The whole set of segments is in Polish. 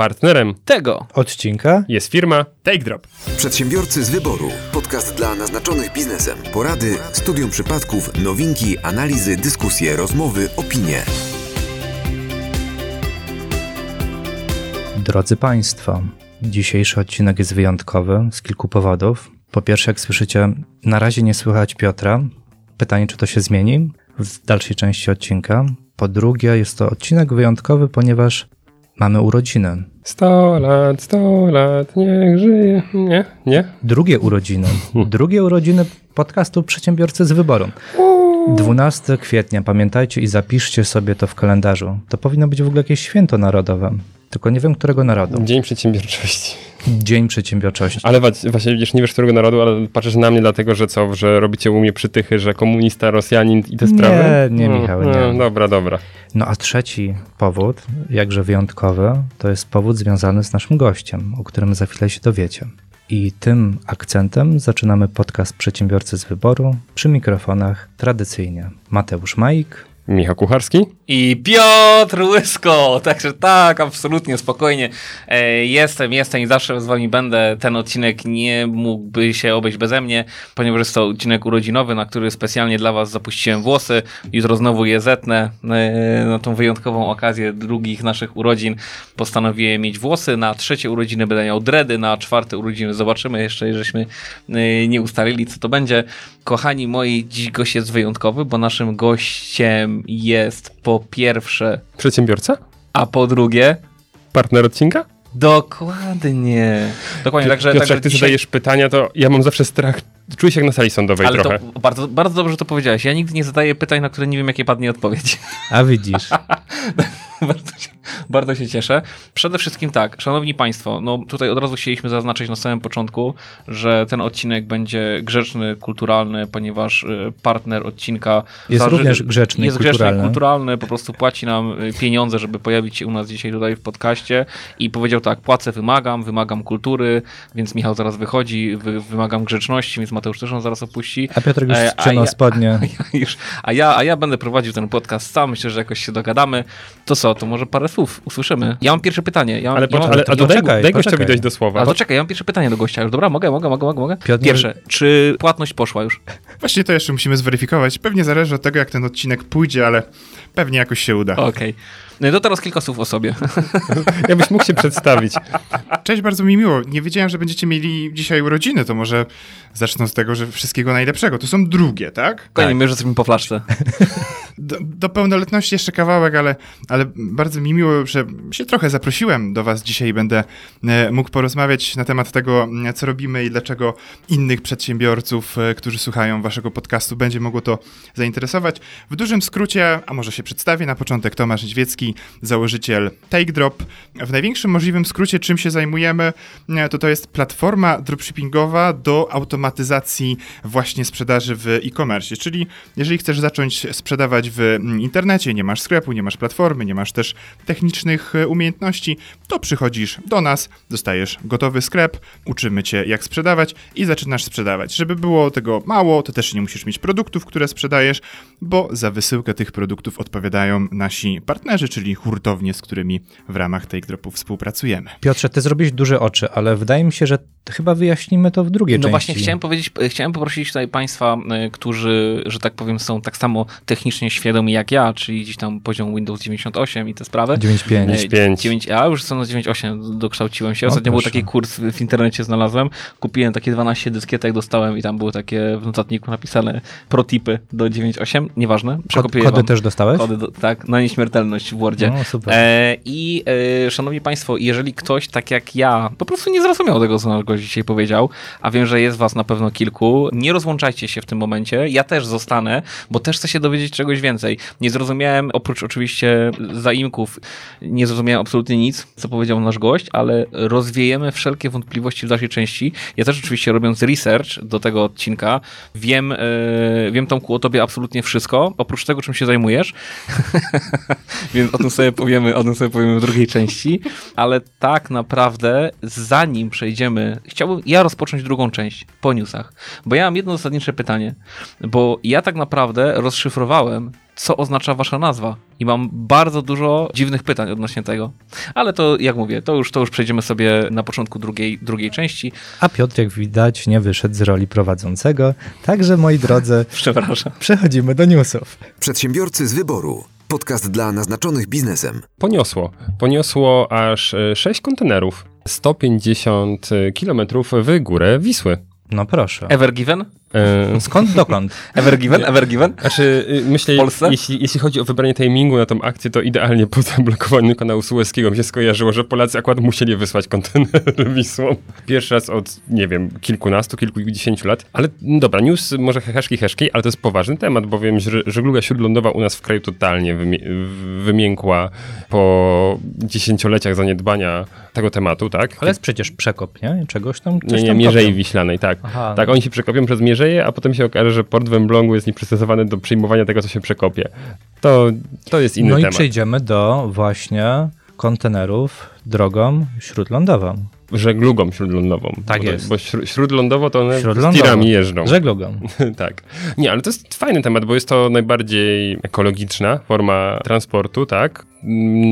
Partnerem tego odcinka jest firma TakeDrop. Przedsiębiorcy z wyboru. Podcast dla naznaczonych biznesem. Porady, studium przypadków, nowinki, analizy, dyskusje, rozmowy, opinie. Drodzy Państwo, dzisiejszy odcinek jest wyjątkowy z kilku powodów. Po pierwsze, jak słyszycie, na razie nie słychać Piotra. Pytanie, czy to się zmieni w dalszej części odcinka. Po drugie, jest to odcinek wyjątkowy, ponieważ mamy urodziny. 100 lat, 100 lat, niech żyje. Nie, nie? Drugie urodziny. Drugie urodziny podcastu Przedsiębiorcy z Wyboru. 12 kwietnia, pamiętajcie i zapiszcie sobie to w kalendarzu. To powinno być w ogóle jakieś święto narodowe. Tylko nie wiem, którego narodu. Dzień Przedsiębiorczości. Dzień Przedsiębiorczości. Ale właśnie widzisz, nie wiesz, którego narodu, ale patrzysz na mnie dlatego, że co, że robicie u mnie przytychy, że komunista, Rosjanin i te sprawy? Nie, nie, Michał, nie. No, dobra, dobra. No a trzeci powód, jakże wyjątkowy, to jest powód związany z naszym gościem, o którym za chwilę się dowiecie. I tym akcentem zaczynamy podcast Przedsiębiorcy z Wyboru przy mikrofonach tradycyjnie Mateusz Majk, Michał Kucharski i Piotr Łysko. Także tak, absolutnie spokojnie. E, jestem, jestem i zawsze z wami będę. Ten odcinek nie mógłby się obejść beze mnie, ponieważ jest to odcinek urodzinowy, na który specjalnie dla was zapuściłem włosy. Jutro znowu je zetnę e, na tą wyjątkową okazję drugich naszych urodzin. Postanowiłem mieć włosy. Na trzecie urodziny będę miał dredy, na czwarte urodziny zobaczymy jeszcze, żeśmy e, nie ustalili, co to będzie. Kochani moi, dziś gość jest wyjątkowy, bo naszym gościem jest po pierwsze przedsiębiorca, a po drugie partner odcinka. Dokładnie. Dokładnie, także. Piotrze, jak ty dzisiaj... zadajesz pytania, to ja mam zawsze strach. Czuję się jak na sali sądowej Ale trochę. To bardzo, bardzo dobrze to powiedziałeś. Ja nigdy nie zadaję pytań, na które nie wiem, jakie padnie odpowiedź. A widzisz. bardzo, się, bardzo się cieszę. Przede wszystkim tak, szanowni państwo, no tutaj od razu chcieliśmy zaznaczyć na samym początku, że ten odcinek będzie grzeczny, kulturalny, ponieważ y, partner odcinka jest również grzeczny jest kulturalny. grzeczny kulturalny, po prostu płaci nam y, pieniądze, żeby pojawić się u nas dzisiaj tutaj w podcaście i powiedział tak, płacę, wymagam, wymagam kultury, więc Michał zaraz wychodzi, wy, wymagam grzeczności, więc Mateusz też on zaraz opuści. A Piotr już sprzedał spodnie. A ja, a, ja, a ja będę prowadził ten podcast sam, myślę, że jakoś się dogadamy. To co, to może parę słów usłyszymy. Ja mam pierwsze pytanie. Ja, ale ja mam, ale, to daj, czekaj, daj gościowi dojść do słowa. Ale to czekaj, ja mam pierwsze pytanie do gościa już. Dobra, mogę, mogę, mogę, mogę? mogę? Pierwsze, czy płatność poszła już? Właśnie to jeszcze musimy zweryfikować. Pewnie zależy od tego, jak ten odcinek pójdzie, ale pewnie jakoś się uda. Okej. Okay. No to teraz kilka słów o sobie. Jakbyś mógł się przedstawić. Cześć, bardzo mi miło. Nie wiedziałem, że będziecie mieli dzisiaj urodziny, to może zacznę z tego, że wszystkiego najlepszego. To są drugie, tak? Koniec, tak. my już jesteśmy po flaszce. Do, do, pełnoletności jeszcze kawałek, ale, ale bardzo mi miło, że się trochę zaprosiłem do was dzisiaj. Będę e, mógł porozmawiać na temat tego, e, co robimy i dlaczego innych przedsiębiorców, e, którzy słuchają waszego podcastu, będzie mogło to zainteresować. W dużym skrócie, a może się przedstawię na początek, Tomasz Niedźwiecki, założyciel TakeDrop. W największym możliwym skrócie, czym się zajmujemy, to to jest platforma dropshippingowa do automatyzacji właśnie sprzedaży w e-commerce. Czyli jeżeli chcesz zacząć sprzedawać w internecie, nie masz sklepu, nie masz platformy, nie masz też technicznych e, umiejętności, to przychodzisz do nas, dostajesz gotowy sklep, uczymy cię jak sprzedawać i zaczynasz sprzedawać. Żeby było tego mało, to też nie musisz mieć produktów, które sprzedajesz, bo za wysyłkę tych produktów odpowiadają nasi partnerzy, czyli hurtownie, z którymi w ramach TakeDropu współpracujemy. Piotrze, ty zrobiłeś duże oczy, ale wydaje mi się, że chyba wyjaśnimy to w drugiej no części. No właśnie chciałem powiedzieć, chciałem poprosić tutaj państwa, e, którzy, że tak powiem, są tak samo technicznie świadomi jak ja, czyli gdzieś tam poziom Windows 98 i te sprawy. 9.5. 9, ja już są na 9.8 dokształciłem się. Ostatnio o, był taki kurs w internecie znalazłem. Kupiłem takie 12 dyskietek, dostałem i tam były takie w notatniku napisane protipy do 9.8, nieważne. Kod, kody też dostałeś? Kody, do, tak, na nieśmiertelność w Wordzie. No, super. E, I e, szanowni państwo, jeżeli ktoś tak jak ja po prostu nie zrozumiał tego, co nasz gość dzisiaj powiedział, a wiem, że jest was na pewno kilku, nie rozłączajcie się w tym momencie. Ja też zostanę, bo też chcę się dowiedzieć czegoś więcej. Nie zrozumiałem, oprócz oczywiście zaimków, nie zrozumiałem absolutnie nic, co powiedział nasz gość, ale rozwiejemy wszelkie wątpliwości w dalszej części. Ja też oczywiście robiąc research do tego odcinka, wiem, yy, wiem Tomku o tobie absolutnie wszystko, oprócz tego, czym się zajmujesz. Więc tym sobie powiemy, o tym sobie powiemy w drugiej części, ale tak naprawdę zanim przejdziemy, chciałbym ja rozpocząć drugą część po newsach, bo ja mam jedno zasadnicze pytanie, bo ja tak naprawdę rozszyfrowałem co oznacza wasza nazwa. I mam bardzo dużo dziwnych pytań odnośnie tego. Ale to, jak mówię, to już, to już przejdziemy sobie na początku drugiej, drugiej części. A Piotr, jak widać, nie wyszedł z roli prowadzącego. Także, moi drodzy, Przepraszam. przechodzimy do newsów. Przedsiębiorcy z wyboru. Podcast dla naznaczonych biznesem. Poniosło. Poniosło aż e, 6 kontenerów. 150 km w górę Wisły. No proszę. Ever given? E, Skąd dokąd? Ever given? Ever given? Znaczy, y, myślę, jeśli, jeśli chodzi o wybranie timingu na tą akcję, to idealnie po zablokowaniu kanału Suezkiego mi się skojarzyło, że Polacy akurat musieli wysłać kontenery Wisłą. Pierwszy raz od, nie wiem, kilkunastu, kilkudziesięciu lat. Ale no dobra, news może heheszki, heszki, ale to jest poważny temat, bowiem że żegluga śródlądowa u nas w kraju totalnie wymie- wymiękła po dziesięcioleciach zaniedbania tego tematu, tak? Ale jest przecież przekop, nie? Czegoś tam. Nie, nie, tam Mierzei. Wiślanej, tak. Aha. Tak, oni się przekopią przez Mierzeję, a potem się okaże, że port w jest nieprzystosowany do przyjmowania tego, co się przekopie. To, to jest inny No i temat. przejdziemy do właśnie kontenerów drogą śródlądową. Żeglugą śródlądową. Tak bo to- jest. Bo śró- śródlądowo to one z tirami jeżdżą. Żeglugą. tak. Nie, ale to jest fajny temat, bo jest to najbardziej ekologiczna forma transportu, tak?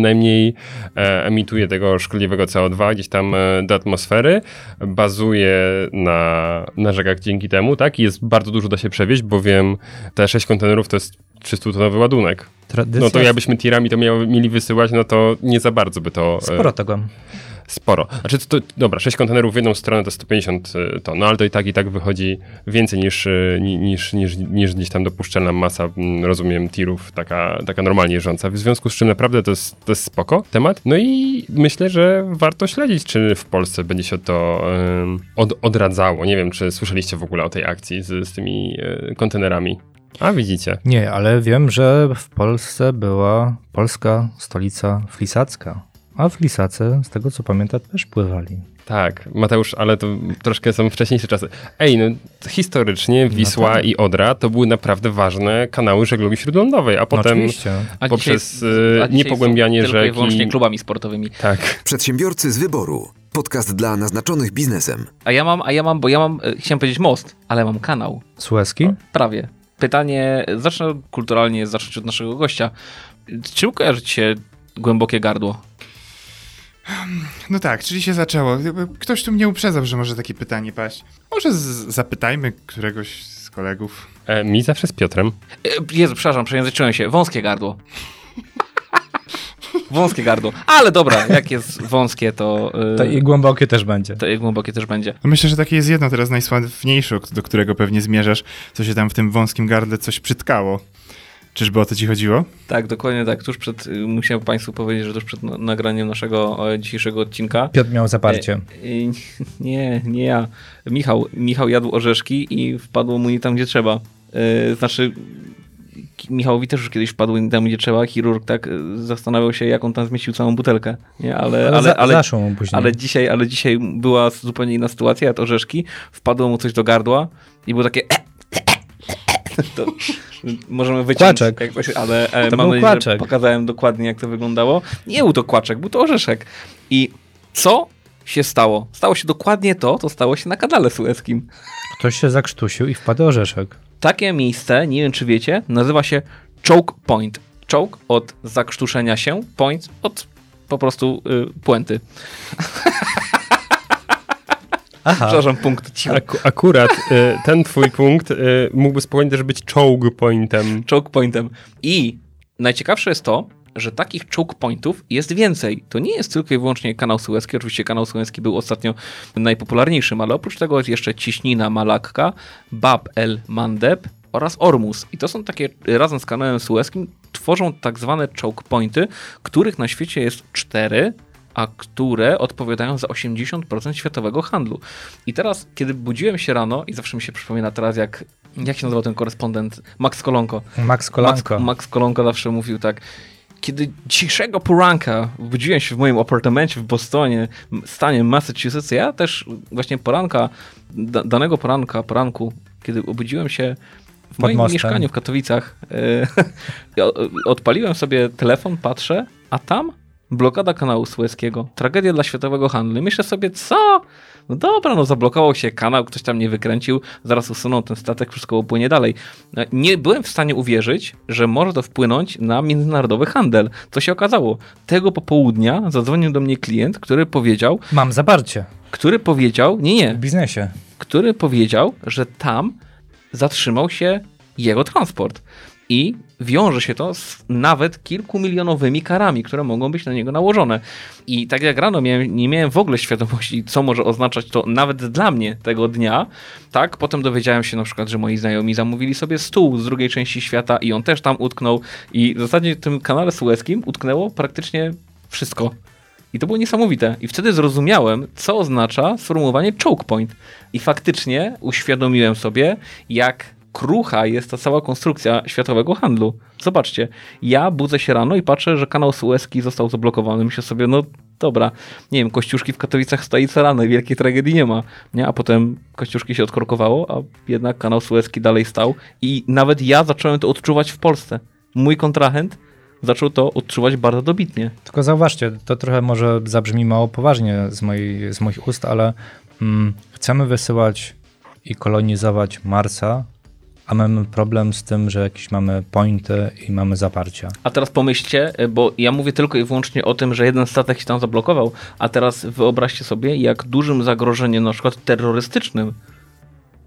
Najmniej e, emituje tego szkodliwego CO2 gdzieś tam e, do atmosfery, bazuje na, na rzekach dzięki temu, tak? I jest bardzo dużo da się przewieźć, bowiem te 6 kontenerów to jest 300-tonowy ładunek. Tradycja No to jakbyśmy tirami to miały, mieli wysyłać, no to nie za bardzo by to... e, Sporo tego. Sporo. Znaczy, to, dobra, 6 kontenerów w jedną stronę to 150 y, ton, no ale to i tak i tak wychodzi więcej niż, y, ni- niż, niż, niż gdzieś tam dopuszczalna masa, mm, rozumiem, tirów, taka, taka normalnie jeżdżąca. W związku z czym naprawdę to jest, to jest spoko temat. No i myślę, że warto śledzić, czy w Polsce będzie się to ym, od, odradzało. Nie wiem, czy słyszeliście w ogóle o tej akcji z, z tymi y, kontenerami. A widzicie. Nie, ale wiem, że w Polsce była polska stolica flisacka. A w Lisace, z tego co pamiętam, też pływali. Tak, Mateusz, ale to troszkę są wcześniejsze czasy. Ej, no historycznie Wisła tak. i Odra to były naprawdę ważne kanały żeglugi śródlądowej, a No potem. A poprzez dzisiaj- y, a dzisiaj niepogłębianie są tylko i rzeki. wyłącznie klubami sportowymi. Tak. Przedsiębiorcy z wyboru. Podcast dla naznaczonych biznesem. A ja mam, a ja mam, bo ja mam, e, chciałem powiedzieć most, ale mam kanał. Suezki? Prawie. Pytanie, zacznę kulturalnie zacząć od naszego gościa. Czym kojarzy ci się głębokie gardło? No tak, czyli się zaczęło. Ktoś tu mnie uprzedzał, że może takie pytanie paść. Może z- zapytajmy któregoś z kolegów. E, mi zawsze z Piotrem. E, Jezu, przepraszam, przejęzyczyłem się. Wąskie gardło. Wąskie gardło. Ale dobra, jak jest wąskie, to, e, To i głębokie też będzie. to i głębokie też będzie. No myślę, że takie jest jedno teraz najsławniejsze, do którego pewnie zmierzasz, co się tam w tym wąskim gardle coś przytkało. Czyżby o to ci chodziło? Tak, dokładnie tak. Tuż przed, y, musiałem Państwu powiedzieć, że tuż przed na- nagraniem naszego e, dzisiejszego odcinka. Piotr miał zaparcie. E, y, Nie, nie ja. Michał, Michał jadł orzeszki i wpadło mu nie tam, gdzie trzeba. E, Znaczy, Michałowi też już kiedyś wpadło nie tam, gdzie trzeba. Chirurg tak e, zastanawiał się, jak on tam zmieścił całą butelkę. Nie, ale, ale, ale, ale, mu później. ale, dzisiaj, ale dzisiaj była zupełnie inna sytuacja. Jadł orzeszki, wpadło mu coś do gardła i było takie... To możemy wyciąć. Kłaczek. Jakoś, ale e, mam nadzieję, że kłaczek. pokazałem dokładnie, jak to wyglądało. Nie był to kłaczek, był to orzeszek. I co się stało? Stało się dokładnie to, co stało się na kanale sueskim. Ktoś się zakrztusił i wpadł orzeszek. Takie miejsce, nie wiem czy wiecie, nazywa się choke point. Choke od zakrztuszenia się, point od po prostu y, puenty. Aha. Przepraszam, punkt. Ak- akurat y, ten twój punkt y, mógłby spokojnie też być choke pointem. choke pointem. I najciekawsze jest to, że takich choke pointów jest więcej. To nie jest tylko i wyłącznie kanał Suezki. Oczywiście kanał Suezki był ostatnio najpopularniejszym, ale oprócz tego jest jeszcze Ciśnina Malakka, Bab el Mandeb oraz Ormus. I to są takie, razem z kanałem Suezkim, tworzą tak zwane choke pointy, których na świecie jest cztery, a które odpowiadają za 80% światowego handlu. I teraz, kiedy budziłem się rano, i zawsze mi się przypomina teraz, jak, jak się nazywał ten korespondent, Max Kolonko. Max Kolanko. Max, Max Kolonko zawsze mówił tak, kiedy dzisiejszego poranka budziłem się w moim apartamencie w Bostonie, stanie Massachusetts, ja też właśnie poranka, da, danego poranka, poranku, kiedy obudziłem się w moim mostem. mieszkaniu w Katowicach, e, odpaliłem sobie telefon, patrzę a tam blokada kanału Suezkiego, tragedia dla światowego handlu. Myślę sobie, co? No dobra, no zablokował się kanał, ktoś tam nie wykręcił, zaraz usunął ten statek, wszystko upłynie dalej. No, nie byłem w stanie uwierzyć, że może to wpłynąć na międzynarodowy handel. Co się okazało? Tego popołudnia zadzwonił do mnie klient, który powiedział, Mam zaparcie który powiedział, nie, w nie, biznesie. który powiedział, że tam zatrzymał się jego transport. I wiąże się to z nawet kilkumilionowymi karami, które mogą być na niego nałożone. I tak jak rano miałem, nie miałem w ogóle świadomości, co może oznaczać to nawet dla mnie tego dnia, tak? Potem dowiedziałem się na przykład, że moi znajomi zamówili sobie stół z drugiej części świata i on też tam utknął. I w zasadzie w tym kanale sueskim utknęło praktycznie wszystko. I to było niesamowite. I wtedy zrozumiałem, co oznacza sformułowanie choke point. I faktycznie uświadomiłem sobie, jak krucha jest ta cała konstrukcja światowego handlu. Zobaczcie, ja budzę się rano i patrzę, że kanał Suezki został zablokowany. Myślę sobie, no dobra, nie wiem, Kościuszki w Katowicach stoi co rano, wielkiej tragedii nie ma. Nie? A potem Kościuszki się odkorkowało, a jednak kanał Suezki dalej stał. I nawet ja zacząłem to odczuwać w Polsce. Mój kontrahent zaczął to odczuwać bardzo dobitnie. Tylko zauważcie, to trochę może zabrzmi mało poważnie z, mojej, z moich ust, ale mm, chcemy wysyłać i kolonizować Marsa, a mamy problem z tym, że jakieś mamy pointy i mamy zaparcia. A teraz pomyślcie, bo ja mówię tylko i wyłącznie o tym, że jeden statek się tam zablokował, a teraz wyobraźcie sobie, jak dużym zagrożeniem, na przykład terrorystycznym,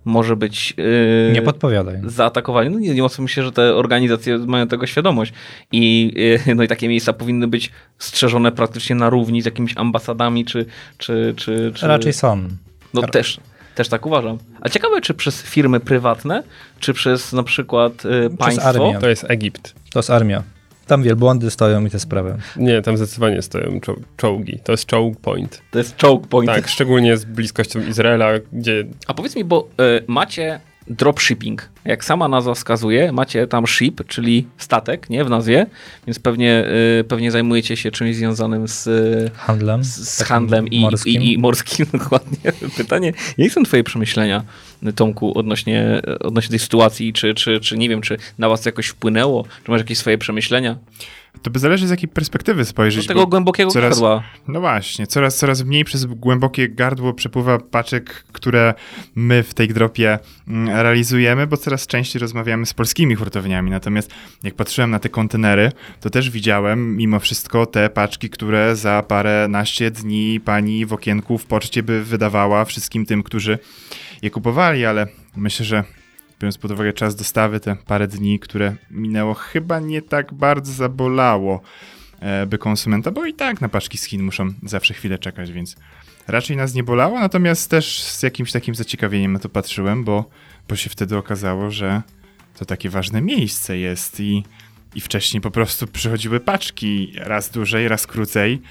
może być yy, Nie podpowiadaj. zaatakowanie. No nie, nie mocno myślę, że te organizacje mają tego świadomość. I, yy, no i takie miejsca powinny być strzeżone praktycznie na równi z jakimiś ambasadami, czy... czy, czy, czy... Raczej są. No też, też tak uważam. A ciekawe, czy przez firmy prywatne, czy przez na przykład yy, państwo... armię. To jest Egipt. To jest armia. Tam wielbłądy stoją i te sprawy. Nie, tam zdecydowanie stoją czo- czołgi. To jest choke point. To jest choke point. Tak, szczególnie z bliskością Izraela, gdzie A powiedz mi, bo y, macie dropshipping. Jak sama nazwa wskazuje, macie tam ship, czyli statek, nie, w nazwie, więc pewnie, y, pewnie zajmujecie się czymś związanym z, y, Handlem. z, z handlem i morskim. I, i morskim. Dokładnie. Pytanie, jakie są twoje przemyślenia, Tomku, odnośnie, odnośnie tej sytuacji, czy, czy, czy nie wiem, czy na was jakoś wpłynęło, czy masz jakieś swoje przemyślenia? To by zależy z jakiej perspektywy spojrzeć. tego bo głębokiego coraz- gardła. No właśnie, coraz, coraz mniej przez głębokie gardło przepływa paczek, które my w tej dropie mm, realizujemy, bo coraz częściej rozmawiamy z polskimi hurtowniami. Natomiast jak patrzyłem na te kontenery, to też widziałem mimo wszystko te paczki, które za parę naście dni pani w okienku w poczcie by wydawała wszystkim tym, którzy je kupowali, ale myślę, że biorąc pod uwagę czas dostawy, te parę dni, które minęło, chyba nie tak bardzo zabolało e, by konsumenta, bo i tak na paczki Chin muszą zawsze chwilę czekać, więc raczej nas nie bolało, natomiast też z jakimś takim zaciekawieniem na to patrzyłem, bo, bo się wtedy okazało, że to takie ważne miejsce jest i, i wcześniej po prostu przychodziły paczki raz dłużej, raz krócej,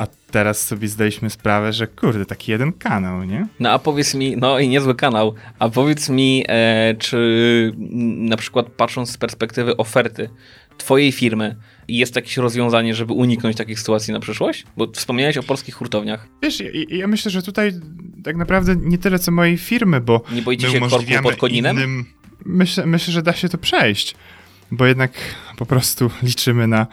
a teraz sobie zdaliśmy sprawę, że kurde, taki jeden kanał, nie? No a powiedz mi, no i niezły kanał, a powiedz mi, e, czy na przykład patrząc z perspektywy oferty twojej firmy, jest jakieś rozwiązanie, żeby uniknąć takich sytuacji na przyszłość? Bo wspomniałeś o polskich hurtowniach. Wiesz, ja, ja myślę, że tutaj tak naprawdę nie tyle co mojej firmy, bo Nie boicie się korku pod koninem? Innym, myślę, myślę, że da się to przejść, bo jednak po prostu liczymy na,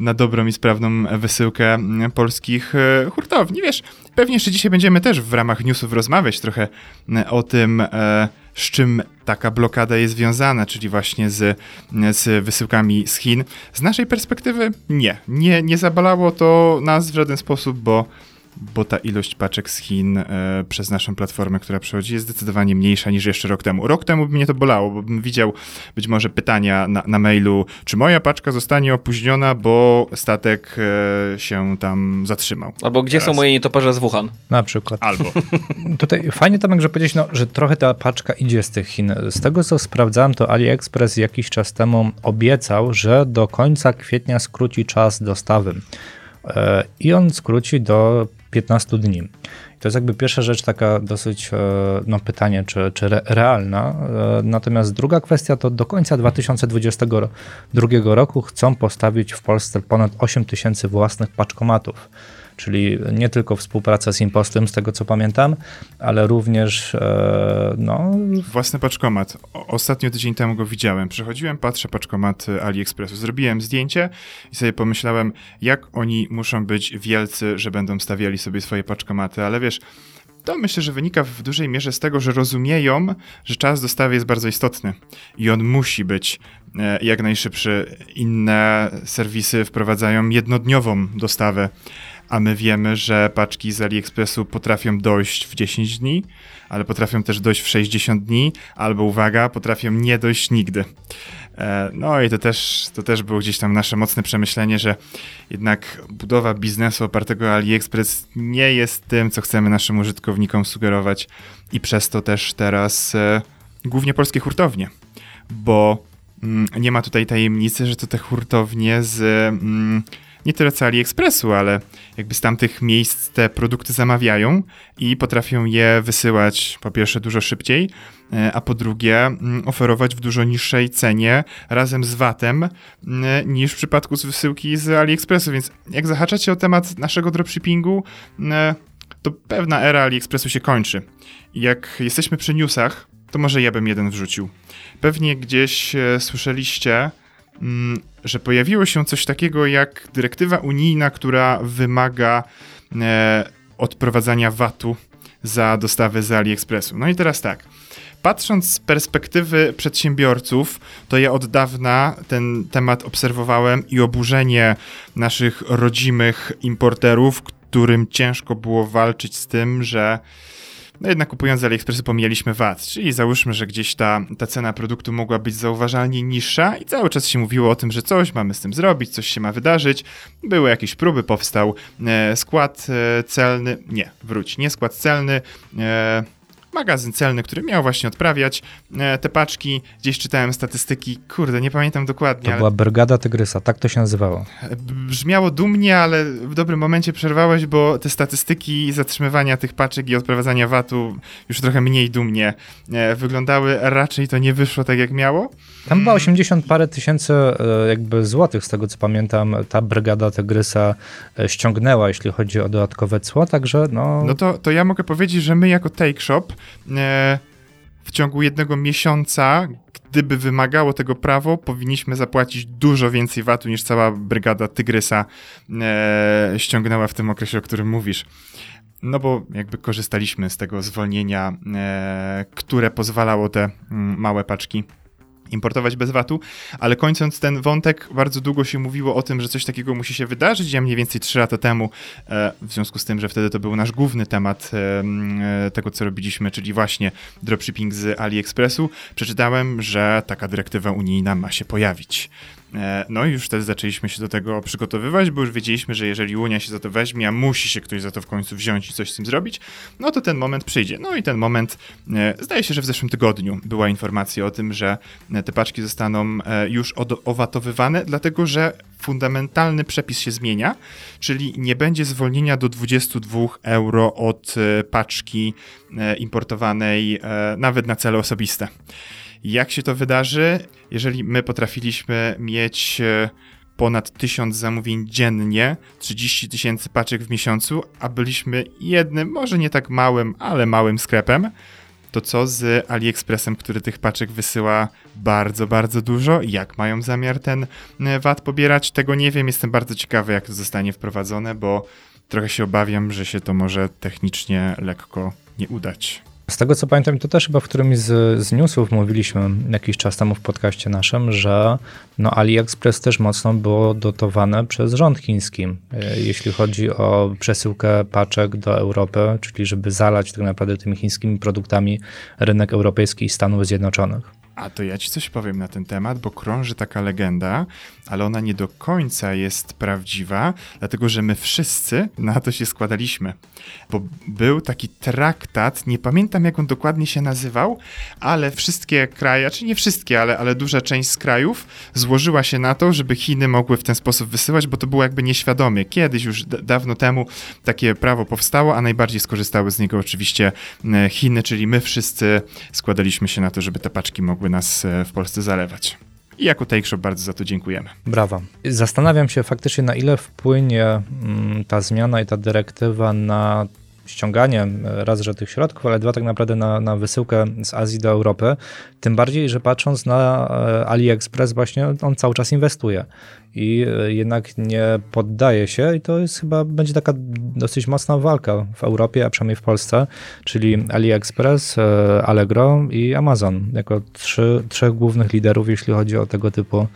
na dobrą i sprawną wysyłkę mm, polskich e, hurtowni. Wiesz, pewnie jeszcze dzisiaj będziemy też w ramach newsów rozmawiać trochę mm, o tym, e, z czym taka blokada jest związana, czyli właśnie z, z wysyłkami z Chin. Z naszej perspektywy nie, nie, nie zabalało to nas w żaden sposób, bo bo ta ilość paczek z Chin e, przez naszą platformę, która przychodzi, jest zdecydowanie mniejsza niż jeszcze rok temu. Rok temu by mnie to bolało, bo bym widział być może pytania na, na mailu, czy moja paczka zostanie opóźniona, bo statek e, się tam zatrzymał. Albo gdzie są Teraz. moje nietoperze z Wuhan? Na przykład. Albo. Tutaj fajnie Tomek, że powiedzieć, no, że trochę ta paczka idzie z tych Chin. Z tego co sprawdzałem, to AliExpress jakiś czas temu obiecał, że do końca kwietnia skróci czas dostawy. E, I on skróci do 15 dni. I To jest jakby pierwsza rzecz taka dosyć, e, no pytanie, czy, czy re, realna. E, Natomiast druga kwestia to do końca 2022 roku chcą postawić w Polsce ponad 8 tysięcy własnych paczkomatów. Czyli nie tylko współpraca z impostem, z tego co pamiętam, ale również e, no, Własny paczkomat. Ostatnio tydzień temu go widziałem. Przechodziłem, patrzę paczkomat AliExpressu. Zrobiłem zdjęcie i sobie pomyślałem, jak oni muszą być wielcy, że będą stawiali sobie swoje paczkomaty, ale wiesz, to myślę, że wynika w dużej mierze z tego, że rozumieją, że czas dostawy jest bardzo istotny i on musi być e, jak najszybszy. Inne serwisy wprowadzają jednodniową dostawę, a my wiemy, że paczki z AliExpressu potrafią dojść w 10 dni, ale potrafią też dojść w 60 dni, albo uwaga, potrafią nie dojść nigdy. E, No i to też, to też było gdzieś tam nasze mocne przemyślenie, że jednak budowa biznesu opartego AliExpress nie jest tym, co chcemy naszym użytkownikom sugerować i przez to też teraz e, głównie polskie hurtownie, bo mm, nie ma tutaj tajemnicy, że to te hurtownie z mm, nie tyle co AliExpressu, ale jakby z tamtych miejsc te produkty zamawiają i potrafią je wysyłać po pierwsze dużo szybciej, e, a po drugie mm, oferować w dużo niższej cenie razem z VAT-em mm, niż w przypadku z wysyłki z AliExpressu, więc jak zahaczacie o temat naszego dropshippingu, mm, to pewna era AliExpressu się kończy. Jak jesteśmy przy newsach, to może ja bym jeden wrzucił. Pewnie gdzieś e, słyszeliście, że pojawiło się coś takiego jak dyrektywa unijna, która wymaga e, odprowadzania VAT-u za dostawę z AliExpressu. No i teraz tak. Patrząc z perspektywy przedsiębiorców, to ja od dawna ten temat obserwowałem i oburzenie naszych rodzimych importerów, którym ciężko było walczyć z tym, że no jednak kupując z AliExpressu pomijaliśmy VAT, czyli załóżmy, że gdzieś ta, ta cena produktu mogła być zauważalnie niższa i cały czas się mówiło o tym, że coś mamy z tym zrobić, coś się ma wydarzyć. Były jakieś próby, powstał e, skład e, celny, nie, wróć, nie skład celny, e, magazyn celny, który miał właśnie odprawiać e, te paczki. Gdzieś czytałem statystyki, kurde, nie pamiętam dokładnie, to ale była Brygada Tygrysa, tak to się nazywało. brzmiało dumnie, ale w dobrym momencie przerwałeś, bo te statystyki zatrzymywania tych paczek i odprowadzania VAT-u już trochę mniej dumnie e, wyglądały. Raczej to nie wyszło tak, jak miało. Tam chyba 80 parę tysięcy e, jakby złotych, z tego co pamiętam, ta Brygada Tygrysa e, ściągnęła, jeśli chodzi o dodatkowe cło, także no... No to, to ja mogę powiedzieć, że my jako Take Shop e, w ciągu jednego miesiąca, gdyby wymagało tego prawo, powinniśmy zapłacić dużo więcej VAT-u niż cała brygada Tygrysa e, ściągnęła w tym okresie, o którym mówisz. No bo jakby korzystaliśmy z tego zwolnienia, e, które pozwalało te mm, małe paczki importować bez VAT-u, ale kończąc ten wątek, bardzo długo się mówiło o tym, że coś takiego musi się wydarzyć. Ja mniej więcej 3 lata temu, e, w związku z tym, że wtedy to był nasz główny temat e, e, tego, co robiliśmy, czyli właśnie dropshipping z AliExpressu, przeczytałem, że taka dyrektywa unijna ma się pojawić. E, No i już wtedy zaczęliśmy się do tego przygotowywać, bo już wiedzieliśmy, że jeżeli Unia się za to weźmie, a musi się ktoś za to w końcu wziąć i coś z tym zrobić, no to ten moment przyjdzie. No i ten moment, e, zdaje się, że w zeszłym tygodniu była informacja o tym, że e, te paczki zostaną już owatowywane, dlatego że fundamentalny przepis się zmienia, czyli nie będzie zwolnienia do 22 euro od paczki importowanej nawet na cele osobiste. Jak się to wydarzy? Jeżeli my potrafiliśmy mieć e, ponad 1000 zamówień dziennie, 30 tysięcy paczek w miesiącu, a byliśmy jednym, może nie tak małym, ale małym sklepem, to co z AliExpressem, który tych paczek wysyła bardzo, bardzo dużo? Jak mają zamiar ten e, VAT pobierać? Tego nie wiem. Jestem bardzo ciekawy, jak to zostanie wprowadzone, bo trochę się obawiam, że się to może technicznie lekko nie udać. Z tego co pamiętam, to też chyba w którymś z, z newsów mówiliśmy jakiś czas temu w podcaście naszym, że no AliExpress też mocno było dotowane przez rząd chiński, e, jeśli chodzi o przesyłkę paczek do Europy, czyli żeby zalać tak naprawdę tymi chińskimi produktami rynek europejski i Stanów Zjednoczonych. A to ja ci coś powiem na ten temat, bo krąży taka legenda, ale ona nie do końca jest prawdziwa, dlatego że my wszyscy na to się składaliśmy. Bo był taki traktat, nie pamiętam jak on dokładnie się nazywał, ale wszystkie kraje, czy nie wszystkie, ale, ale duża część z krajów złożyła się na to, żeby Chiny mogły w ten sposób wysyłać, bo to było jakby nieświadomie. Kiedyś już dawno temu takie prawo powstało, a najbardziej skorzystały z niego oczywiście Chiny, czyli my wszyscy składaliśmy się na to, żeby te paczki mogły nas e, w Polsce zalewać. I jako Take bardzo za to dziękujemy. Brawa. Zastanawiam się faktycznie, na ile wpłynie mm, ta zmiana i ta dyrektywa na ściąganie e, raz, że tych środków, ale dwa tak naprawdę na, na wysyłkę z Azji do Europy. Tym bardziej, że patrząc na e, AliExpress właśnie on cały czas inwestuje i e, jednak nie poddaje się i to jest chyba, będzie taka dosyć mocna walka w Europie, a przynajmniej w Polsce, czyli AliExpress, Allegro i Amazon jako trzy, trzech głównych liderów, jeśli chodzi o tego typu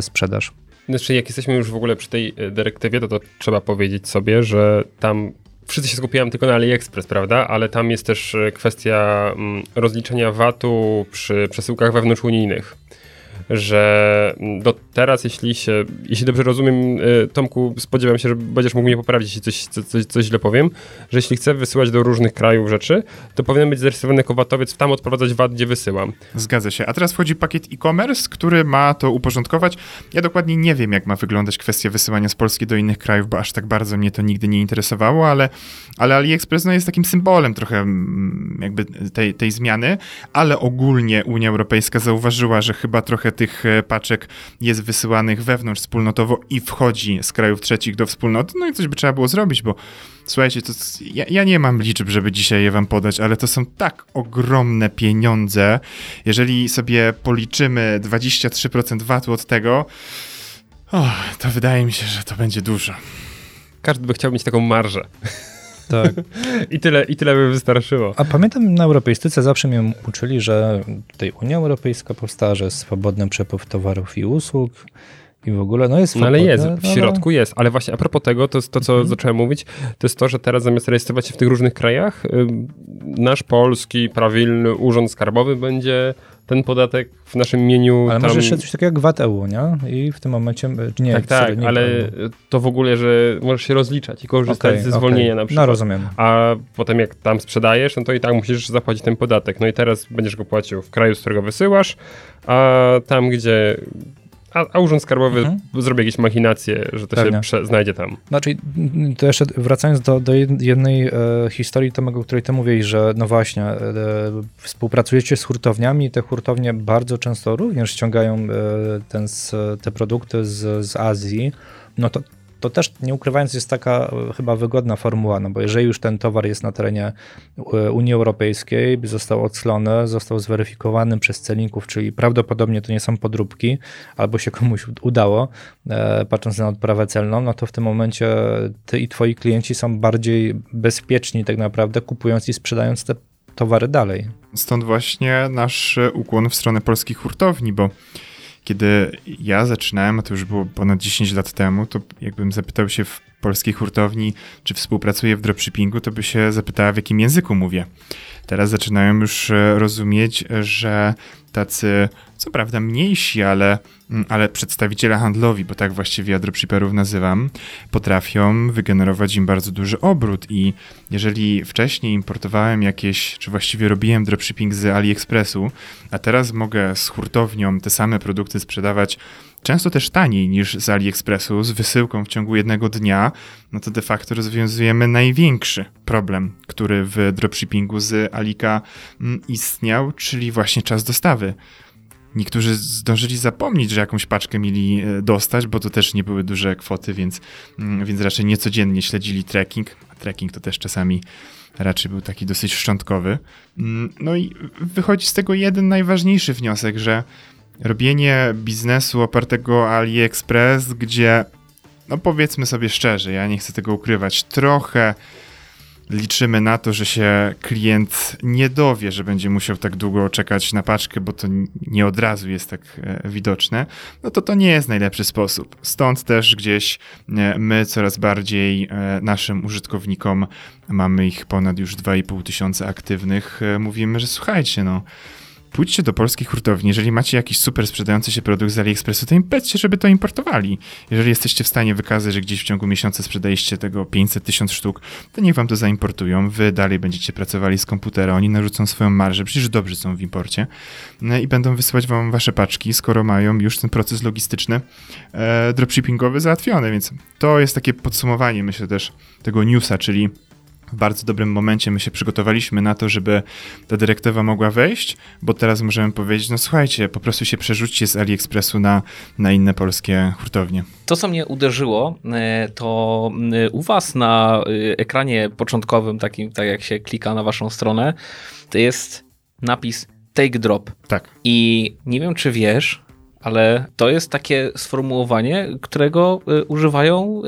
sprzedaż. Znaczy, jak jesteśmy już w ogóle przy tej dyrektywie, to, to trzeba powiedzieć sobie, że tam wszyscy się skupiają tylko na AliExpress, prawda? Ale tam jest też e, kwestia mm, rozliczenia VAT-u przy przesyłkach wewnątrzunijnych że do teraz, jeśli się, jeśli dobrze rozumiem, e, Tomku, spodziewam się, że będziesz mógł mnie poprawić, jeśli coś, coś, coś źle powiem, że jeśli chcę wysyłać do różnych krajów rzeczy, to powinien być zarejestrowany jako VAT-owiec, tam odprowadzać VAT, gdzie wysyłam. Zgadza się. A teraz wchodzi pakiet e-commerce, który ma to uporządkować. Ja dokładnie nie wiem, jak ma wyglądać kwestia wysyłania z Polski do innych krajów, bo aż tak bardzo mnie to nigdy nie interesowało, ale, ale AliExpress no, jest takim symbolem trochę mm, jakby tej, tej zmiany, ale ogólnie Unia Europejska zauważyła, że chyba trochę tych e, paczek jest wysyłanych wewnątrz wspólnotowo i wchodzi z krajów trzecich do wspólnoty, no i coś by trzeba było zrobić, bo słuchajcie, to, ja, ja nie mam liczb, żeby dzisiaj je wam podać, ale to są tak ogromne pieniądze. Jeżeli sobie policzymy 23% VAT-u od tego, oh, to wydaje mi się, że to będzie dużo. Każdy by chciał mieć taką marżę. Tak. I tyle, I tyle by wystarczyło. A pamiętam na europejstyce zawsze mnie uczyli, że tutaj Unia Europejska powstała, że jest swobodny przepływ towarów i usług i w ogóle, no jest No ale jest, w no, środku jest, ale właśnie a propos tego, to, to co mhm. zacząłem mówić, to jest to, że teraz zamiast rejestrować się w tych różnych krajach, nasz polski, prawilny urząd skarbowy będzie ten podatek w naszym imieniu. Ale tam... może jeszcze coś takiego jak VAT EU, nie? I w tym momencie. Nie, tak, tak, nie ale to w ogóle, że możesz się rozliczać i korzystać okay, ze zwolnienia okay. na no, przykład. No rozumiem. A potem jak tam sprzedajesz, no to i tak musisz zapłacić ten podatek. No i teraz będziesz go płacił w kraju, z którego wysyłasz, a tam, gdzie a, a Urząd Skarbowy mhm. zrobi jakieś machinacje, że to Pewnie. się znajdzie tam. Znaczy, to jeszcze wracając do, do jednej e, historii, Tomek, o której ty mówiłeś, że no właśnie, e, współpracujecie z hurtowniami, te hurtownie bardzo często również ściągają e, ten, te produkty z, z Azji, no to to też nie ukrywając jest taka e, chyba wygodna formuła, no bo jeżeli już ten towar jest na terenie e, Unii Europejskiej, został odslony, został zweryfikowany przez celników, czyli prawdopodobnie to nie są podróbki, albo się komuś udało, e, patrząc na odprawę celną, no to w tym momencie ty i twoi klienci są bardziej bezpieczni tak naprawdę, kupując i sprzedając te towary dalej. Stąd właśnie nasz ukłon w stronę polskich hurtowni, bo kiedy ja zaczynałem, a to już było ponad 10 lat temu, to jakbym zapytał się w polskiej hurtowni, czy współpracuję w dropshippingu, to by się zapytała, w jakim języku mówię. Teraz zaczynają już e, rozumieć, że tacy, co prawda mniejsi, ale, mm, ale przedstawiciele handlowi, bo tak właściwie ja dropshipperów nazywam, potrafią wygenerować im bardzo duży obrót i jeżeli wcześniej importowałem jakieś, czy właściwie robiłem dropshipping z AliExpressu, a teraz mogę z hurtownią te same produkty sprzedawać często też taniej niż z AliExpressu, z wysyłką w ciągu jednego dnia, no to de facto rozwiązujemy największy problem, który w dropshippingu z Alika mm, istniał, czyli właśnie czas dostawy. Niektórzy zdążyli zapomnieć, że jakąś paczkę mieli e, dostać, bo to też nie były duże kwoty, więc, mm, więc raczej niecodziennie śledzili tracking. A tracking to też czasami raczej był taki dosyć szczątkowy. Mm, no i wychodzi z tego jeden najważniejszy wniosek, że robienie biznesu opartego o AliExpress, gdzie, no powiedzmy sobie szczerze, ja nie chcę tego ukrywać, trochę liczymy na to, że się klient nie dowie, że będzie musiał tak długo czekać na paczkę, bo to nie od razu jest tak e, widoczne, no to to nie jest najlepszy sposób. Stąd też gdzieś e, my coraz bardziej e, naszym użytkownikom, mamy ich ponad już 2,5 tysiąca aktywnych, mówimy, że słuchajcie, no pójdźcie do polskich hurtowni, jeżeli macie jakiś super sprzedający się produkt z AliExpressu, to im żeby to importowali. Jeżeli jesteście w stanie wykazać, że gdzieś w ciągu miesiąca sprzedaliście tego 500 tysiąc sztuk, to niech wam to zaimportują. Wy dalej będziecie pracowali z komputera, oni narzucą swoją marżę, przecież dobrze są w imporcie. No i będą wysyłać wam wasze paczki, skoro mają już ten proces logistyczny e, dropshippingowy załatwiony, więc to jest takie podsumowanie, myślę też, tego newsa, czyli w bardzo dobrym momencie my się przygotowaliśmy na to, żeby ta dyrektywa mogła wejść, bo teraz możemy powiedzieć, no słuchajcie, po prostu się przerzućcie z AliExpressu na, na inne polskie hurtownie. To, co mnie uderzyło, e, to e, u was na e, ekranie początkowym, takim, tak jak się klika na waszą stronę, to jest napis take drop. Tak. I nie wiem, czy wiesz, ale to jest takie sformułowanie, którego używają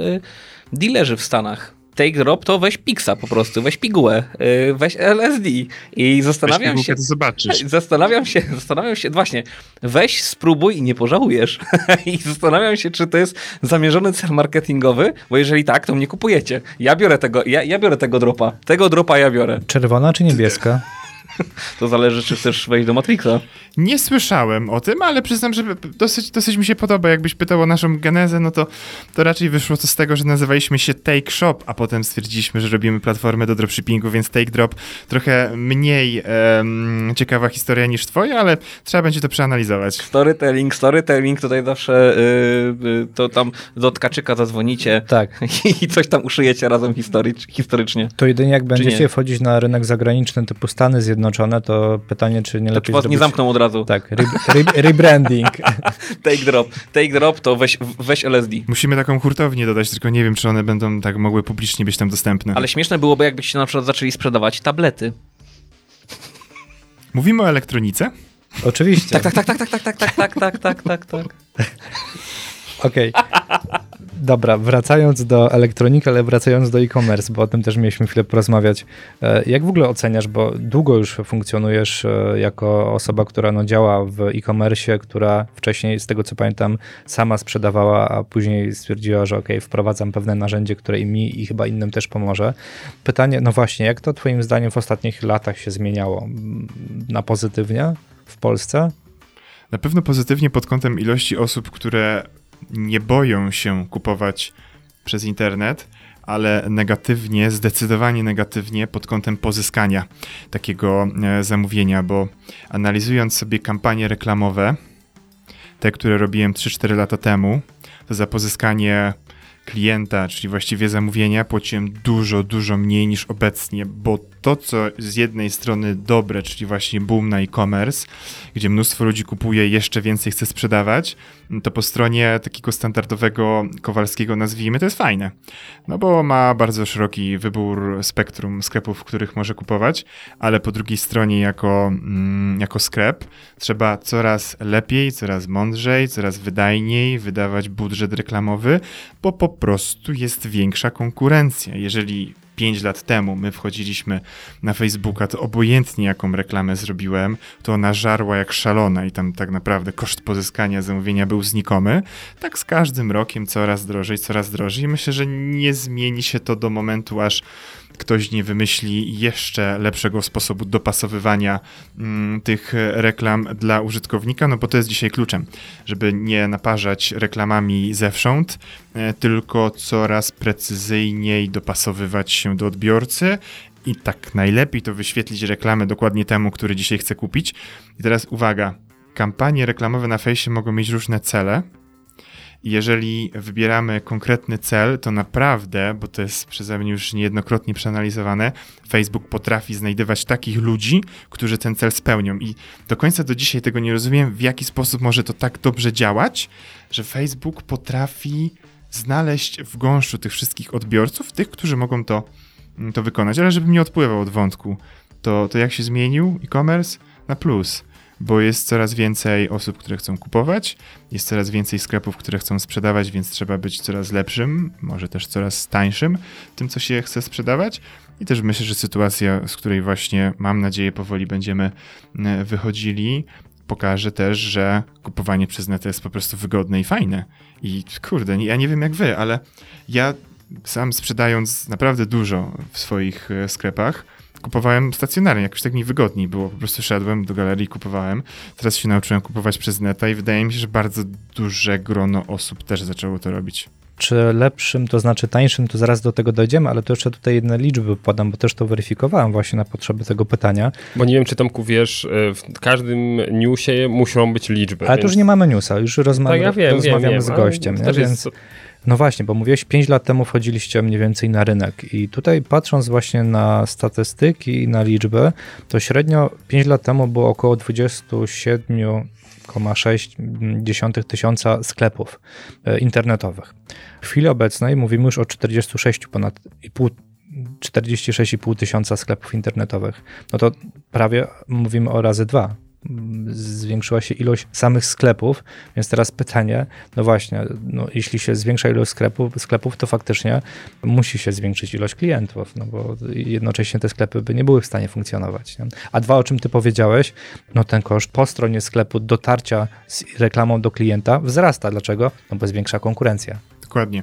dealerzy w Stanach take drop, to weź Pixa po prostu, weź pigułę, y, weź LSD i zastanawiam weź się... to zobaczysz. Zastanawiam się, zastanawiam się, właśnie, weź, spróbuj i nie pożałujesz. I zastanawiam się, czy to jest zamierzony cel marketingowy, bo jeżeli tak, to mnie kupujecie. Ja biorę tego, ja, ja biorę tego dropa. Tego dropa ja biorę. Czerwona czy niebieska? To zależy, czy chcesz wejść do Matrixa. Nie słyszałem o tym, ale przyznam, że dosyć, dosyć mi się podoba. Jakbyś pytał o naszą genezę, no to, to raczej wyszło to z tego, że nazywaliśmy się Take Shop, a potem stwierdziliśmy, że robimy platformę do dropshippingu, więc Take Drop trochę mniej um, ciekawa historia niż twoja, ale trzeba będzie to przeanalizować. Storytelling, storytelling, tutaj zawsze yy, to tam do tkaczyka zadzwonicie tak. i coś tam uszyjecie razem historycz, historycznie. To jedynie jak będziecie wchodzić na rynek zagraniczny typu Stany Zjednoczone, to pytanie, czy nie to lepiej was zrobić... nie zamkną od razu. Tak, re, re, rebranding. take drop. Take drop to weź, weź LSD. Musimy taką hurtownię dodać, tylko nie wiem, czy one będą tak mogły publicznie być tam dostępne. Ale śmieszne byłoby, jakbyście na przykład zaczęli sprzedawać tablety. Mówimy o elektronice? Oczywiście. Tak, tak, tak, tak, tak, tak, tak, tak, tak, tak, tak, tak. Okej. Okay. Dobra, wracając do elektroniki, ale wracając do e-commerce, bo o tym też mieliśmy chwilę porozmawiać. E, jak w ogóle oceniasz, bo długo już funkcjonujesz e, jako osoba, która no, działa w e-commerce, która wcześniej, z tego co pamiętam, sama sprzedawała, a później stwierdziła, że ok, wprowadzam pewne narzędzie, które i mi i chyba innym też pomoże. Pytanie, no właśnie, jak to twoim zdaniem w ostatnich latach się zmieniało? Na pozytywnie w Polsce? Na pewno pozytywnie pod kątem ilości osób, które nie boją się kupować przez internet, ale negatywnie, zdecydowanie negatywnie pod kątem pozyskania takiego e, zamówienia, bo analizując sobie kampanie reklamowe, te, które robiłem 3-4 lata temu, to za pozyskanie klienta, czyli właściwie zamówienia, płaciłem dużo, dużo mniej niż obecnie, bo to, co z jednej strony dobre, czyli właśnie boom na e-commerce, gdzie mnóstwo ludzi kupuje, jeszcze więcej chce sprzedawać, to po stronie takiego standardowego Kowalskiego, nazwijmy, to jest fajne. No bo ma bardzo szeroki wybór spektrum sklepów, w których może kupować, ale po drugiej stronie jako, mm, jako sklep trzeba coraz lepiej, coraz mądrzej, coraz wydajniej wydawać budżet reklamowy, bo po prostu jest większa konkurencja. Jeżeli 5 lat temu my wchodziliśmy na Facebooka, to obojętnie jaką reklamę zrobiłem, to ona żarła jak szalona i tam tak naprawdę koszt pozyskania zamówienia był znikomy. Tak z każdym rokiem coraz drożej, coraz drożej. I myślę, że nie zmieni się to do momentu, aż ktoś nie wymyśli jeszcze lepszego sposobu dopasowywania mm, tych reklam dla użytkownika, no bo to jest dzisiaj kluczem, żeby nie naparzać reklamami zewsząd, e, tylko coraz precyzyjniej dopasowywać się do odbiorcy i tak najlepiej to wyświetlić reklamę dokładnie temu, który dzisiaj chce kupić. I teraz uwaga, kampanie reklamowe na fejsie mogą mieć różne cele, jeżeli wybieramy konkretny cel, to naprawdę, bo to jest przeze mnie już niejednokrotnie przeanalizowane, Facebook potrafi znajdywać takich ludzi, którzy ten cel spełnią. I do końca do dzisiaj tego nie rozumiem, w jaki sposób może to tak dobrze działać, że Facebook potrafi znaleźć w gąszczu tych wszystkich odbiorców, tych, którzy mogą to, to wykonać. Ale żebym nie odpływał od wątku, to, to jak się zmienił e-commerce? Na plus bo jest coraz więcej osób, które chcą kupować, jest coraz więcej sklepów, które chcą sprzedawać, więc trzeba być coraz lepszym, może też coraz tańszym tym, co się chce sprzedawać. I też myślę, że sytuacja, z której właśnie mam nadzieję powoli będziemy e, wychodzili, pokaże też, że kupowanie przez net jest po prostu wygodne i fajne. I kurde, ja nie wiem jak wy, ale ja sam sprzedając naprawdę dużo w swoich e, sklepach, kupowałem stacjonarnie, jakoś tak mi wygodniej było. Po prostu szedłem do galerii, kupowałem. Teraz się nauczyłem kupować przez neta i wydaje mi się, że bardzo duże grono osób też zaczęło to robić. Czy lepszym, to znaczy tańszym, to zaraz do tego dojdziemy, ale to jeszcze tutaj jedne liczby podam, bo też to weryfikowałem właśnie na potrzeby tego pytania. Bo nie wiem, czy Tomku wiesz, e, w każdym newsie muszą być liczby. Ale więc... to już nie mamy newsa, już rozma tak, ja wiem, rozmawiamy wiem, wiem, z gościem. To też więc... jest No właśnie, bo mówiłeś, 5 lat temu wchodziliście mniej więcej na rynek i tutaj patrząc właśnie na statystyki i na liczby, to średnio 5 lat temu było około 27,6 tysiąca sklepów e, internetowych. W chwili obecnej mówimy już o 46 ponad i pół 46,5 tysiąca sklepów internetowych. No to prawie mówimy o razy dwa zwiększyła się ilość samych sklepów, więc teraz pytanie, no właśnie, no jeśli się zwiększa ilość sklepów, sklepów, to faktycznie musi się zwiększyć ilość klientów, no bo jednocześnie te sklepy by nie były w stanie funkcjonować. Nie? A dwa, o czym ty powiedziałeś, no ten koszt po stronie sklepu dotarcia z reklamą do klienta wzrasta. Dlaczego? No bo zwiększa konkurencja. Dokładnie.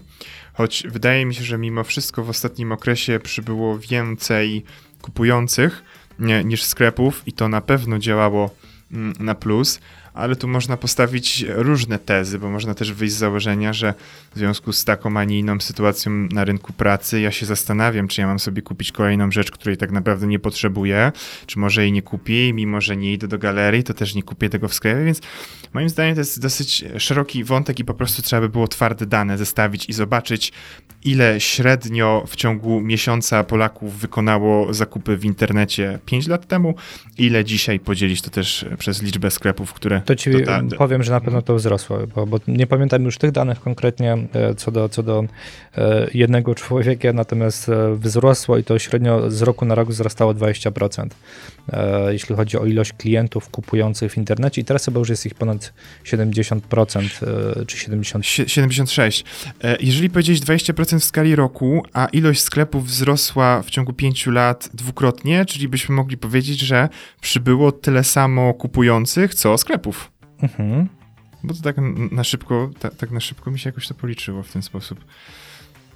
Choć wydaje mi się, że mimo wszystko w ostatnim okresie przybyło więcej kupujących niż sklepów i to na pewno działało na plus, ale tu można postawić różne tezy, bo można też wyjść z założenia, że w związku z taką, a nie inną sytuacją na rynku pracy, ja się zastanawiam, czy ja mam sobie kupić kolejną rzecz, której tak naprawdę nie potrzebuję, czy może jej nie kupię i mimo, że nie idę do galerii, to też nie kupię tego w sklepie, więc moim zdaniem to jest dosyć szeroki wątek i po prostu trzeba by było twarde dane zestawić i zobaczyć, ile średnio w ciągu miesiąca Polaków wykonało zakupy w internecie 5 lat temu, ile dzisiaj podzielić to też przez liczbę sklepów, które... To ci powiem, że na pewno to wzrosło, bo, bo, nie pamiętam już tych danych konkretnie e, co do, co do e, jednego człowieka, natomiast e, wzrosło i to średnio z roku na rok wzrastało 20%, jeśli chodzi o ilość klientów kupujących w internecie i teraz chyba już jest ich ponad 70% czy 70%. 76. Jeżeli powiedzieć 20% w skali roku, a ilość sklepów wzrosła w ciągu pięciu lat dwukrotnie, czyli byśmy mogli powiedzieć, że przybyło tyle samo kupujących, co sklepów. Mhm. Bo to tak na szybko, tak, tak na szybko mi się jakoś to policzyło w ten sposób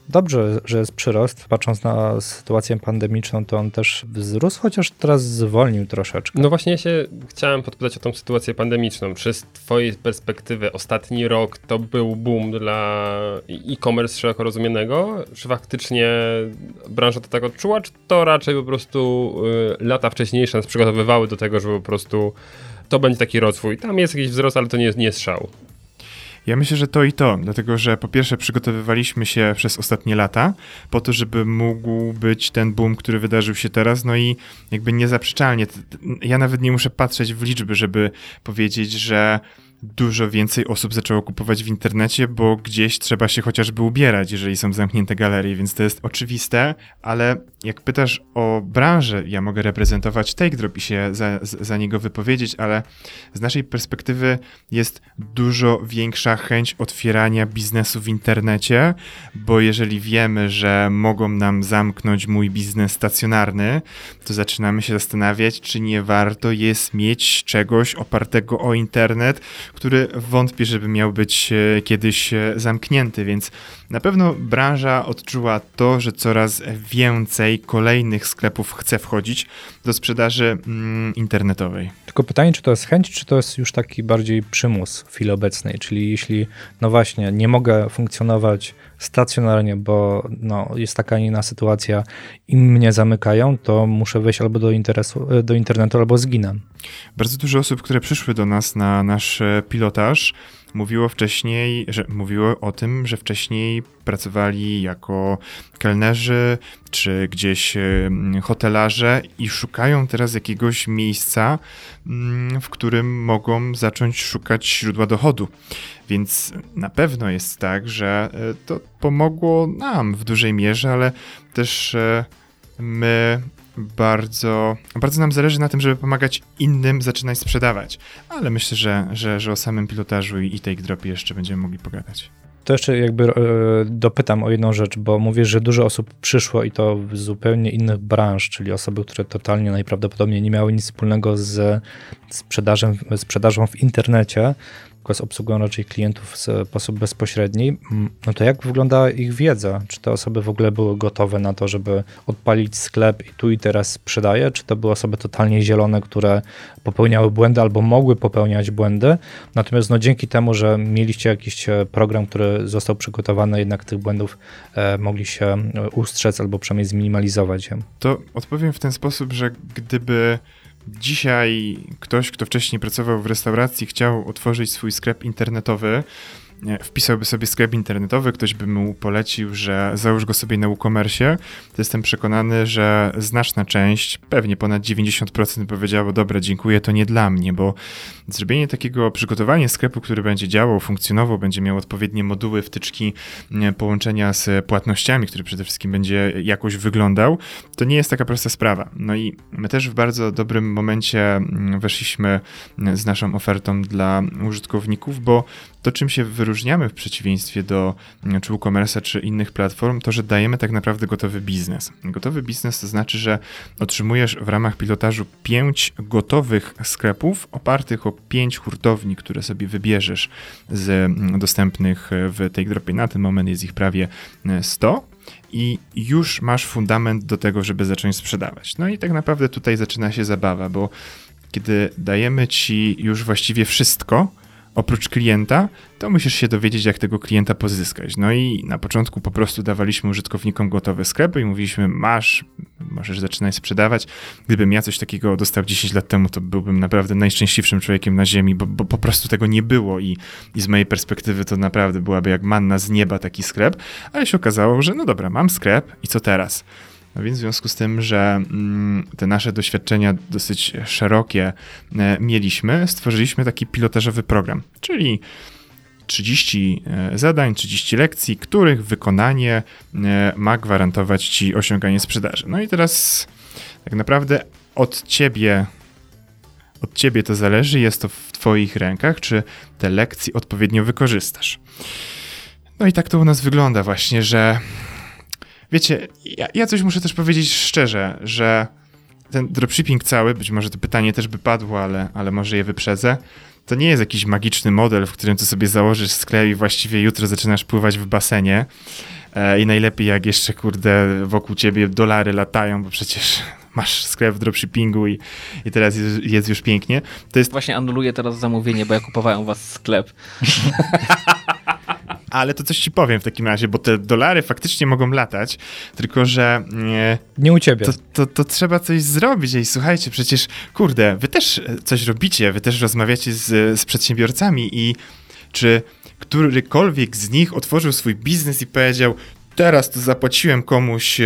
dobrze, że jest przyrost. Patrząc na sytuację pandemiczną, to on też wzrósł, chociaż teraz zwolnił troszeczkę. No właśnie ja się chciałem podpytać o tą sytuację pandemiczną. Czy z twojej perspektywy ostatni rok to był boom dla e-commerce szeroko rozumianego? Czy faktycznie branża to tak odczuła, czy to raczej po prostu y, lata wcześniejsze nas przygotowywały do tego, że po prostu to będzie taki rozwój. Tam jest jakiś wzrost, ale to nie jest, nie jest szał. Ja myślę, że to i to, dlatego że po pierwsze przygotowywaliśmy się przez ostatnie lata po to, żeby mógł być ten boom, który wydarzył się teraz, no i jakby niezaprzeczalnie, ja nawet nie muszę patrzeć w liczby, żeby powiedzieć, że dużo więcej osób zaczęło kupować w internecie, bo gdzieś trzeba się chociażby ubierać, jeżeli są zamknięte galerie, więc to jest oczywiste, ale jak pytasz o branżę, ja mogę reprezentować Take Drop i się za, za niego wypowiedzieć, ale z naszej perspektywy jest dużo większa chęć otwierania biznesu w internecie, bo jeżeli wiemy, że mogą nam zamknąć mój biznes stacjonarny, to zaczynamy się zastanawiać, czy nie warto jest mieć czegoś opartego o internet, który wątpię, żeby miał być e, kiedyś e, zamknięty, więc na pewno branża odczuła to, że coraz więcej kolejnych sklepów chce wchodzić do sprzedaży mm, internetowej. Tylko pytanie, czy to jest chęć, czy to jest już taki bardziej przymus w chwili obecnej, czyli jeśli, no właśnie, nie mogę funkcjonować stacjonarnie, bo no, jest taka inna sytuacja i mnie zamykają, to muszę wejść albo do, interesu, do internetu, albo zginę. Bardzo dużo osób, które przyszły do nas na nasz e, pilotaż, mówiło wcześniej, że mówiło o tym, że wcześniej pracowali jako kelnerzy czy gdzieś hotelarze i szukają teraz jakiegoś miejsca, mm, w którym mogą zacząć szukać źródła dochodu. Więc na pewno jest tak, że e, to pomogło nam w dużej mierze, ale też e, my bardzo, bardzo nam zależy na tym, żeby pomagać innym zaczynać sprzedawać. Ale myślę, że, że, że o samym pilotażu i take dropie jeszcze będziemy mogli pogadać. To jeszcze jakby e, dopytam o jedną rzecz, bo mówisz, że dużo osób przyszło i to z zupełnie innych branż, czyli osoby, które totalnie najprawdopodobniej nie miały nic wspólnego z sprzedażą, sprzedażą w internecie, tylko z obsługą raczej klientów w sposób bezpośredni, no to jak wygląda ich wiedza? Czy te osoby w ogóle były gotowe na to, żeby odpalić sklep i tu i teraz sprzedaje? Czy to były osoby totalnie zielone, które popełniały błędy albo mogły popełniać błędy? Natomiast no dzięki temu, że mieliście jakiś e, program, który został przygotowany, jednak tych błędów e, mogli się e, ustrzec albo przynajmniej zminimalizować. To odpowiem w ten sposób, że gdyby dzisiaj ktoś, kto wcześniej pracował w restauracji, chciał otworzyć swój sklep internetowy, wpisałby sobie sklep internetowy, ktoś by mu polecił, że załóż go sobie na WooCommerce, to jestem przekonany, że znaczna część, pewnie ponad 90% powiedziało, dobra, dziękuję, to nie dla mnie, bo zrobienie takiego, przygotowanie sklepu, który będzie działał, funkcjonował, będzie miał odpowiednie moduły, wtyczki, połączenia z płatnościami, który przede wszystkim będzie jakoś wyglądał, to nie jest taka prosta sprawa. No i my też w bardzo dobrym momencie mm, weszliśmy z naszą ofertą dla użytkowników, bo to, czym się wyróżniamy w przeciwieństwie do mm, czy czy innych platform, to, że dajemy tak naprawdę gotowy biznes. Gotowy biznes to znaczy, że otrzymujesz w ramach pilotażu pięć gotowych sklepów opartych o pięć hurtowni, które sobie wybierzesz z mm, dostępnych w tej dropie. Na ten moment jest ich prawie 100 i już masz fundament do tego, żeby zacząć sprzedawać. No i tak naprawdę tutaj zaczyna się zabawa, bo kiedy dajemy ci już właściwie wszystko, oprócz klienta, to musisz się dowiedzieć, jak tego klienta pozyskać. No i na początku po prostu dawaliśmy użytkownikom gotowe sklepy i mówiliśmy, masz, możesz zaczynać sprzedawać. Gdybym ja coś takiego dostał 10 lat temu, to byłbym naprawdę najszczęśliwszym człowiekiem na ziemi, bo, bo po prostu tego nie było i, i z mojej perspektywy to naprawdę byłaby jak manna z nieba taki sklep, ale się okazało, że no dobra, mam sklep i co teraz? No więc w związku z tym, że mm, te nasze doświadczenia dosyć szerokie e, mieliśmy, stworzyliśmy taki pilotażowy program, czyli 30 e, zadań, 30 lekcji, których wykonanie e, ma gwarantować ci osiąganie sprzedaży. No i teraz tak naprawdę od ciebie od ciebie to zależy, jest to w twoich rękach, czy te lekcje odpowiednio wykorzystasz. No i tak to u nas wygląda właśnie, że Wiecie, ja, ja coś muszę też powiedzieć szczerze, że ten dropshipping cały, być może to pytanie też by padło, ale, ale może je wyprzedzę, to nie jest jakiś magiczny model, w którym to sobie założysz sklep i właściwie jutro zaczynasz pływać w basenie. E, I najlepiej jak jeszcze, kurde, wokół ciebie dolary latają, bo przecież masz sklep w dropshippingu i, i teraz jest, jest już pięknie. To jest... Właśnie anuluję teraz zamówienie, bo ja kupowałem was sklep. Ale to coś ci powiem w takim razie, bo te dolary faktycznie mogą latać, tylko że... Nie, nie u ciebie. To, to, to trzeba coś zrobić. Ej, słuchajcie, przecież, kurde, wy też coś robicie, wy też rozmawiacie z, z przedsiębiorcami i czy którykolwiek z nich otworzył swój biznes i powiedział, Teraz to zapłaciłem komuś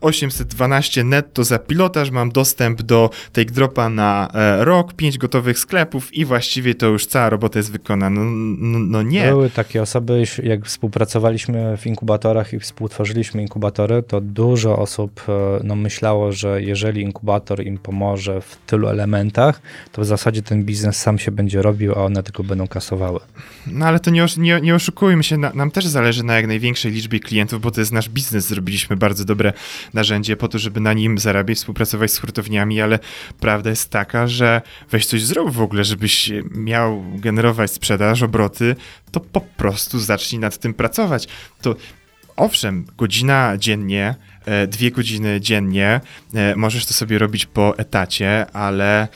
812 e, netto za pilotaż, mam dostęp do take dropa na e, rok, 5 gotowych sklepów i właściwie to już cała robota jest wykonana. No, no, no nie. Były takie osoby, jak współpracowaliśmy w inkubatorach i współtworzyliśmy inkubatory, to dużo osób e, no, myślało, że jeżeli inkubator im pomoże w tylu elementach, to w zasadzie ten biznes sam się będzie robił, a one tylko będą kasowały. No ale to nie, nie, nie oszukujmy się, nam też zależy na jak największej liczbie klientów, bo to jest nasz biznes. Zrobiliśmy bardzo dobre narzędzie po to, żeby na nim zarabiać, współpracować z hurtowniami, ale prawda jest taka, że weź coś zrób w ogóle, żebyś miał generować sprzedaż, obroty, to po prostu zacznij nad tym pracować. To owszem, godzina dziennie, e, dwie godziny dziennie, e, możesz to sobie robić po etacie, ale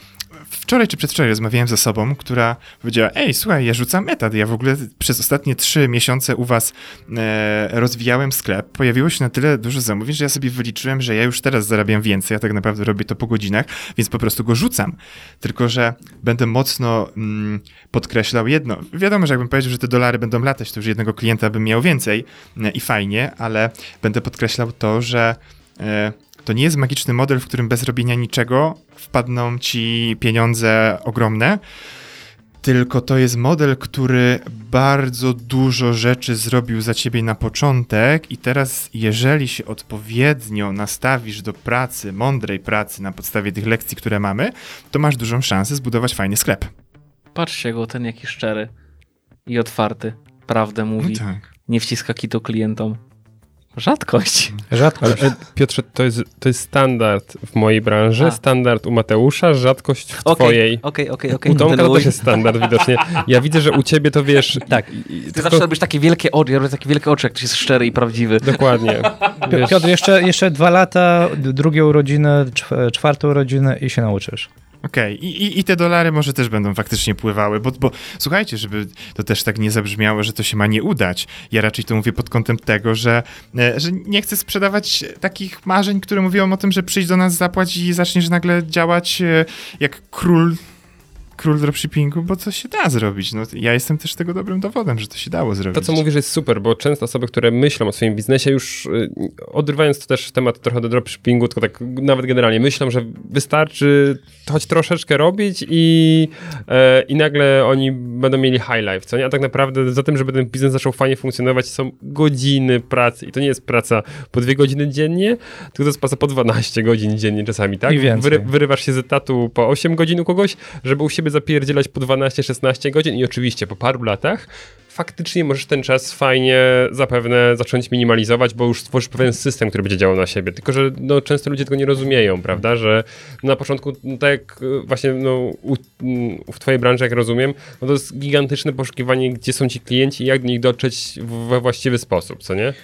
wczoraj czy przedwczoraj rozmawiałem ze sobą, która powiedziała, ej, słuchaj, ja rzucam etat, ja w ogóle przez ostatnie trzy miesiące u was e, rozwijałem sklep, pojawiło się na tyle dużo zamówień, że ja sobie wyliczyłem, że ja już teraz zarabiam więcej, ja tak naprawdę robię to po godzinach, więc po prostu go rzucam. Tylko, że będę mocno mm, podkreślał jedno. Wiadomo, że jakbym powiedział, że te dolary będą latać, to już jednego klienta bym miał więcej e, i fajnie, ale będę podkreślał to, że e, to nie jest magiczny model, w którym bez robienia niczego wpadną ci pieniądze ogromne, tylko to jest model, który bardzo dużo rzeczy zrobił za ciebie na początek, i teraz, jeżeli się odpowiednio nastawisz do pracy, mądrej pracy na podstawie tych lekcji, które mamy, to masz dużą szansę zbudować fajny sklep. Patrzcie go, ten jaki szczery i otwarty. Prawdę mówi. No tak. Nie wciska kitu klientom. Rzadkość. Rzadkość. Ale, Piotrze, to jest, to jest standard w mojej branży, A. standard u Mateusza, rzadkość w okay, twojej. Okej, okej, okej. U Tomka to też jest standard widocznie. Ja widzę, że u ciebie to wiesz... Tak. Ty tylko... zawsze robisz takie wielkie oczy, ja robię takie wielkie oczy, jak ktoś jest szczery i prawdziwy. Dokładnie. Piotr, jeszcze, jeszcze dwa lata, drugie urodziny, czwartą urodzinę i się nauczysz. Okej, okay. I, I, te dolary może też będą faktycznie pływały, bo, bo słuchajcie, żeby to też tak nie zabrzmiało, że to się ma nie udać. Ja raczej to mówię pod kątem tego, że, e, że nie chcę sprzedawać takich marzeń, które mówią o tym, że przyjdź do nas, zapłać i zaczniesz nagle działać e, jak król król dropshippingu, bo to się da zrobić. No, ja jestem też tego dobrym dowodem, że to się dało zrobić. To, co mówisz, jest super, bo często osoby, które myślą o swoim biznesie, już y, odrywając to też temat trochę do dropshippingu, tylko tak nawet generalnie myślą, że wystarczy choć troszeczkę robić i, e, i nagle oni będą mieli high life, co nie? A tak naprawdę za tym, żeby ten biznes zaczął fajnie funkcjonować, są godziny pracy i to nie jest praca po dwie godziny dziennie, tylko to jest praca po 12 godzin dziennie czasami, tak? I więcej. Wyry, wyrywasz się z etatu po 8 godzin u kogoś, żeby u siebie zapierdzielać po 12-16 godzin i oczywiście po paru latach faktycznie możesz ten czas fajnie zapewne zacząć minimalizować, bo już stworzysz pewien system, który będzie działał na siebie. Tylko, że no, często ludzie tego nie rozumieją, prawda? Że na początku, no, tak jak y, właśnie no, u, w twojej branży, jak rozumiem, no to jest gigantyczne poszukiwanie, gdzie są ci klienci i jak do nich dotrzeć we właściwy sposób, co nie?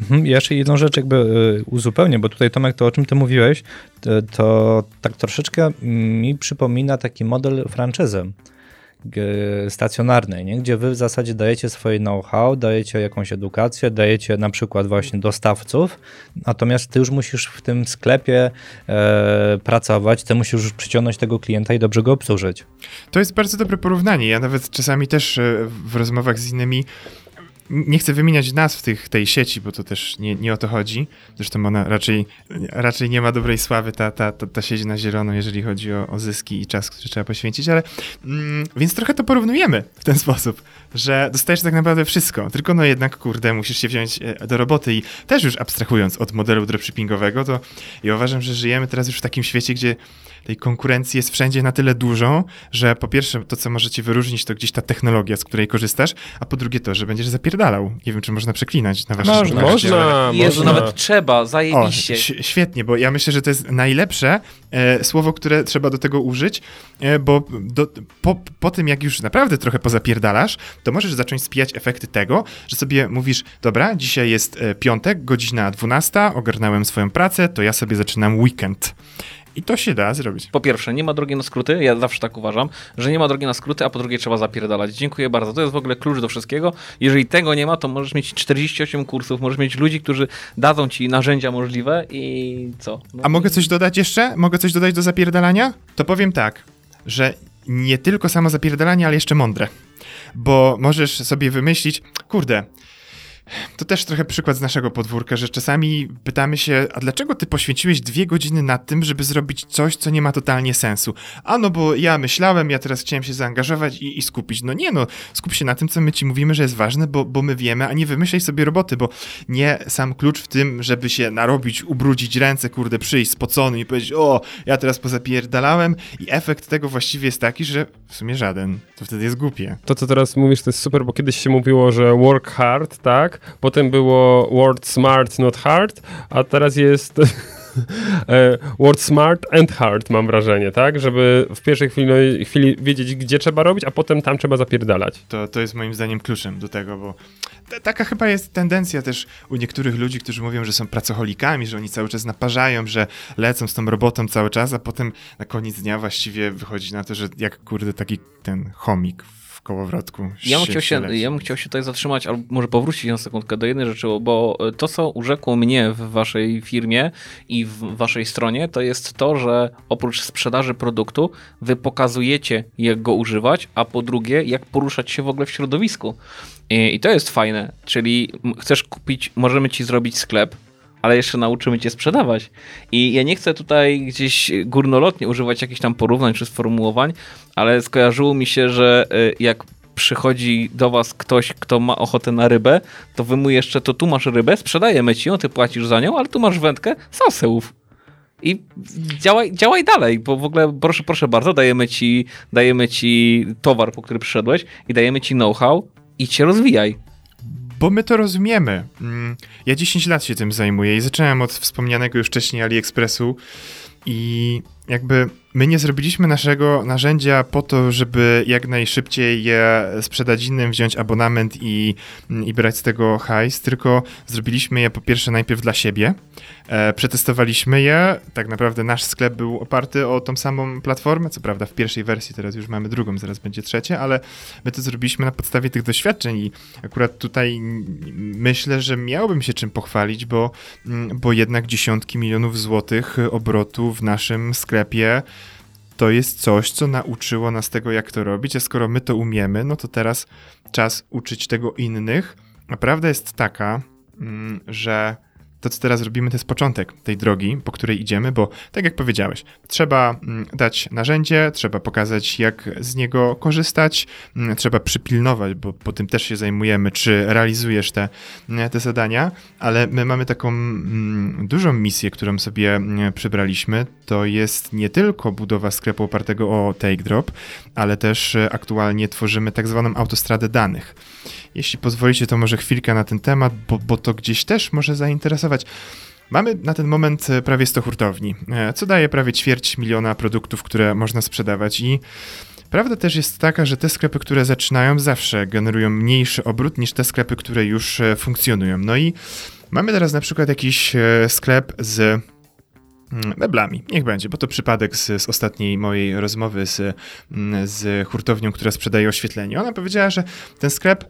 Mhm, Jeszcze jedną rzecz jakby y, uzupełnię, bo tutaj Tomek, to o czym ty mówiłeś, to, to tak troszeczkę mi przypomina taki model franczyzy stacjonarnej, nie? gdzie wy w zasadzie dajecie swoje know-how, dajecie jakąś edukację, dajecie na przykład właśnie dostawców, natomiast ty już musisz w tym sklepie e, pracować, ty musisz już przyciągnąć tego klienta i dobrze go obsłużyć. To jest bardzo dobre porównanie. Ja nawet czasami też e, w rozmowach z innymi nie chcę wymieniać nazw tych, tej sieci, bo to też nie, nie o to chodzi. Zresztą ona raczej, raczej nie ma dobrej sławy, ta, ta, ta, ta sieć na zielono, jeżeli chodzi o, o zyski i czas, który trzeba poświęcić, ale mm, więc trochę to porównujemy w ten sposób, że dostajesz tak naprawdę wszystko, tylko no jednak, kurde, musisz się wziąć e, do roboty i też już abstrahując od modelu dropshippingowego, to ja uważam, że żyjemy teraz już w takim świecie, gdzie tej konkurencji jest wszędzie na tyle dużo, że po pierwsze to, co możecie wyróżnić, to gdzieś ta technologia, z której korzystasz, a po drugie to, że będziesz zapierdalał. Nie wiem, czy można przeklinać na waszych Można. podcaście, ale- Można, Jezu, można. nawet trzeba, o, zajebiście. ś- świetnie, bo ja myślę, że to jest najlepsze e, słowo, które trzeba do tego użyć, e, bo do, po, po tym, jak już naprawdę trochę pozapierdalasz, to możesz zacząć spijać efekty tego, że sobie mówisz, dobra, dzisiaj jest e, piątek, godzina 12, ogarnąłem swoją pracę, to ja sobie zaczynam weekend. I to się da zrobić. Po pierwsze, nie ma drogi na skróty, ja zawsze tak uważam, że nie ma drogi na skróty, a po drugie trzeba zapierdalać. Dziękuję bardzo. To jest w ogóle klucz do wszystkiego. Jeżeli tego nie ma, to możesz mieć 48 kursów, możesz mieć ludzi, którzy dadzą ci narzędzia możliwe i co? No A i- mogę coś dodać jeszcze? Mogę coś dodać do zapierdalania? To powiem tak, że nie tylko samo zapierdalanie, ale jeszcze mądre. Bo możesz sobie wymyślić, kurde, to też trochę przykład z naszego podwórka, że czasami pytamy się, a dlaczego ty poświęciłeś dwie godziny na tym, żeby zrobić coś, co nie ma totalnie sensu? A no bo ja myślałem, ja teraz chciałem się zaangażować i, i skupić. No nie no, skup się na tym, co my ci mówimy, że jest ważne, bo, bo my wiemy, a nie wymyślaj sobie roboty, bo nie sam klucz w tym, żeby się narobić, ubrudzić ręce, kurde, przyjść spocony i powiedzieć, o, ja teraz pozapierdalałem i efekt tego właściwie jest taki, że w sumie żaden. To wtedy jest głupie. To, co teraz mówisz, to jest super, bo kiedyś się mówiło, że work hard, tak? Potem było work smart, not hard, a teraz jest e, work smart and hard, mam wrażenie, tak? Żeby w pierwszej chwili, chwili wiedzieć, gdzie trzeba robić, a potem tam trzeba zapierdalać. To, to jest moim zdaniem kluczem do tego, bo ta, taka chyba jest tendencja też u niektórych ludzi, którzy mówią, że są pracoholikami, że oni cały czas naparzają, że lecą z tą robotą cały czas, a potem na koniec dnia właściwie wychodzi na to, że jak kurde taki ten chomik kołowrotku. Ja bym, chciał się, leci. ja bym chciał się tutaj zatrzymać, albo może powrócić na sekundkę do jednej rzeczy, bo to, co urzekło mnie w waszej firmie i w waszej stronie, to jest to, że oprócz sprzedaży produktu, wy pokazujecie, jak go używać, a po drugie, jak poruszać się w ogóle w środowisku. I, i to jest fajne, czyli chcesz kupić, możemy ci zrobić sklep, ale jeszcze nauczymy cię sprzedawać. I ja nie chcę tutaj gdzieś górnolotnie używać jakichś tam porównań czy sformułowań, ale skojarzyło mi się, że y, jak przychodzi do was ktoś, kto ma ochotę na rybę, to wy mu jeszcze, to tu masz rybę, sprzedajemy ci ją, ty płacisz za nią, ale tu masz wędkę, sasełów. I działaj, działaj dalej, bo w ogóle proszę, proszę bardzo, dajemy ci, dajemy ci towar, po który przyszedłeś i dajemy ci know-how i się rozwijaj. Bo my to rozumiemy. Mm, Ja 10 lat się tym zajmuję i zacząłem od wspomnianego już wcześniej AliExpressu i jakby my nie zrobiliśmy naszego narzędzia po to, żeby jak najszybciej je sprzedać innym, wziąć abonament i, i brać z tego hajs, tylko zrobiliśmy je po pierwsze najpierw dla siebie, e, przetestowaliśmy je, tak naprawdę nasz sklep był oparty o tą samą platformę, co prawda w pierwszej wersji, teraz już mamy drugą, zaraz będzie trzecia, ale my to zrobiliśmy na podstawie tych doświadczeń i akurat tutaj myślę, że miałbym się czym pochwalić, bo, mm, bo jednak dziesiątki milionów złotych obrotu w naszym sklepie to jest coś, co nauczyło nas tego, jak to robić, a skoro my to umiemy, no to teraz czas uczyć tego innych. A prawda jest taka, mm, że to, co teraz robimy, to jest początek tej drogi, po której idziemy, bo tak jak powiedziałeś, trzeba mm, dać narzędzie, trzeba pokazać, jak z niego korzystać, mm, trzeba przypilnować, bo po tym też się zajmujemy, czy realizujesz te, mm, te zadania, ale my mamy taką dużą misję, którą sobie przybraliśmy, to jest nie tylko budowa sklepu opartego o TakeDrop, ale też e, aktualnie tworzymy tak zwaną autostradę danych. Jeśli pozwolicie, to może chwilkę na ten temat, bo, bo to gdzieś też może zainteresować. Mamy na ten moment e, prawie 100 hurtowni, e, co daje prawie ćwierć miliona produktów, które można sprzedawać i Prawda też jest taka, że te sklepy, które zaczynają, zawsze generują mniejszy obrót niż te sklepy, które już e, funkcjonują. No i mamy teraz na przykład jakiś sklep z Mm, meblami. Niech będzie, bo to przypadek z, z ostatniej mojej rozmowy z, mm, z hurtownią, która sprzedaje oświetlenie. Ona powiedziała, że ten sklep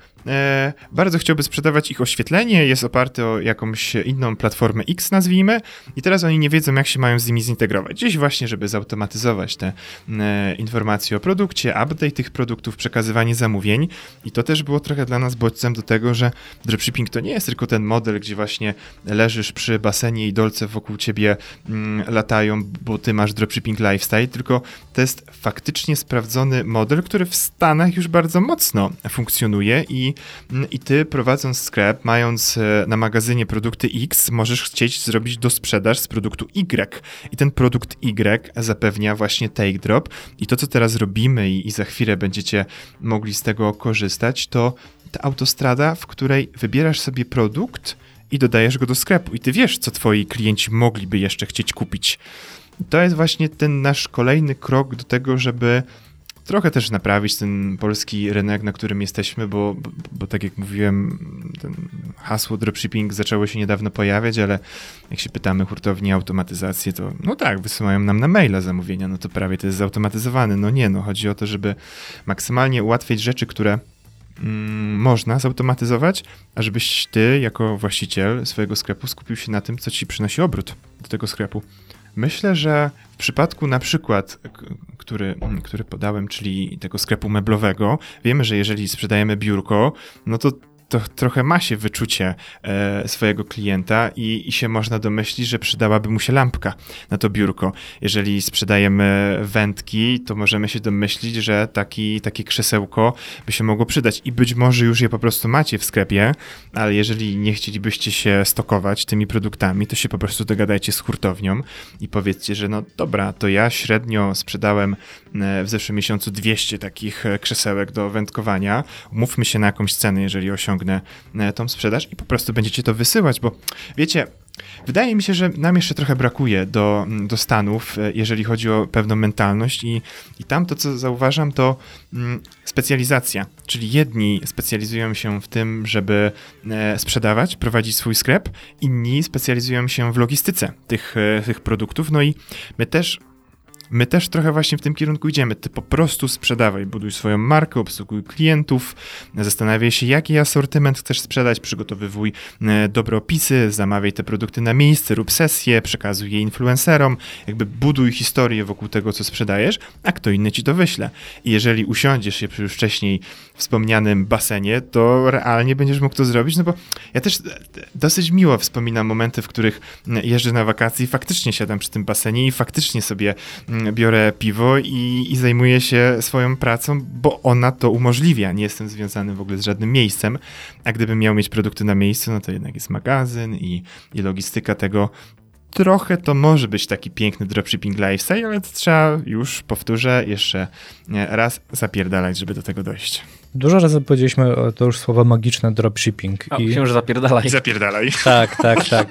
bardzo chciałby sprzedawać ich oświetlenie, jest oparty o jakąś inną platformę X, nazwijmy, i teraz oni nie wiedzą, jak się mają z nimi zintegrować. Gdzieś właśnie, żeby zautomatyzować te e, informacje o produkcie, update tych produktów, przekazywanie zamówień. I to też było trochę dla nas bodźcem do tego, że dropshipping to nie jest tylko ten model, gdzie właśnie leżysz przy basenie i dolce wokół ciebie mm, latają, bo ty masz dropshipping lifestyle, tylko to jest faktycznie sprawdzony model, który w Stanach już bardzo mocno funkcjonuje i, i ty prowadząc sklep, mając e, na magazynie produkty X, możesz chcieć zrobić do sprzedaż z produktu Y. I ten produkt Y zapewnia właśnie take drop i to, co teraz robimy i, i za chwilę będziecie mogli z tego korzystać, to ta autostrada, w której wybierasz sobie produkt, i dodajesz go do sklepu i ty wiesz, co twoi klienci mogliby jeszcze chcieć kupić. To jest właśnie ten nasz kolejny krok do tego, żeby trochę też naprawić ten polski rynek, na którym jesteśmy, bo, bo, bo, tak jak mówiłem, hasło dropshipping zaczęło się niedawno pojawiać, ale jak się pytamy hurtowni automatyzację, to no tak, wysyłają nam na maila zamówienia, no to prawie to jest zautomatyzowane. No nie, no chodzi o to, żeby maksymalnie ułatwiać rzeczy, które mm, można zautomatyzować, a żebyś ty, jako właściciel swojego sklepu, skupił się na tym, co ci przynosi obrót do tego sklepu. Myślę, że w przypadku na przykład, który, który podałem, czyli tego sklepu meblowego, wiemy, że jeżeli sprzedajemy biurko, no to to trochę ma się wyczucie e, swojego klienta i, i się można domyślić, że przydałaby mu się lampka na to biurko. Jeżeli sprzedajemy wędki, to możemy się domyślić, że taki, takie krzesełko by się mogło przydać i być może już je po prostu macie w sklepie, ale jeżeli nie chcielibyście się stokować tymi produktami, to się po prostu dogadajcie z hurtownią i powiedzcie, że no dobra, to ja średnio sprzedałem w zeszłym miesiącu 200 takich e, krzesełek do wędkowania, umówmy się na jakąś cenę, jeżeli osiągnę e, tą sprzedaż i po prostu będziecie to wysyłać, bo wiecie, Wydaje mi się, że nam jeszcze trochę brakuje do, do Stanów, e, jeżeli chodzi o pewną mentalność, i, i tam to, co zauważam, to specjalizacja. Czyli jedni specjalizują się w tym, żeby e, sprzedawać, prowadzić swój sklep, inni specjalizują się w logistyce tych, e, tych produktów. No i my też My też trochę właśnie w tym kierunku idziemy. Ty po prostu sprzedawaj, buduj swoją markę, obsługuj klientów, zastanawiaj się, jaki asortyment chcesz sprzedać, przygotowywuj e, dobre opisy, zamawiaj te produkty na miejsce, rób sesje, przekazuj je influencerom, jakby buduj historię wokół tego, co sprzedajesz, a kto inny ci to wyśle. I jeżeli usiądziesz się przy już wcześniej wspomnianym basenie, to realnie będziesz mógł to zrobić, no bo ja też dosyć miło wspominam momenty, w których jeżdżę na wakacje i faktycznie siadam przy tym basenie i faktycznie sobie biorę piwo i, i zajmuję się swoją pracą, bo ona to umożliwia. Nie jestem związany w ogóle z żadnym miejscem, a gdybym miał mieć produkty na miejscu, no to jednak jest magazyn i, i logistyka tego. Trochę to może być taki piękny dropshipping lifestyle, ale to trzeba już, powtórzę, jeszcze raz zapierdalać, żeby do tego dojść. Dużo razy powiedzieliśmy to już słowo magiczne dropshipping. A, I że zapierdalaj. Zapierdalaj. Tak, tak, tak.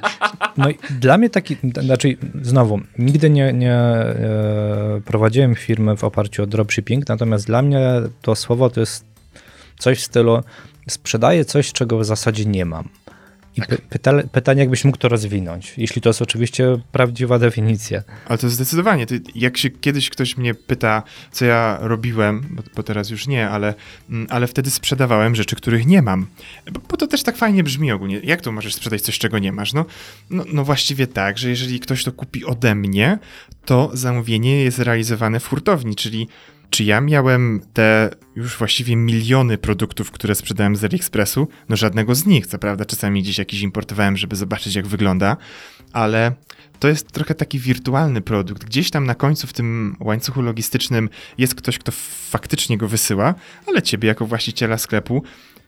No i dla mnie taki, znaczy znowu, nigdy nie, nie e, prowadziłem firmy w oparciu o dropshipping, natomiast dla mnie to słowo to jest coś w stylu sprzedaję coś, czego w zasadzie nie mam. I py pyta pytanie, jakbyś mógł to rozwinąć, jeśli to jest oczywiście prawdziwa definicja. Ale to zdecydowanie. To jak się kiedyś ktoś mnie pyta, co ja robiłem, bo, bo teraz już nie, ale, mm, ale wtedy sprzedawałem rzeczy, których nie mam. Bo, bo, to też tak fajnie brzmi ogólnie. Jak to możesz sprzedać coś, czego nie masz? No, no, no właściwie tak, że jeżeli ktoś to kupi ode mnie, to zamówienie jest realizowane w hurtowni, czyli czy ja miałem te już właściwie miliony produktów, które sprzedałem z AliExpressu? No żadnego z nich, co prawda czasami gdzieś jakiś importowałem, żeby zobaczyć jak wygląda, ale to jest trochę taki wirtualny produkt. Gdzieś tam na końcu w tym łańcuchu logistycznym jest ktoś, kto faktycznie go wysyła, ale ciebie jako właściciela sklepu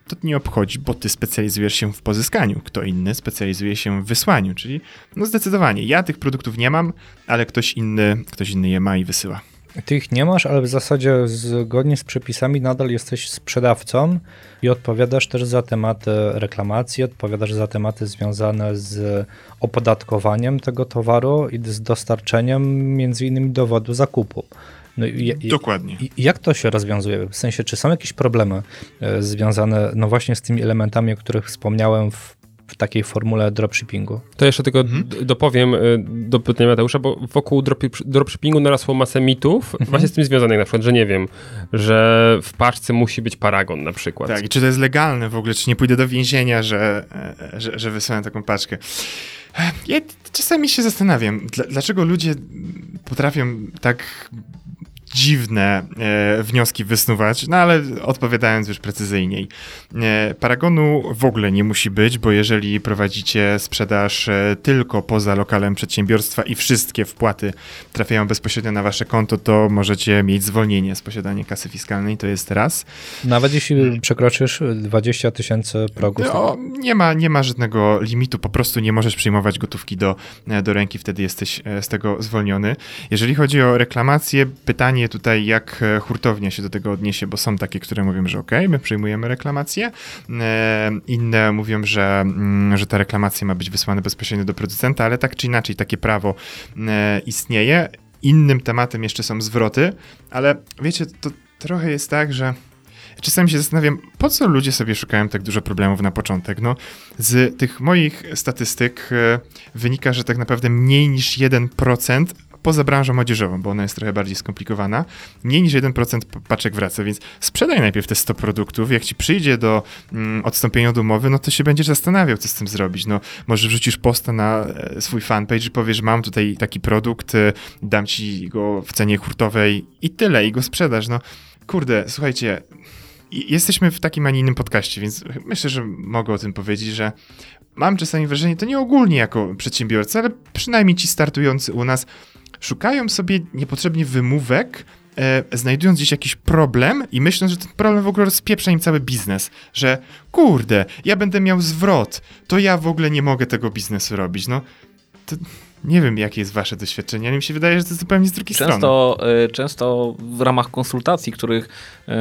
to nie obchodzi, bo ty specjalizujesz się w pozyskaniu, kto inny specjalizuje się w wysłaniu, czyli no zdecydowanie ja tych produktów nie mam, ale ktoś inny, ktoś inny je ma i wysyła. Ty ich nie masz, ale w zasadzie zgodnie z przepisami nadal jesteś sprzedawcą i odpowiadasz też za tematy reklamacji, odpowiadasz za tematy związane z opodatkowaniem tego towaru i z dostarczeniem między innymi dowodu zakupu. No i, Dokładnie. I, jak to się rozwiązuje? W sensie, czy są jakieś problemy e, związane no właśnie z tymi elementami, o których wspomniałem w w takiej formule dropshippingu. To jeszcze tylko mhm. dopowiem y, do pytania Mateusza, bo wokół dropshippingu narosło masę mitów, mhm. właśnie z tym związanych, na przykład, że nie wiem, że w paczce musi być paragon na przykład. Tak, i czy to jest legalne w ogóle, czy nie pójdę do więzienia, że, e, że, że wysyłam taką paczkę. Ja czasami się zastanawiam, dlaczego ludzie potrafią tak dziwne e, wnioski wysnuwać, no ale odpowiadając już precyzyjniej. E, paragonu w ogóle nie musi być, bo jeżeli prowadzicie sprzedaż e, tylko poza lokalem przedsiębiorstwa i wszystkie wpłaty trafiają bezpośrednio na wasze konto, to możecie mieć zwolnienie z posiadania kasy fiskalnej, to jest raz. Nawet jeśli przekroczysz 20 tysięcy progów. No, nie, ma, nie ma żadnego limitu, po prostu nie możesz przyjmować gotówki do, e, do ręki, wtedy jesteś e, z tego zwolniony. Jeżeli chodzi o reklamację, pytanie tutaj, jak e, hurtownia się do tego odniesie, bo są takie, które mówią, że ok, my przyjmujemy reklamację. E, inne mówią, że, mm, że ta reklamacja ma być wysłana bezpośrednio do producenta, ale tak czy inaczej takie prawo e, istnieje. Innym tematem jeszcze są zwroty, ale wiecie, to trochę jest tak, że czasami się zastanawiam, po co ludzie sobie szukają tak dużo problemów na początek. No, z tych moich statystyk wynika, że tak naprawdę mniej niż 1% poza branżą odzieżową, bo ona jest trochę bardziej skomplikowana, mniej niż 1% paczek wraca, więc sprzedaj najpierw te 100 produktów, jak ci przyjdzie do mm, odstąpienia od umowy, no to się będziesz zastanawiał, co z tym zrobić. No, może wrzucisz posta na e, swój fanpage i powiesz, mam tutaj taki produkt, e, dam ci go w cenie hurtowej i tyle, i go sprzedasz. No, kurde, słuchajcie, jesteśmy w takim, a nie innym podcaście, więc myślę, że mogę o tym powiedzieć, że mam czasami wrażenie, to nie ogólnie jako przedsiębiorca, ale przynajmniej ci startujący u nas, szukają sobie niepotrzebnie wymówek, e, znajdując gdzieś jakiś problem i myśląc, że ten problem w ogóle rozpieprza im cały biznes, że kurde, ja będę miał zwrot, to ja w ogóle nie mogę tego biznesu robić. No, to nie wiem, jakie jest wasze doświadczenie, ale mi się wydaje, że to zupełnie z drugiej często, strony. Y, często w ramach konsultacji, których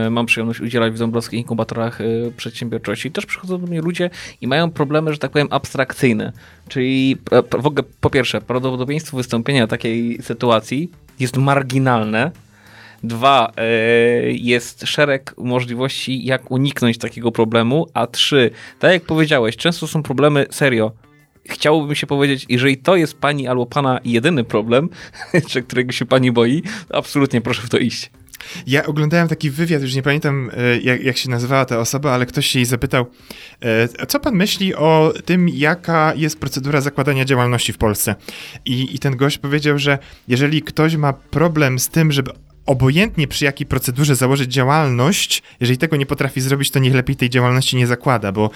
y, mam przyjemność udzielać w Dąbrowskich inkubatorach y, przedsiębiorczości, też przychodzą do mnie ludzie i mają problemy, że tak powiem, abstrakcyjne. Czyli w ogóle, po pierwsze, prawdopodobieństwo wystąpienia takiej sytuacji jest marginalne, Dwa, jest szereg możliwości, jak uniknąć takiego problemu. A trzy, tak jak powiedziałeś, często są problemy serio chciałoby mi się powiedzieć, jeżeli to jest pani albo pana jedyny problem, czy którego się pani boi, absolutnie proszę w to iść. Ja oglądałem taki wywiad, już nie pamiętam e, jak, jak, się nazywała ta osoba, ale ktoś jej zapytał, e, co pan myśli o tym, jaka jest procedura zakładania działalności w Polsce? I, I ten gość powiedział, że jeżeli ktoś ma problem z tym, żeby obojętnie przy jakiej procedurze założyć działalność, jeżeli tego nie potrafi zrobić, to niech lepiej tej działalności nie zakłada, bo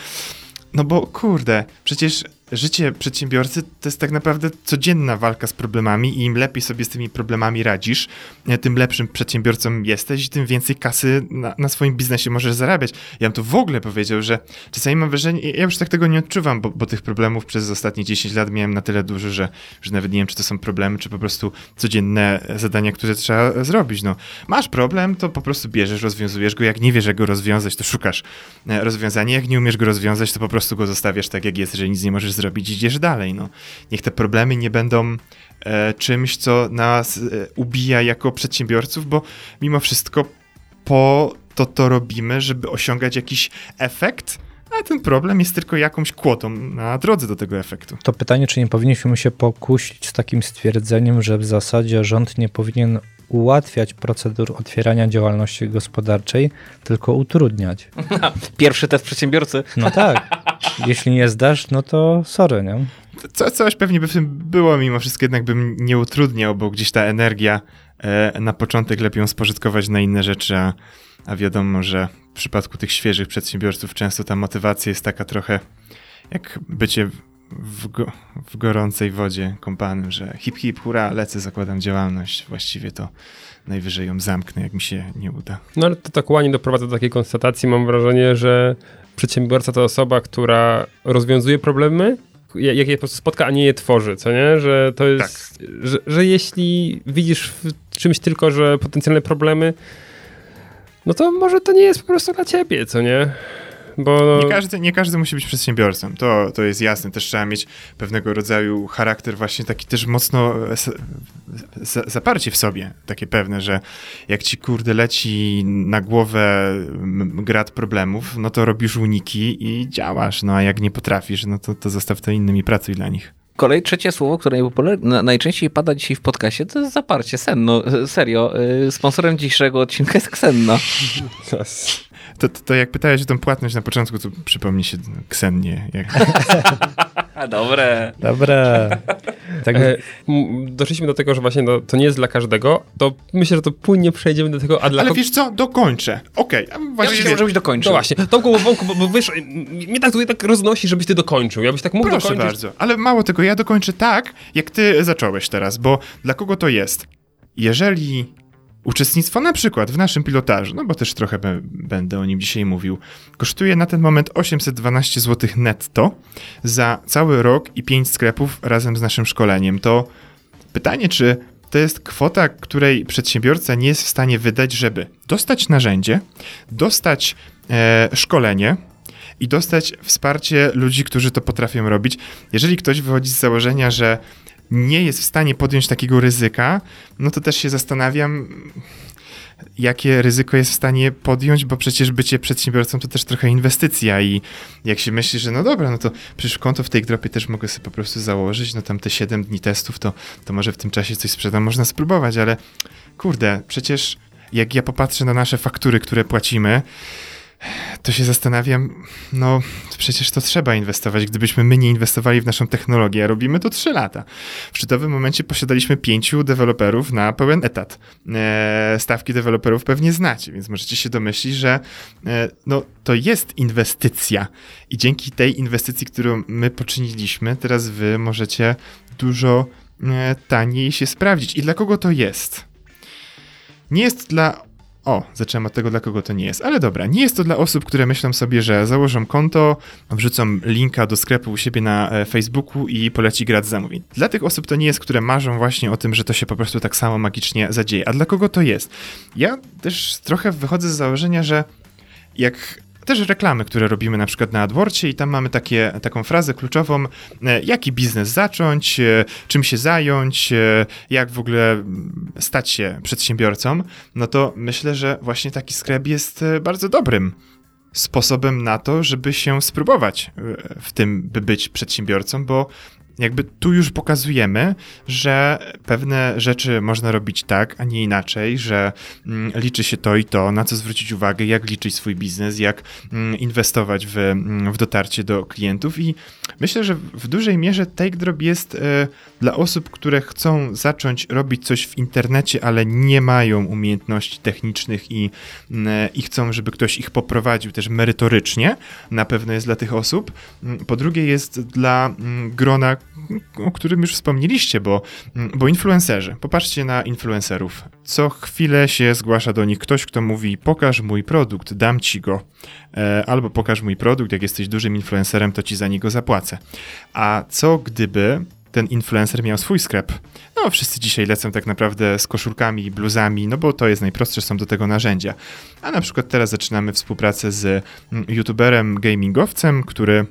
no bo kurde, przecież życie przedsiębiorcy to jest tak naprawdę codzienna walka z problemami i im lepiej sobie z tymi problemami radzisz, e, tym lepszym przedsiębiorcą jesteś i tym więcej kasy na, na swoim biznesie możesz zarabiać. Ja bym to w ogóle powiedział, że czasami mam wrażenie, ja już tak tego nie odczuwam, bo, bo tych problemów przez ostatnie 10 lat miałem na tyle dużo, że, że nawet nie wiem, czy to są problemy, czy po prostu codzienne zadania, które trzeba zrobić. No, masz problem, to po prostu bierzesz, rozwiązujesz go. Jak nie wiesz, jak go rozwiązać, to szukasz e, rozwiązania. Jak nie umiesz go rozwiązać, to po prostu go zostawiasz tak, jak jest, że nic nie możesz zrobić, idziesz dalej. No. Niech te problemy nie będą e, czymś, co nas e, ubija jako przedsiębiorców, bo mimo wszystko po to to robimy, żeby osiągać jakiś efekt, a ten problem jest tylko jakąś kłotą na drodze do tego efektu. To pytanie, czy nie powinniśmy się pokusić z takim stwierdzeniem, że w zasadzie rząd nie powinien ułatwiać procedur otwierania działalności gospodarczej, tylko utrudniać. Pierwszy test przedsiębiorcy. No tak. Jeśli nie zdasz, no to sorry, nie? Co, coś pewnie by w tym było, mimo wszystko jednak bym nie utrudniał, bo gdzieś ta energia e, na początek lepiej ją spożytkować na inne rzeczy, a, a wiadomo, że w przypadku tych świeżych przedsiębiorców często ta motywacja jest taka trochę jak bycie w, go, w gorącej wodzie kąpanym, że hip hip, hura, lecę, zakładam działalność. Właściwie to najwyżej ją zamknę, jak mi się nie uda. No ale to tak ładnie doprowadza do takiej konstatacji, mam wrażenie, że przedsiębiorca to osoba, która rozwiązuje problemy, jak je po prostu spotka, a nie je tworzy, co nie? Że to jest, tak. że, że jeśli widzisz w czymś tylko, że potencjalne problemy, no to może to nie jest po prostu dla ciebie, co nie? Bo... Nie, każdy, nie każdy musi być przedsiębiorcą, to, to jest jasne. Też trzeba mieć pewnego rodzaju charakter właśnie taki też mocno zaparcie w sobie, takie pewne, że jak ci kurde leci na głowę grad problemów, no to robisz uniki i działasz, no a jak nie potrafisz, no to, to zostaw to innym i pracuj dla nich. Kolej, trzecie słowo, które najczęściej pada dzisiaj w podcaście, to jest zaparcie, senno. Serio, y, sponsorem dzisiejszego odcinka jest Ksenno. To, to, to, jak pytałeś o tą płatność na początku, to przypomni się Ksennie. Jak... Dobre. Dobre. Tak, e, doszliśmy do tego, że właśnie no, to nie jest dla każdego, to myślę, że to płynnie przejdziemy do tego, a dla Ale wiesz co, dokończę. Okej. Okay. Właśnie ja chciałem, żebyś dokończył. No właśnie, Tomku, wąku, bo, bo wiesz, mnie tak tutaj tak roznosi, żebyś ty dokończył. Ja byś tak mógł Proszę dokończyć. bardzo, ale mało tego, ja dokończę tak, jak ty zacząłeś teraz, bo dla kogo to jest? Jeżeli Uczestnictwo na przykład w naszym pilotażu, no bo też trochę będę o nim dzisiaj mówił, kosztuje na ten moment 812 zł netto za cały rok i 5 sklepów razem z naszym szkoleniem. To pytanie, czy to jest kwota, której przedsiębiorca nie jest w stanie wydać, żeby dostać narzędzie, dostać e, szkolenie, i dostać wsparcie ludzi, którzy to potrafią robić. Jeżeli ktoś wychodzi z założenia, że nie jest w stanie podjąć takiego ryzyka, no to też się zastanawiam, jakie ryzyko jest w stanie podjąć, bo przecież bycie przedsiębiorcą to też trochę inwestycja i jak się myśli, że no dobra, no to przecież konto w tej dropie też mogę sobie po prostu założyć, no tam te 7 dni testów, to, to może w tym czasie coś sprzedam, można spróbować, ale kurde, przecież jak ja popatrzę na nasze faktury, które płacimy, to się zastanawiam, no przecież to trzeba inwestować. Gdybyśmy my nie inwestowali w naszą technologię, a robimy to 3 lata. W szczytowym momencie posiadaliśmy pięciu deweloperów na pełen etat. E, stawki deweloperów pewnie znacie, więc możecie się domyślić, że e, no, to jest inwestycja i dzięki tej inwestycji, którą my poczyniliśmy, teraz wy możecie dużo e, taniej się sprawdzić. I dla kogo to jest? Nie jest dla o, zacząłem od tego, dla kogo to nie jest. Ale dobra, nie jest to dla osób, które myślą sobie, że założą konto, wrzucą linka do sklepu u siebie na e, Facebooku i poleci grać zamówień. Dla tych osób to nie jest, które marzą właśnie o tym, że to się po prostu tak samo magicznie zadzieje. A dla kogo to jest? Ja też trochę wychodzę z założenia, że jak też reklamy, które robimy na przykład na AdWordsie i tam mamy takie, taką frazę kluczową, e, jaki biznes zacząć, e, czym się zająć, e, jak w ogóle stać się przedsiębiorcą, no to myślę, że właśnie taki sklep jest bardzo dobrym sposobem na to, żeby się spróbować w tym, by być przedsiębiorcą, bo jakby tu już pokazujemy, że pewne rzeczy można robić tak, a nie inaczej, że mm, liczy się to i to, na co zwrócić uwagę, jak liczyć swój biznes, jak mm, inwestować w, mm, w dotarcie do klientów i myślę, że w dużej mierze TakeDrop jest e, dla osób, które chcą zacząć robić coś w internecie, ale nie mają umiejętności technicznych i, e, i chcą, żeby ktoś ich poprowadził też merytorycznie, na pewno jest dla tych osób. Po drugie jest dla grona o którym już wspomnieliście, bo, bo influencerzy. Popatrzcie na influencerów. Co chwilę się zgłasza do nich ktoś, kto mówi: Pokaż mój produkt, dam ci go. E, albo pokaż mój produkt, jak jesteś dużym influencerem, to ci za niego zapłacę. A co gdyby ten influencer miał swój sklep. No, wszyscy dzisiaj lecą tak naprawdę z koszulkami, bluzami, no bo to jest najprostsze, są do tego narzędzia. A na przykład teraz zaczynamy współpracę z youtuberem, gamingowcem, który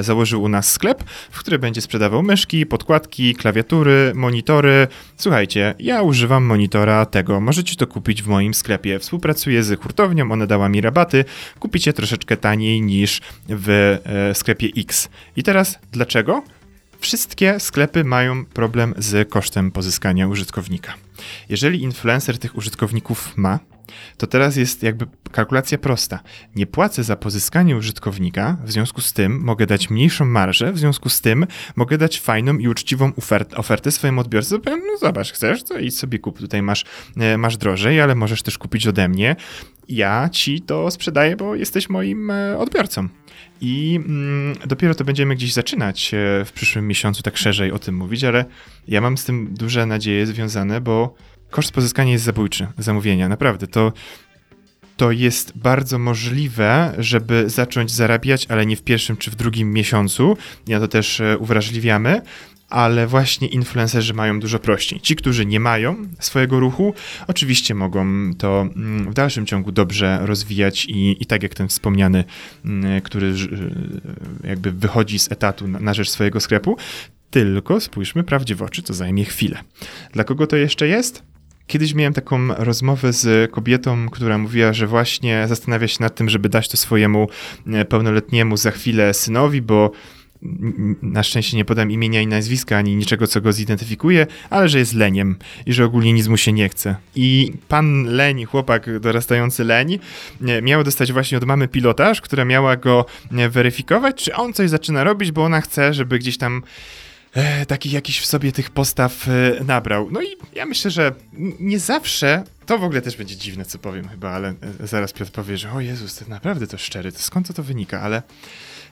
założył u nas sklep, w który będzie sprzedawał myszki, podkładki, klawiatury, monitory. Słuchajcie, ja używam monitora tego, możecie to kupić w moim sklepie. Współpracuję z hurtownią, ona dała mi rabaty, kupicie troszeczkę taniej niż w e, sklepie X. I teraz dlaczego? Wszystkie sklepy mają problem z kosztem pozyskania użytkownika. Jeżeli influencer tych użytkowników ma, to teraz jest jakby kalkulacja prosta. Nie płacę za pozyskanie użytkownika, w związku z tym mogę dać mniejszą marżę, w związku z tym mogę dać fajną i uczciwą ofert, ofertę swojemu odbiorcy. No zobacz, chcesz, to idź sobie kup, tutaj masz, e, masz drożej, ale możesz też kupić ode mnie. Ja ci to sprzedaję, bo jesteś moim e, odbiorcą. I mm, dopiero to będziemy gdzieś zaczynać e, w przyszłym miesiącu tak szerzej o tym mówić, ale ja mam z tym duże nadzieje związane, bo koszt pozyskania jest zabójczy zamówienia. Naprawdę, to, to jest bardzo możliwe, żeby zacząć zarabiać, ale nie w pierwszym czy w drugim miesiącu. Ja to też e, uwrażliwiamy. Ale właśnie influencerzy mają dużo prościej. Ci, którzy nie mają swojego ruchu, oczywiście mogą to mm, w dalszym ciągu dobrze rozwijać i, i tak jak ten wspomniany, mm, który e, jakby wychodzi z etatu na, na rzecz swojego sklepu, tylko spójrzmy prawdzie w oczy, to zajmie chwilę. Dla kogo to jeszcze jest? Kiedyś miałem taką rozmowę z kobietą, która mówiła, że właśnie zastanawia się nad tym, żeby dać to swojemu e, pełnoletniemu za chwilę synowi, bo na szczęście nie podam imienia i nazwiska, ani niczego, co go zidentyfikuje, ale że jest leniem i że ogólnie nic mu się nie chce. I pan leń, chłopak dorastający leń, e, miał dostać właśnie od mamy pilotaż, która miała go e, weryfikować, czy on coś zaczyna robić, bo ona chce, żeby gdzieś tam e, takich jakiś w sobie tych postaw e, nabrał. No i ja myślę, że nie zawsze, to w ogóle też będzie dziwne, co powiem chyba, ale e, zaraz Piotr powie, że o Jezus, to naprawdę to szczery, to skąd to, to wynika, ale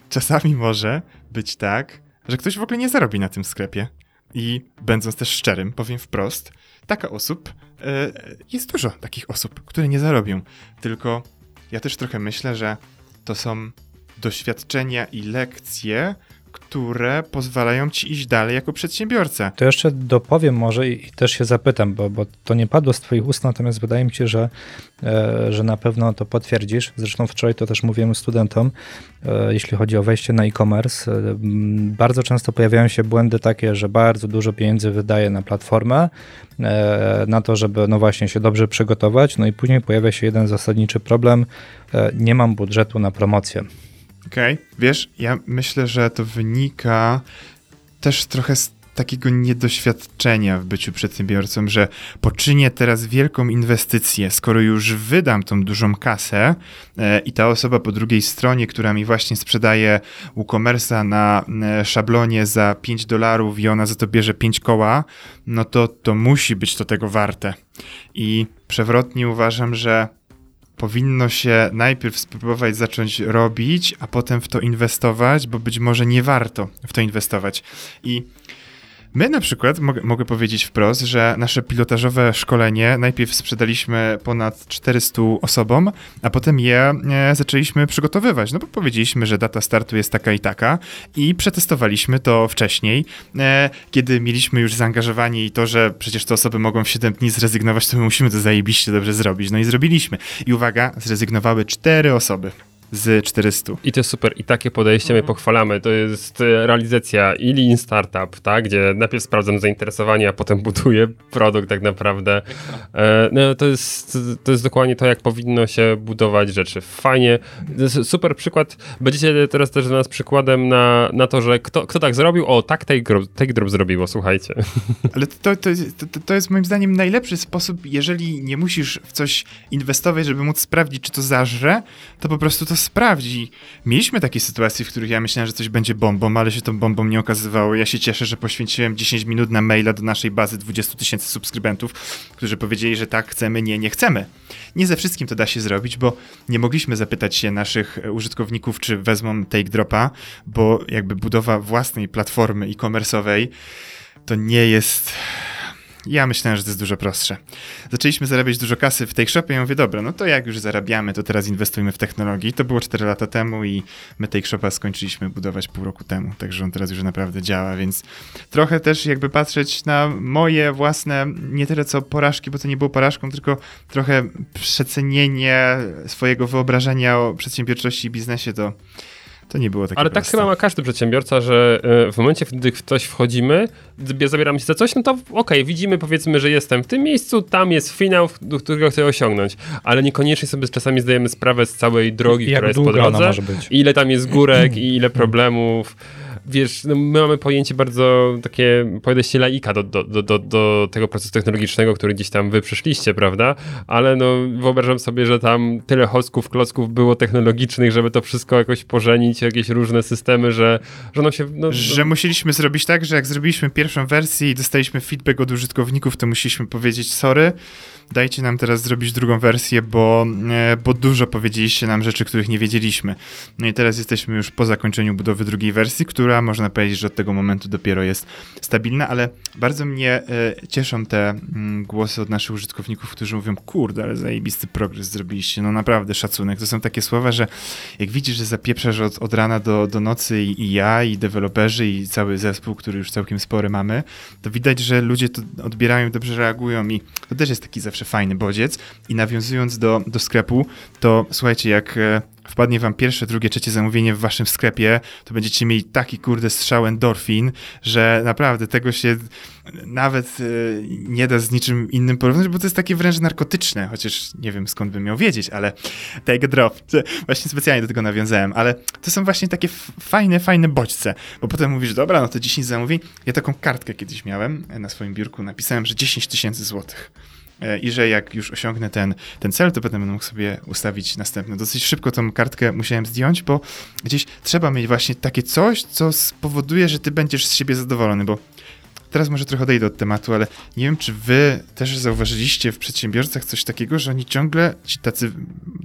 czasami może być tak, że ktoś w ogóle nie zarobi na tym sklepie. I będąc też szczerym, powiem wprost, taka osób, e, jest dużo takich osób, które nie zarobią. Tylko ja też trochę myślę, że to są doświadczenia i lekcje, które pozwalają ci iść dalej jako przedsiębiorca. To jeszcze dopowiem może i, i też się zapytam, bo, bo to nie padło z twoich ust, natomiast wydaje mi się, że, e, że na pewno to potwierdzisz. Zresztą wczoraj to też mówiłem studentom, e, jeśli chodzi o wejście na e-commerce. E, bardzo często pojawiają się błędy takie, że bardzo dużo pieniędzy wydaje na platformę, e, na to, żeby no właśnie się dobrze przygotować, no i później pojawia się jeden zasadniczy problem, e, nie mam budżetu na promocję. Okej, okay. wiesz, ja myślę, że to wynika też trochę z takiego niedoświadczenia w byciu przedsiębiorcą, że poczynię teraz wielką inwestycję, skoro już wydam tą dużą kasę e, i ta osoba po drugiej stronie, która mi właśnie sprzedaje WooCommerce'a na e, szablonie za 5 dolarów i ona za to bierze 5 koła, no to to musi być to tego warte. I przewrotnie uważam, że powinno się najpierw spróbować zacząć robić, a potem w to inwestować, bo być może nie warto w to inwestować. I My na przykład, mogę, mogę, powiedzieć wprost, że nasze pilotażowe szkolenie najpierw sprzedaliśmy ponad 400 osobom, a potem je e, zaczęliśmy przygotowywać. No bo powiedzieliśmy, że data startu jest taka i taka i przetestowaliśmy to wcześniej, e, kiedy mieliśmy już zaangażowanie i to, że przecież te osoby mogą w 7 dni zrezygnować, to my musimy to zajebiście dobrze zrobić. No i zrobiliśmy. I uwaga, zrezygnowały 4 osoby z 400. I to jest super. I takie podejście my mhm. pochwalamy. To jest e, realizacja i Lean Startup, tak? gdzie najpierw sprawdzam zainteresowanie, a potem buduję produkt tak naprawdę. E, no, to, jest, to jest dokładnie to, jak powinno się budować rzeczy. Fajnie. Super przykład. Będziecie teraz też dla nas przykładem na, na to, że kto, kto tak zrobił? O, tak take drop zrobiło, słuchajcie. Ale to, to, to, to jest moim zdaniem najlepszy sposób, jeżeli nie musisz w coś inwestować, żeby móc sprawdzić, czy to zażre, to po prostu to sprawdzi. Mieliśmy takie sytuacje, w których ja myślałem, że coś będzie bombą, ale się tą bombą nie okazywało. Ja się cieszę, że poświęciłem 10 minut na maila do naszej bazy 20 tysięcy subskrybentów, którzy powiedzieli, że tak, chcemy, nie, nie chcemy. Nie ze wszystkim to da się zrobić, bo nie mogliśmy zapytać się naszych użytkowników, czy wezmą Take Dropa, bo jakby budowa własnej platformy e-commerce'owej to nie jest ja myślałem, że to jest dużo prostsze. Zaczęliśmy zarabiać dużo kasy w tej shopie ja mówię, dobra, no to jak już zarabiamy, to teraz inwestujmy w technologię. I to było 4 lata temu i my tej shopa skończyliśmy budować pół roku temu, także on teraz już naprawdę działa, więc trochę też jakby patrzeć na moje własne, nie tyle co porażki, bo to nie było porażką, tylko trochę przecenienie swojego wyobrażenia o przedsiębiorczości i biznesie, to To nie było takie Ale tak proste. chyba ma każdy przedsiębiorca, że e, w momencie, gdy w coś wchodzimy, zabieramy się za coś, no to okej, widzimy powiedzmy, że jestem w tym miejscu, tam jest finał, do którego chcę osiągnąć, ale niekoniecznie sobie czasami zdajemy sprawę z całej drogi, Jak która jest po drodze, ile tam jest górek i ile problemów. Wiesz, no my mamy pojęcie bardzo takie, podejście laika do, do, do, do, tego procesu technologicznego, który gdzieś tam wy przyszliście, prawda? Ale no wyobrażam sobie, że tam tyle hostków, klocków było technologicznych, żeby to wszystko jakoś pożenić, jakieś różne systemy, że, że no się... No, Że musieliśmy zrobić tak, że jak zrobiliśmy pierwszą wersję i dostaliśmy feedback od użytkowników, to musieliśmy powiedzieć sorry, dajcie nam teraz zrobić drugą wersję, bo, e, bo dużo powiedzieliście nam rzeczy, których nie wiedzieliśmy. No i teraz jesteśmy już po zakończeniu budowy drugiej wersji, która można powiedzieć, że od tego momentu dopiero jest stabilna, ale bardzo mnie e, cieszą te mm, głosy od naszych użytkowników, którzy mówią, kurde, ale zajebisty progres zrobiliście, no naprawdę szacunek. To są takie słowa, że jak widzisz, że zapieprzasz od, od rana do, do nocy i, i ja, i deweloperzy, i cały zespół, który już całkiem spory mamy, to widać, że ludzie to odbierają, dobrze reagują i to też jest taki zawsze fajny bodziec. I nawiązując do, do sklepu, to słuchajcie, jak e, wpadnie wam pierwsze, drugie, trzecie zamówienie w waszym sklepie, to będziecie mieli taki kurde strzał endorfin, że naprawdę tego się nawet e, nie da z niczym innym porównać, bo to jest takie wręcz narkotyczne, chociaż nie wiem skąd bym miał wiedzieć, ale take a drop. Właśnie specjalnie do tego nawiązałem, ale to są właśnie takie fajne, fajne bodźce, bo potem mówisz, dobra, no to 10 zamówień. Ja taką kartkę kiedyś miałem e, na swoim biurku, napisałem, że 10 tysięcy złotych. E, I że jak już osiągnę ten, ten cel, to potem będę mógł sobie ustawić następny. Dosyć szybko tą kartkę musiałem zdjąć, bo gdzieś trzeba mieć właśnie takie coś, co spowoduje, że ty będziesz z siebie zadowolony, bo teraz może trochę odejdę od tematu, ale nie wiem, czy wy też zauważyliście w przedsiębiorcach coś takiego, że oni ciągle, ci tacy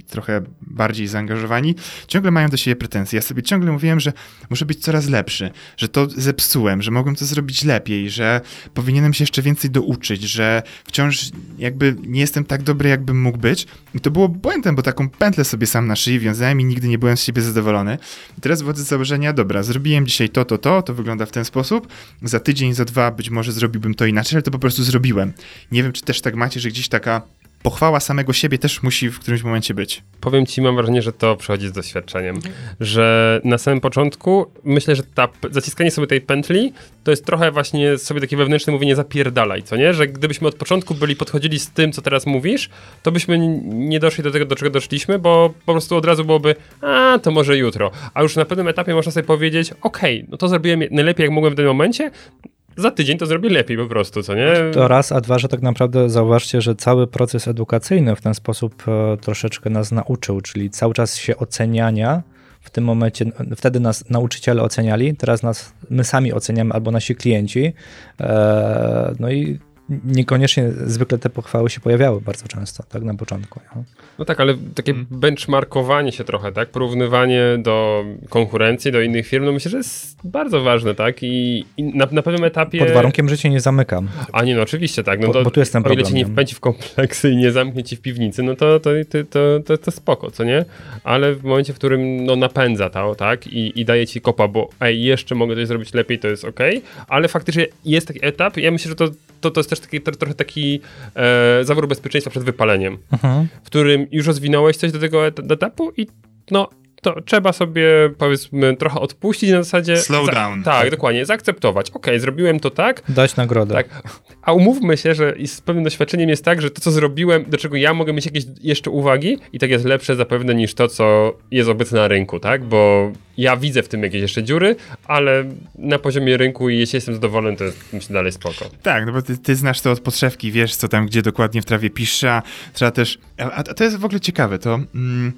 trochę bardziej zaangażowani, ciągle mają do siebie pretensje. Ja sobie ciągle mówiłem, że muszę być coraz lepszy, że to zepsułem, że mogłem to zrobić lepiej, że powinienem się jeszcze więcej douczyć, że wciąż jakby nie jestem tak dobry, jakbym mógł być. I to było błędem, bo taką pętlę sobie sam na szyi wiązałem i nigdy nie byłem z siebie zadowolony. I teraz wychodzę z założenia, dobra, zrobiłem dzisiaj to, to, to, to wygląda w ten sposób, za tydzień, za dwa być może zrobiłbym to inaczej, ale to po prostu zrobiłem. Nie wiem, czy też tak macie, że gdzieś taka pochwała samego siebie też musi w którymś momencie być. Powiem ci, mam wrażenie, że to przychodzi z doświadczeniem. Że na samym początku myślę, że ta, zaciskanie sobie tej pętli to jest trochę właśnie sobie takie wewnętrzne mówienie zapierdalaj, co nie? Że gdybyśmy od początku byli podchodzili z tym, co teraz mówisz, to byśmy nie doszli do tego, do czego doszliśmy, bo po prostu od razu byłoby, a to może jutro. A już na pewnym etapie można sobie powiedzieć, okej, no to zrobiłem najlepiej jak mogłem w tym momencie, za tydzień to zrobię lepiej po prostu, co nie? To raz, a dwa, że tak naprawdę zauważcie, że cały proces edukacyjny w ten sposób e, troszeczkę nas nauczył, czyli cały czas się oceniania. W tym momencie, wtedy nas nauczyciele oceniali, teraz nas, my sami oceniamy albo nasi klienci. E, no i niekoniecznie zwykle te pochwały się pojawiały bardzo często, tak na początku. Nie? No tak, ale takie Mm. benchmarkowanie się trochę, tak? Porównywanie do konkurencji, do innych firm, no myślę, że jest bardzo ważne, tak? I, i na, na pewnym etapie... Pod warunkiem, że cię nie zamykam. A nie, no oczywiście, tak. No Bo- to, bo tu jest ten O ile problem, cię nie wpędzi w kompleksy i nie zamknie ci w piwnicy, no to, to, to, to, to, to spoko, co nie? Ale w momencie, w którym no, napędza to, tak? I, I daje ci kopa, bo ej, jeszcze mogę coś zrobić lepiej, to jest okej, ale faktycznie jest taki etap, ja myślę, że to, to, to jest też taki, tro, trochę taki e, zawór bezpieczeństwa przed wypaleniem Mhm. w którym już rozwinąłeś coś do tego et- etapu i no to trzeba sobie powiedzmy trochę odpuścić na zasadzie... Slow down. Tak, dokładnie, zaakceptować. Okej, zrobiłem to tak, Dać nagrodę. tak. A umówmy się, że z pewnym doświadczeniem jest tak, że to, co zrobiłem, do czego ja mogę mieć jakieś jeszcze uwagi i tak jest lepsze zapewne niż to, co jest obecne na rynku, tak? Bo ja widzę w tym jakieś jeszcze dziury, ale na poziomie rynku i jeśli jestem zadowolony, to jest myślę dalej spoko. Tak, no bo ty, ty znasz to od podszewki, wiesz co tam, gdzie dokładnie w trawie pisze, a trzeba też... A, a to jest w ogóle ciekawe, to... Mm,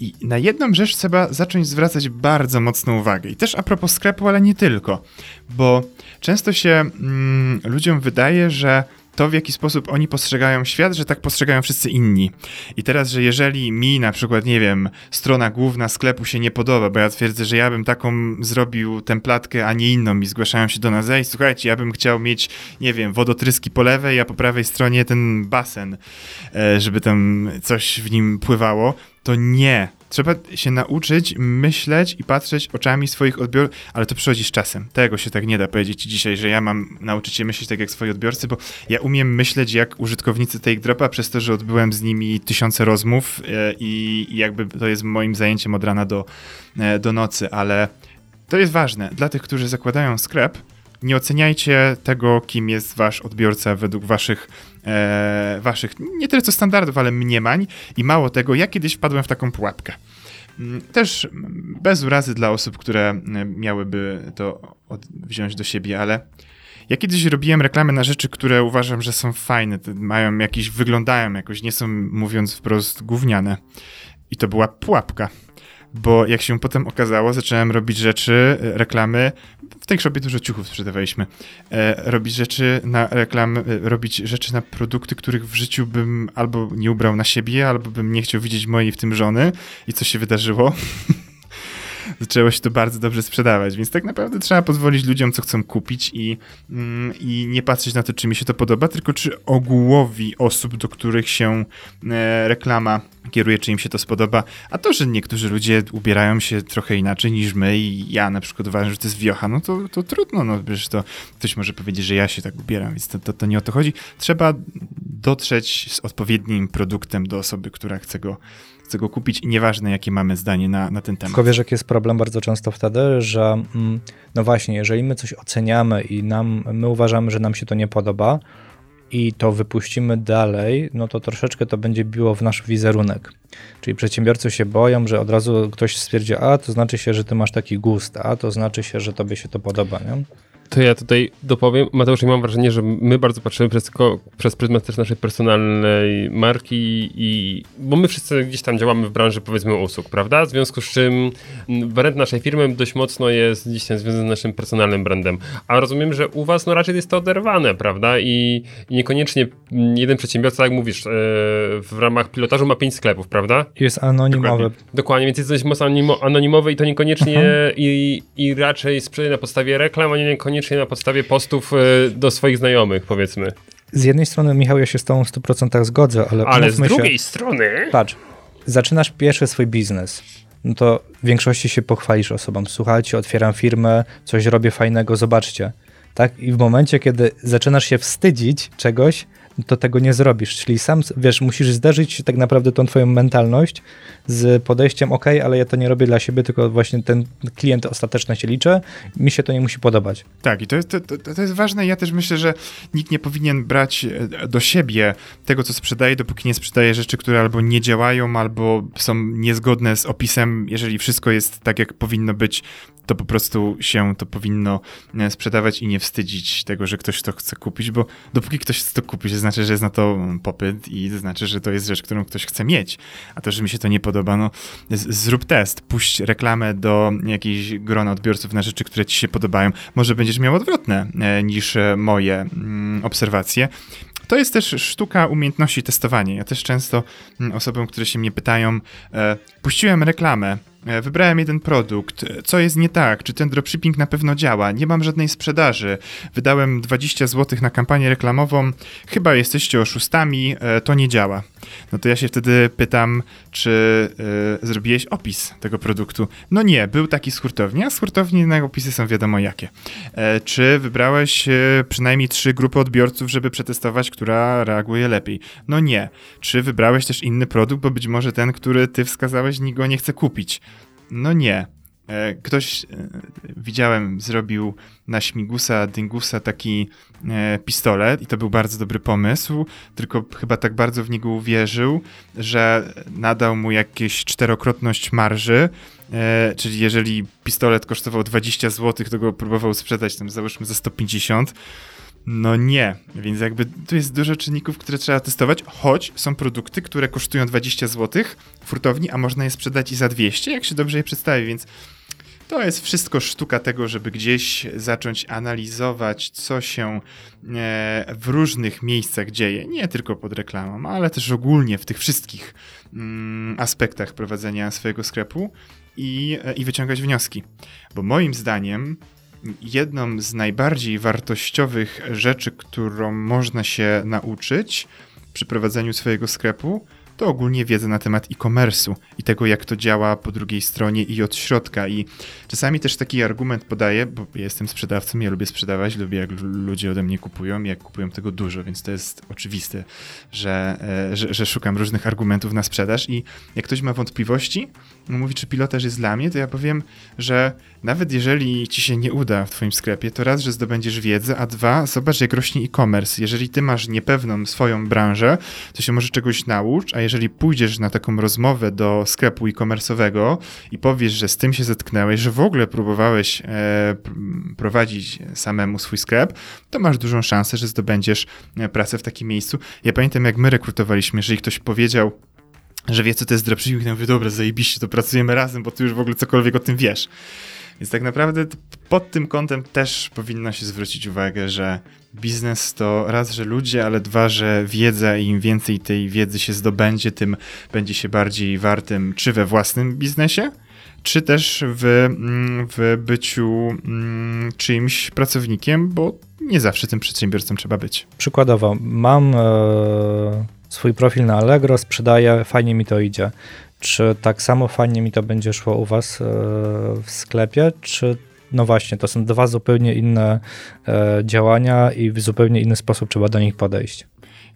i na jedną rzecz trzeba zacząć zwracać bardzo mocną uwagę. I też a propos sklepu, ale nie tylko. Bo często się mm, ludziom wydaje, że to, w jaki sposób oni postrzegają świat, że tak postrzegają wszyscy inni. I teraz, że jeżeli mi na przykład, nie wiem, strona główna sklepu się nie podoba, bo ja twierdzę, że ja bym taką zrobił templatkę, a nie inną i zgłaszają się do nas, ej, słuchajcie, ja bym chciał mieć, nie wiem, wodotryski po lewej, a po prawej stronie ten basen, e, żeby tam coś w nim pływało, to nie. Trzeba się nauczyć myśleć i patrzeć oczami swoich odbiorców, ale to przychodzi z czasem. Tego się tak nie da powiedzieć dzisiaj, że ja mam nauczyć się myśleć tak jak swoi odbiorcy, bo ja umiem myśleć jak użytkownicy Take Dropa przez to, że odbyłem z nimi tysiące rozmów e, i, jakby to jest moim zajęciem od rana do, e, do nocy, ale to jest ważne dla tych, którzy zakładają sklep, nie oceniajcie tego, kim jest wasz odbiorca według waszych, e, waszych nie tyle co standardów, ale mniemań. I mało tego, ja kiedyś wpadłem w taką pułapkę. Mm, też bez urazy dla osób, które miałyby to od, wziąć do siebie, ale ja kiedyś robiłem reklamy na rzeczy, które uważam, że są fajne, mają jakiś, wyglądają jakoś, nie są mówiąc wprost gówniane. I to była pułapka bo jak się potem okazało, zacząłem robić rzeczy, e, reklamy, w tej shopie dużo ciuchów sprzedawaliśmy, e, robić rzeczy na reklamy, e, robić rzeczy na produkty, których w życiu bym albo nie ubrał na siebie, albo bym nie chciał widzieć mojej w tym żony i co się wydarzyło. zaczęło się to bardzo dobrze sprzedawać, więc tak naprawdę trzeba pozwolić ludziom, co chcą kupić i, mm, i nie patrzeć na to, czy mi się to podoba, tylko czy ogółowi osób, do których się e, reklama kieruje, czy im się to spodoba. A to, że niektórzy ludzie ubierają się trochę inaczej niż my i ja na przykład uważam, że to jest wiocha, no to, to trudno, no przecież to ktoś może powiedzieć, że ja się tak ubieram, więc to, to, to nie o to chodzi. Trzeba dotrzeć z odpowiednim produktem do osoby, która chce go chcę go kupić i nieważne, jakie mamy zdanie na, na ten temat. Tylko wiesz, jaki jest problem bardzo często wtedy, że mm, no właśnie, jeżeli my coś oceniamy i nam, my uważamy, że nam się to nie podoba i to wypuścimy dalej, no to troszeczkę to będzie biło w nasz wizerunek. Czyli przedsiębiorcy się boją, że od razu ktoś stwierdzi, a to znaczy się, że ty masz taki gust, a to znaczy się, że tobie się to podoba, nie? To ja tutaj dopowiem. Mateusz, mam wrażenie, że my bardzo patrzymy przez, przez pryzmat też naszej personalnej marki i bo my wszyscy gdzieś tam działamy w branży powiedzmy usług, prawda? W związku z czym brand naszej firmy dość mocno jest gdzieś tam związany z naszym personalnym brandem. A rozumiem, że u was no raczej jest to oderwane, prawda? I, i niekoniecznie jeden przedsiębiorca, jak mówisz, yy, w ramach pilotażu ma pięć sklepów, prawda? Jest anonimowy. Dokładnie, Dokładnie więc jest dość mocno anonimowy i to niekoniecznie i, i raczej sprzedaje na podstawie reklam, a nie niekoniecznie niekoniecznie na podstawie postów e, do swoich znajomych, powiedzmy. Z jednej strony, Michał, ja się z tą w 100% zgodzę, ale. Ale z drugiej się, strony. Patrz, zaczynasz pierwszy swój biznes. No to w większości się pochwalisz osobom. Słuchajcie, otwieram firmę, coś robię fajnego, zobaczcie. Tak? I w momencie, kiedy zaczynasz się wstydzić czegoś, to tego nie zrobisz. Czyli sam, wiesz, musisz zderzyć tak naprawdę tą twoją mentalność z podejściem, ok, ale ja to nie robię dla siebie, tylko właśnie ten klient ostateczny się liczy, mi się to nie musi podobać. Tak, i to jest, to, to, to jest ważne. Ja też myślę, że nikt nie powinien brać e, do siebie tego, co sprzedaje, dopóki nie sprzedaje rzeczy, które albo nie działają, albo są niezgodne z opisem. Jeżeli wszystko jest tak, jak powinno być, to po prostu się to powinno e, sprzedawać i nie wstydzić tego, że ktoś to chce kupić, bo dopóki ktoś chce to kupić, to znaczy, że jest na to popyt i to znaczy, że to jest rzecz, którą ktoś chce mieć. A to, że mi się to nie podoba, no zrób test, puść reklamę do jakiejś grona odbiorców na rzeczy, które ci się podobają. Może będziesz miał odwrotne e, niż e, moje mm, obserwacje. To jest też sztuka umiejętności testowania. Ja też często mm, osobom, które się mnie pytają, puściłem reklamę, wybrałem jeden produkt. Co jest nie tak? Czy ten dropshipping na pewno działa? Nie mam żadnej sprzedaży. Wydałem 20 zł na kampanię reklamową. Chyba jesteście oszustami, e, to nie działa. No to ja się wtedy pytam, czy y, zrobiłeś opis tego produktu? No nie, był taki z hurtowni, a z hurtowni opisy są wiadomo jakie. E, czy wybrałeś przynajmniej trzy grupy odbiorców, żeby przetestować, która reaguje lepiej? No nie. Czy wybrałeś też inny produkt, bo być może ten, który ty wskazałeś, nikt go nie chce kupić? No nie. E, ktoś, e, widziałem, zrobił na Śmigusa, Dyngusa taki e, pistolet i to był bardzo dobry pomysł, tylko chyba tak bardzo w niego uwierzył, że nadał mu jakieś czterokrotność marży, czyli jeżeli pistolet kosztował 20 zł, to go próbował sprzedać tam załóżmy za 150, no nie, więc jakby tu jest dużo czynników, które trzeba testować, choć są produkty, które kosztują 20 zł w hurtowni, a można je sprzedać i za 200, jak się dobrze je przedstawi, więc to jest wszystko sztuka tego, żeby gdzieś zacząć analizować, co się e, w różnych miejscach dzieje, nie tylko pod reklamą, ale też ogólnie w tych wszystkich mm, aspektach prowadzenia swojego sklepu i, e, i wyciągać wnioski. Bo moim zdaniem jedną z najbardziej wartościowych rzeczy, którą można się nauczyć przy prowadzeniu swojego sklepu, to ogólnie wiedza na temat e-commerce'u i tego, jak to działa po drugiej stronie i od środka. I czasami też taki argument podaję, bo ja jestem sprzedawcą, ja lubię sprzedawać, lubię jak ludzie ode mnie kupują, jak kupują tego dużo, więc to jest oczywiste, że, e, że, że szukam różnych argumentów na sprzedaż i jak ktoś ma wątpliwości, mówi, czy pilotaż jest dla mnie, to ja powiem, że nawet jeżeli ci się nie uda w twoim sklepie, to raz, że zdobędziesz wiedzę, a dwa, zobacz jak rośnie e-commerce. Jeżeli ty masz niepewną swoją branżę, to się może czegoś naucz, a jeżeli pójdziesz na taką rozmowę do sklepu e-commerce'owego i powiesz, że z tym się zetknęłeś, że w ogóle próbowałeś e, prowadzić samemu swój sklep, to masz dużą szansę, że zdobędziesz e, pracę w takim miejscu. Ja pamiętam, jak my rekrutowaliśmy, jeżeli ktoś powiedział, że wie, co to jest dropshipping, to mówię, dobra, zajebiście, to pracujemy razem, bo ty już w ogóle cokolwiek o tym wiesz. Więc tak naprawdę pod tym kątem też powinno się zwrócić uwagę, że biznes to raz, że ludzie, ale dwa, że wiedza i im więcej tej wiedzy się zdobędzie, tym będzie się bardziej wartym czy we własnym biznesie, czy też w, mm, w byciu mm, czyimś pracownikiem, bo nie zawsze tym przedsiębiorcą trzeba być. Przykładowo, mam e, swój profil na Allegro, sprzedaję, fajnie mi to idzie. Czy tak samo fajnie mi to będzie szło u Was e, w sklepie, czy no właśnie, to są dwa zupełnie inne e, działania i w zupełnie inny sposób trzeba do nich podejść.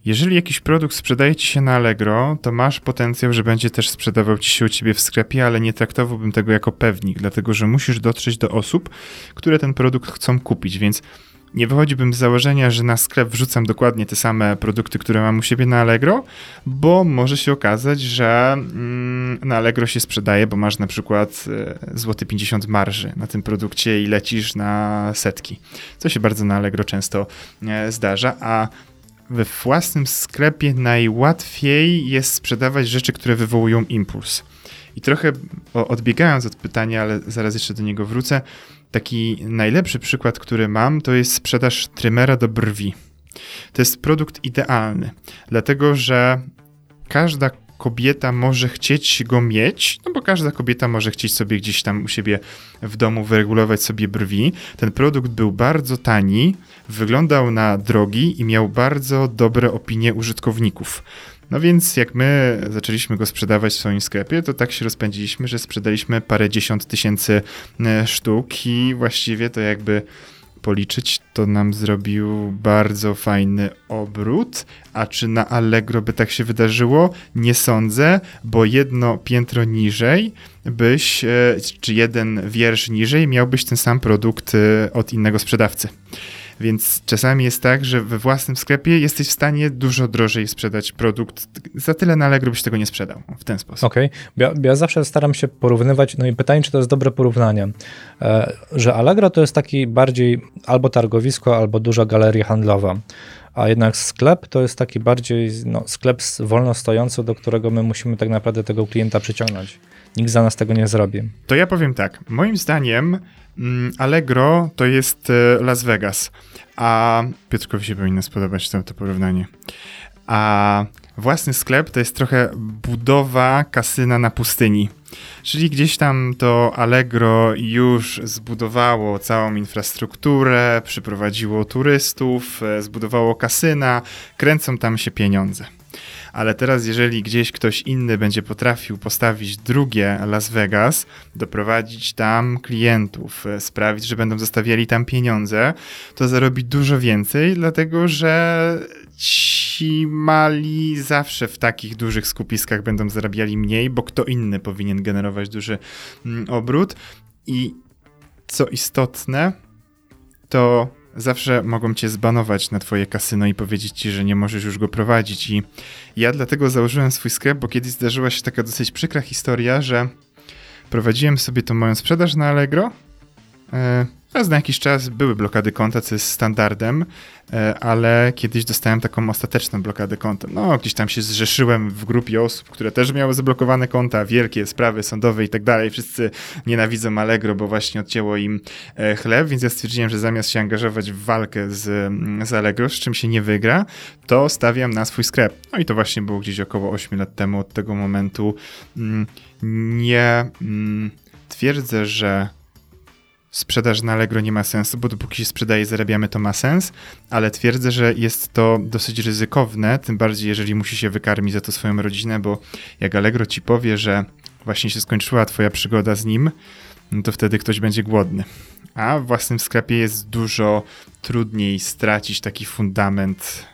Jeżeli jakiś produkt sprzedaje ci się na Allegro, to masz potencjał, że będzie też sprzedawał ci się u ciebie w sklepie, ale nie traktowałbym tego jako pewnik, dlatego że musisz dotrzeć do osób, które ten produkt chcą kupić, więc nie wychodziłbym z założenia, że na sklep wrzucam dokładnie te same produkty, które mam u siebie na Allegro, bo może się okazać, że mm, na Allegro się sprzedaje, bo masz na przykład e, złoty 50 marży na tym produkcie i lecisz na setki, co się bardzo na Allegro często e, zdarza, a we własnym sklepie najłatwiej jest sprzedawać rzeczy, które wywołują impuls. I trochę odbiegając od pytania, ale zaraz jeszcze do niego wrócę, Taki najlepszy przykład, który mam, to jest sprzedaż trymera do brwi. To jest produkt idealny, dlatego że każda kobieta może chcieć go mieć, no bo każda kobieta może chcieć sobie gdzieś tam u siebie w domu wyregulować sobie brwi. Ten produkt był bardzo tani, wyglądał na drogi i miał bardzo dobre opinie użytkowników. No więc jak my zaczęliśmy go sprzedawać w swoim sklepie, to tak się rozpędziliśmy, że sprzedaliśmy parę dziesiąt tysięcy e, sztuk i właściwie to jakby policzyć, to nam zrobił bardzo fajny obrót. A czy na Allegro by tak się wydarzyło? Nie sądzę, bo jedno piętro niżej byś, e, czy jeden wiersz niżej miałbyś ten sam produkt e, od innego sprzedawcy. Więc czasami jest tak, że we własnym sklepie jesteś w stanie dużo drożej sprzedać produkt. Za tyle na Allegro byś tego nie sprzedał w ten sposób. Okej. Okay. Ja, ja, zawsze staram się porównywać, no i pytanie, czy to jest dobre porównanie, e, że Allegro to jest taki bardziej albo targowisko, albo duża galeria handlowa a jednak sklep to jest taki bardziej no, sklep wolno stojący, do którego my musimy tak naprawdę tego klienta przyciągnąć. Nikt za nas tego nie zrobi. To ja powiem tak. Moim zdaniem Allegro to jest e, Las Vegas, a Piotrkowi się powinno spodobać to, to porównanie. A własny sklep to jest trochę budowa kasyna na pustyni. Czyli gdzieś tam to Allegro już zbudowało całą infrastrukturę, przyprowadziło turystów, e, zbudowało kasyna, kręcą tam się pieniądze ale teraz jeżeli gdzieś ktoś inny będzie potrafił postawić drugie Las Vegas, doprowadzić tam klientów, e, sprawić, że będą zostawiali tam pieniądze, to zarobi dużo więcej, dlatego że ci mali zawsze w takich dużych skupiskach będą zarabiali mniej, bo kto inny powinien generować duży mm, obrót. I co istotne, to zawsze mogą cię zbanować na twoje kasyno i powiedzieć ci, że nie możesz już go prowadzić. I ja dlatego założyłem swój sklep, bo kiedyś zdarzyła się taka dosyć przykra historia, że prowadziłem sobie tą moją sprzedaż na Allegro. E, Raz na jakiś czas były blokady konta, co jest standardem, e, ale kiedyś dostałem taką ostateczną blokadę konta. No, gdzieś tam się zrzeszyłem w grupie osób, które też miały zablokowane konta, wielkie sprawy sądowe i tak dalej. Wszyscy nienawidzą Allegro, bo właśnie odcięło im e, chleb, więc ja stwierdziłem, że zamiast się angażować w walkę z, z Allegro, z czym się nie wygra, to stawiam na swój sklep. No i to właśnie było gdzieś około 8 lat temu. Od tego momentu mm, nie mm, twierdzę, że sprzedaż na Allegro nie ma sensu, bo dopóki się sprzedaje, zarabiamy, to ma sens, ale twierdzę, że jest to dosyć ryzykowne, tym bardziej jeżeli musi się wykarmić za to swoją rodzinę, bo jak Allegro ci powie, że właśnie się skończyła twoja przygoda z nim, no to wtedy ktoś będzie głodny. A w własnym sklepie jest dużo trudniej stracić taki fundament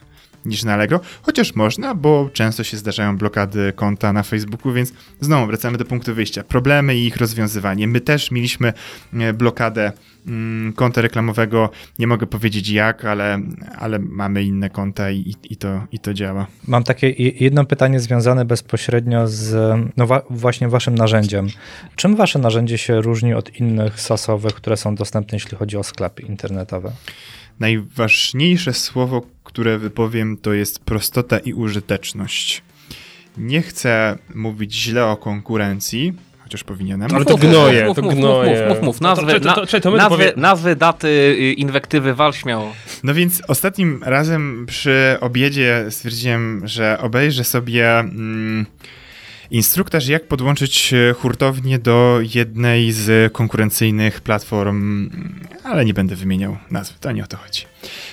niż na Allegro, chociaż można, bo często się zdarzają blokady konta na Facebooku, więc znowu wracamy do punktu wyjścia. Problemy i ich rozwiązywanie. My też mieliśmy e, blokadę mm, konta reklamowego, nie mogę powiedzieć jak, ale, ale mamy inne konta i, i, to, i to działa. Mam takie jedno pytanie związane bezpośrednio z no wa właśnie waszym narzędziem. Czym wasze narzędzie się różni od innych sasowych, które są dostępne, jeśli chodzi o sklepy internetowe? Najważniejsze słowo, które wypowiem, to jest prostota i użyteczność. Nie chcę mówić źle o konkurencji, chociaż powinienem. Ale to gnoje, mów, to mów, gnoje. Mów, mów, mów. Nazwy, to, to, to, to nazwy, nazwy, daty, y, inwektywy, wal śmiało. No więc ostatnim razem przy obiedzie stwierdziłem, że obejrzę sobie... Mm, Instruktaż, jak podłączyć e, hurtownię do jednej z konkurencyjnych platform, ale nie będę wymieniał nazwy, to nie o to chodzi.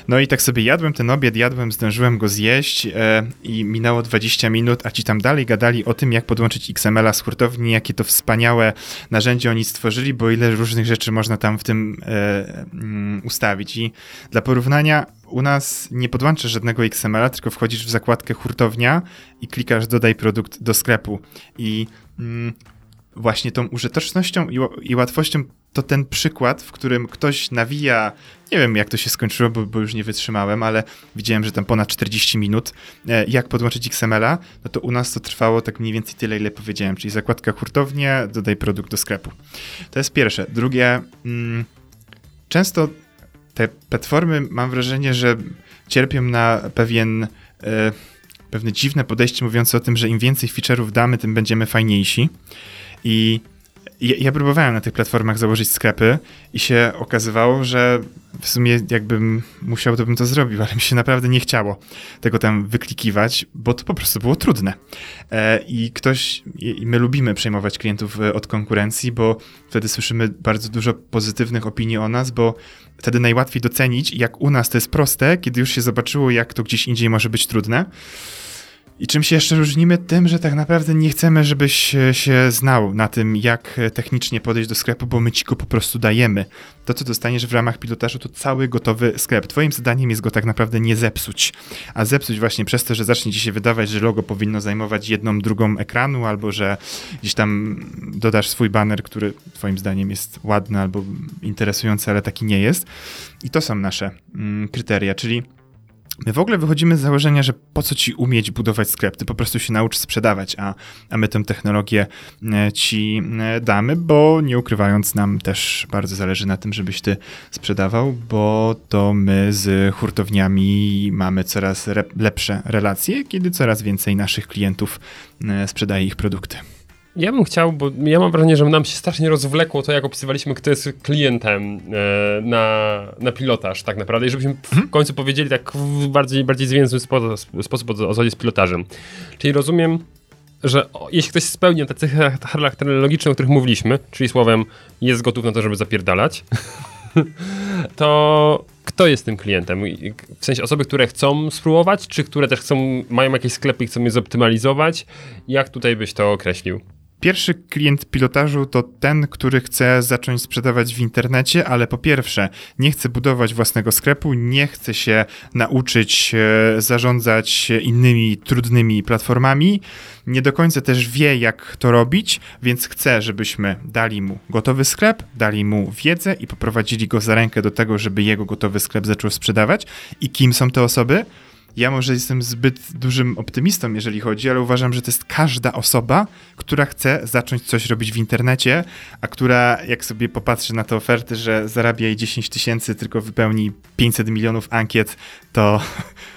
No i tak sobie jadłem ten obiad, jadłem, zdążyłem go zjeść e, i minęło 20 minut, a ci tam dalej gadali o tym, jak podłączyć XML-a z hurtowni, jakie to wspaniałe narzędzie oni stworzyli, bo ile różnych rzeczy można tam w tym e, mm, ustawić. I dla porównania u nas nie podłączasz żadnego XML-a, tylko wchodzisz w zakładkę hurtownia i klikasz dodaj produkt do sklepu. I mm, właśnie tą użytecznością i, i, łatwością to ten przykład, w którym ktoś nawija, nie wiem jak to się skończyło, bo, bo już nie wytrzymałem, ale widziałem, że tam ponad 40 minut, e, jak podłączyć XML-a, no to u nas to trwało tak mniej więcej tyle, ile powiedziałem, czyli zakładka hurtownia, dodaj produkt do sklepu. To jest pierwsze. Drugie, mm, często te platformy mam wrażenie, że cierpią na pewien, e, pewne dziwne podejście mówiące o tym, że im więcej feature'ów damy, tym będziemy fajniejsi. I ja, ja, próbowałem na tych platformach założyć sklepy i się okazywało, że w sumie jakbym musiał, to bym to zrobił, ale mi się naprawdę nie chciało tego tam wyklikiwać, bo to po prostu było trudne. E, I ktoś, i my lubimy przejmować klientów e, od konkurencji, bo wtedy słyszymy bardzo dużo pozytywnych opinii o nas, bo wtedy najłatwiej docenić, jak u nas to jest proste, kiedy już się zobaczyło, jak to gdzieś indziej może być trudne. I czym się jeszcze różnimy? Tym, że tak naprawdę nie chcemy, żebyś się znał na tym, jak technicznie podejść do sklepu, bo my ci go po prostu dajemy. To, co dostaniesz w ramach pilotażu, to cały gotowy sklep. Twoim zadaniem jest go tak naprawdę nie zepsuć. A zepsuć właśnie przez to, że zacznie ci się wydawać, że logo powinno zajmować jedną, drugą ekranu, albo że gdzieś tam dodasz swój banner, który twoim zdaniem jest ładny albo interesujący, ale taki nie jest. I to są nasze mm, kryteria, czyli My w ogóle wychodzimy z założenia, że po co ci umieć budować sklep, ty po prostu się naucz sprzedawać, a, a my tę technologię e, ci e, damy, bo nie ukrywając nam też bardzo zależy na tym, żebyś ty sprzedawał, bo to my z hurtowniami mamy coraz lepsze relacje, kiedy coraz więcej naszych klientów e, sprzedaje ich produkty. Ja bym chciał, bo ja mam wrażenie, że nam się strasznie rozwlekło to, jak opisywaliśmy, kto jest klientem e, na, na pilotaż tak naprawdę i żebyśmy w mhm. końcu powiedzieli tak w bardziej, bardziej zwięzły sposób, sposób o co jest pilotażem. Czyli rozumiem, że jeśli ktoś spełnia te cechy charakterologiczne, o których mówiliśmy, czyli słowem jest gotów na to, żeby zapierdalać, to kto jest tym klientem? W sensie osoby, które chcą spróbować, czy które też chcą, mają jakieś sklepy i chcą je zoptymalizować? Jak tutaj byś to określił? Pierwszy klient pilotażu to ten, który chce zacząć sprzedawać w internecie, ale po pierwsze nie chce budować własnego sklepu, nie chce się nauczyć e, zarządzać innymi trudnymi platformami, nie do końca też wie, jak to robić, więc chce, żebyśmy dali mu gotowy sklep, dali mu wiedzę i poprowadzili go za rękę do tego, żeby jego gotowy sklep zaczął sprzedawać. I kim są te osoby? Ja może jestem zbyt dużym optymistą, jeżeli chodzi, ale uważam, że to jest każda osoba, która chce zacząć coś robić w internecie, a która, jak sobie popatrzy na te oferty, że zarabia jej 10 tysięcy, tylko wypełni 500 milionów ankiet, to,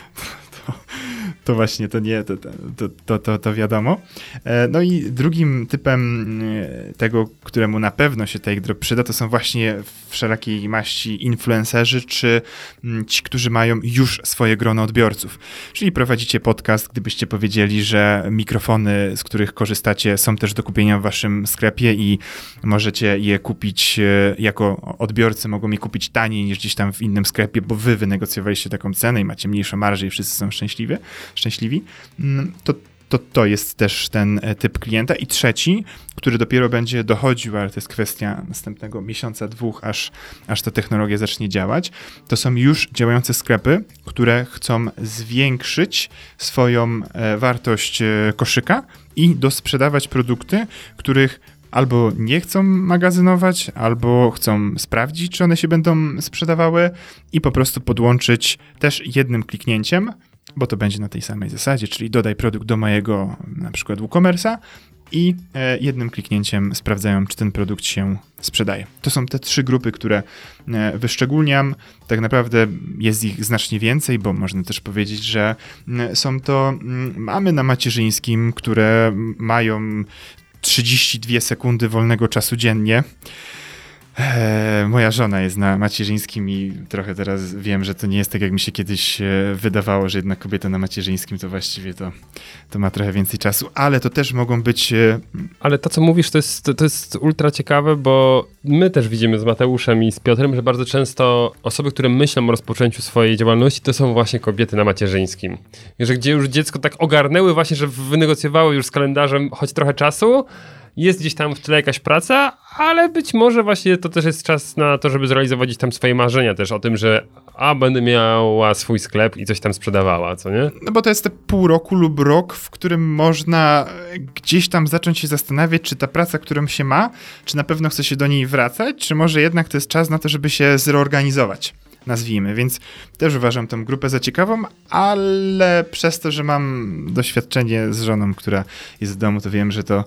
to, właśnie to nie, to, to, to, to, to wiadomo. E, no i drugim typem e, tego, któremu na pewno się take drop przyda, to są właśnie wszelakiej maści influencerzy, czy mm, ci, którzy mają już swoje grono odbiorców. Czyli prowadzicie podcast, gdybyście powiedzieli, że mikrofony, z których korzystacie, są też do kupienia w waszym sklepie i możecie je kupić e, jako odbiorcy, mogą je kupić taniej niż gdzieś tam w innym sklepie, bo wy wynegocjowaliście taką cenę i macie mniejszą marżę i wszyscy są szczęśliwi, szczęśliwi. Mm, to to to jest też ten e, typ klienta. I trzeci, który dopiero będzie dochodził, ale to jest kwestia następnego miesiąca, dwóch, aż, aż ta technologia zacznie działać, to są już działające sklepy, które chcą zwiększyć swoją e, wartość e, koszyka i dosprzedawać produkty, których albo nie chcą magazynować, albo chcą sprawdzić, czy one się będą sprzedawały i po prostu podłączyć też jednym kliknięciem bo to będzie na tej samej zasadzie, czyli dodaj produkt do mojego na przykład WooCommerce'a i e, jednym kliknięciem sprawdzają, czy ten produkt się sprzedaje. To są te trzy grupy, które e, wyszczególniam. Tak naprawdę jest ich znacznie więcej, bo można też powiedzieć, że są to mamy na macierzyńskim, które mają 32 sekundy wolnego czasu dziennie. Eee, moja żona jest na macierzyńskim i trochę teraz wiem, że to nie jest tak, jak mi się kiedyś e, wydawało, że jednak kobieta na macierzyńskim to właściwie to, to ma trochę więcej czasu, ale to też mogą być... E, ale to, co mówisz, to jest, to, to jest ultra ciekawe, bo my też widzimy z Mateuszem i z Piotrem, że bardzo często osoby, które myślą o rozpoczęciu swojej działalności, to są właśnie kobiety na macierzyńskim. Że gdzie już dziecko tak ogarnęły właśnie, że wynegocjowały już z kalendarzem choć trochę czasu, jest gdzieś tam w tle jakaś praca, ale być może właśnie to też jest czas na to, żeby zrealizować gdzieś tam swoje marzenia też o tym, że a będę miała swój sklep i coś tam sprzedawała, co nie? No bo to jest te pół roku lub rok, w którym można gdzieś tam zacząć się zastanawiać, czy ta praca, którą się ma, czy na pewno chce się do niej wracać, czy może jednak to jest czas na to, żeby się zreorganizować nazwijmy, więc też uważam tą grupę za ciekawą, ale przez to, że mam doświadczenie z żoną, która jest w domu, to wiem, że to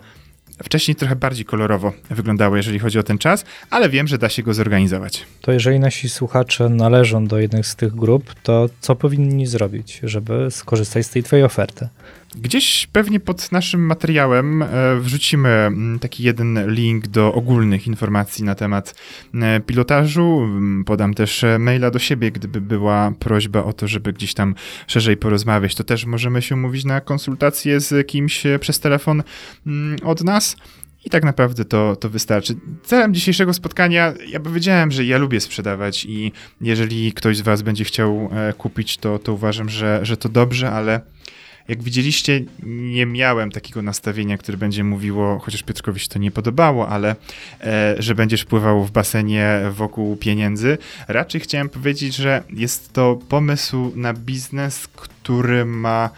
Wcześniej trochę bardziej kolorowo wyglądało, jeżeli chodzi o ten czas, ale wiem, że da się go zorganizować. To jeżeli nasi słuchacze należą do jednej z tych grup, to co powinni zrobić, żeby skorzystać z tej twojej oferty? Gdzieś pewnie pod naszym materiałem e, wrzucimy mm, taki jeden link do ogólnych informacji na temat e, pilotażu. Mm, podam też e, maila do siebie, gdyby była prośba o to, żeby gdzieś tam szerzej porozmawiać. To też możemy się umówić na konsultację z kimś przez telefon mm, od nas. I tak naprawdę to, to wystarczy. Celem dzisiejszego spotkania, ja powiedziałem, że ja lubię sprzedawać i jeżeli ktoś z Was będzie chciał kupić, to, to uważam, że, że to dobrze, ale jak widzieliście, nie miałem takiego nastawienia, które będzie mówiło, chociaż Piotrkowi się to nie podobało, ale e, że będziesz pływał w basenie wokół pieniędzy. Raczej chciałem powiedzieć, że jest to pomysł na biznes, który ma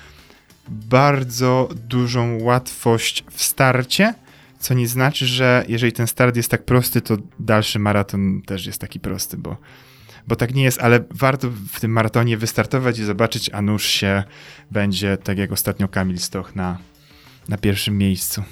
bardzo dużą łatwość w starcie, co nie znaczy, że jeżeli ten start jest tak prosty, to dalszy maraton też jest taki prosty, bo bo tak nie jest, ale warto w tym maratonie wystartować i zobaczyć, a nuż się będzie, tak jak ostatnio Kamil Stoch na, na pierwszym miejscu.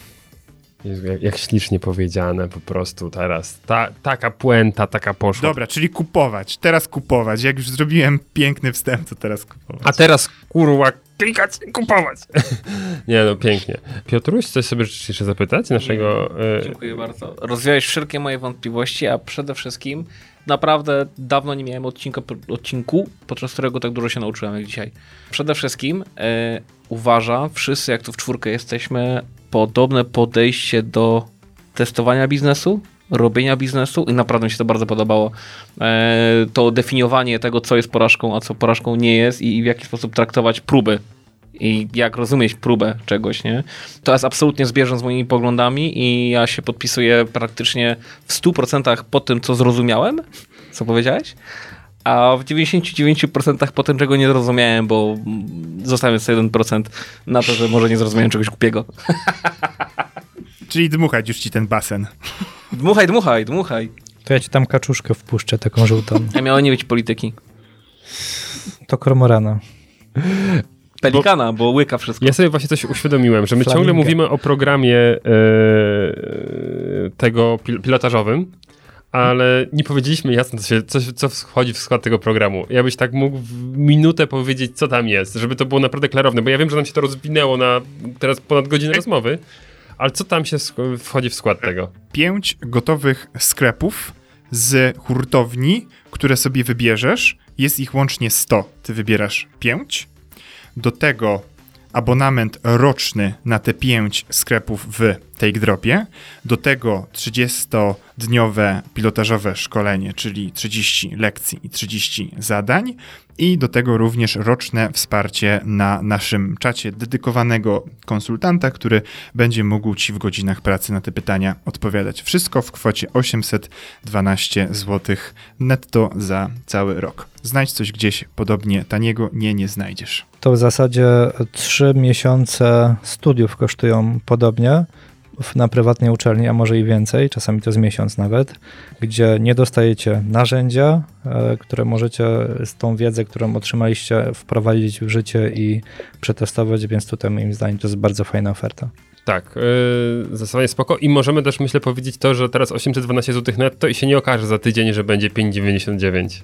Jezu, jak, jak, ślicznie powiedziane po prostu teraz. Ta, taka puenta, taka poszła. Dobra, czyli kupować. Teraz kupować. Jak już zrobiłem piękny wstęp, to teraz kupować. A teraz kurwa klikać i kupować. Nie no, pięknie. Piotruś, coś sobie życzysz jeszcze zapytać naszego... Y... Dziękuję bardzo. Rozwiałeś wszelkie moje wątpliwości, a przede wszystkim naprawdę dawno nie miałem odcinka, odcinku, podczas którego tak dużo się nauczyłem jak dzisiaj. Przede wszystkim e, uważam, wszyscy jak tu w czwórkę jesteśmy, podobne podejście do testowania biznesu, robienia biznesu i naprawdę mi się to bardzo podobało. E, to definiowanie tego, co jest porażką, a co porażką nie jest i w jaki sposób traktować próby i jak rozumieć próbę czegoś, nie? To jest absolutnie zbieżne z moimi poglądami i ja się podpisuję praktycznie w 100% po tym, co zrozumiałem, co powiedziałeś, a w 99% po tym, czego nie zrozumiałem, bo zostawiam sobie 1% na to, że może nie zrozumiałem czegoś głupiego. Czyli dmuchać już ci ten basen. Dmuchaj, dmuchaj, dmuchaj. To ja ci tam kaczuszkę wpuszczę, taką żółtą. Ja miało nie być polityki. To kormorana. Pelikana, bo, bo łyka wszystko. Ja sobie właśnie coś uświadomiłem, że my Flaminga. ciągle mówimy o programie e, tego pil pilotażowym, ale nie powiedzieliśmy jasno, co, się, co, co wchodzi w skład tego programu. Ja byś tak mógł w minutę powiedzieć, co tam jest, żeby to było naprawdę klarowne, bo ja wiem, że nam się to rozwinęło na teraz ponad godzinę rozmowy, ale co tam się wchodzi w skład tego? Pięć gotowych sklepów z hurtowni, które sobie wybierzesz. Jest ich łącznie 100. Ty wybierasz pięć. Do tego abonament roczny na te pięć sklepów w Take Dropie. Do tego 30-dniowe pilotażowe szkolenie, czyli 30 lekcji i 30 zadań. I do tego również roczne wsparcie na naszym czacie dedykowanego konsultanta, który będzie mógł Ci w godzinach pracy na te pytania odpowiadać. Wszystko w kwocie 812 zł netto za cały rok. Znajdź coś gdzieś podobnie taniego, nie, nie znajdziesz. To w zasadzie trzy miesiące studiów kosztują podobnie na prywatnej uczelni, a może i więcej, czasami to jest miesiąc nawet, gdzie nie dostajecie narzędzia, e, które możecie z tą wiedzę, którą otrzymaliście, wprowadzić w życie i przetestować, więc tutaj moim zdaniem to jest bardzo fajna oferta. Tak, yy, zdecydowanie spoko. I możemy też, myślę, powiedzieć to, że teraz 812 zł netto i się nie okaże za tydzień, że będzie 5,99.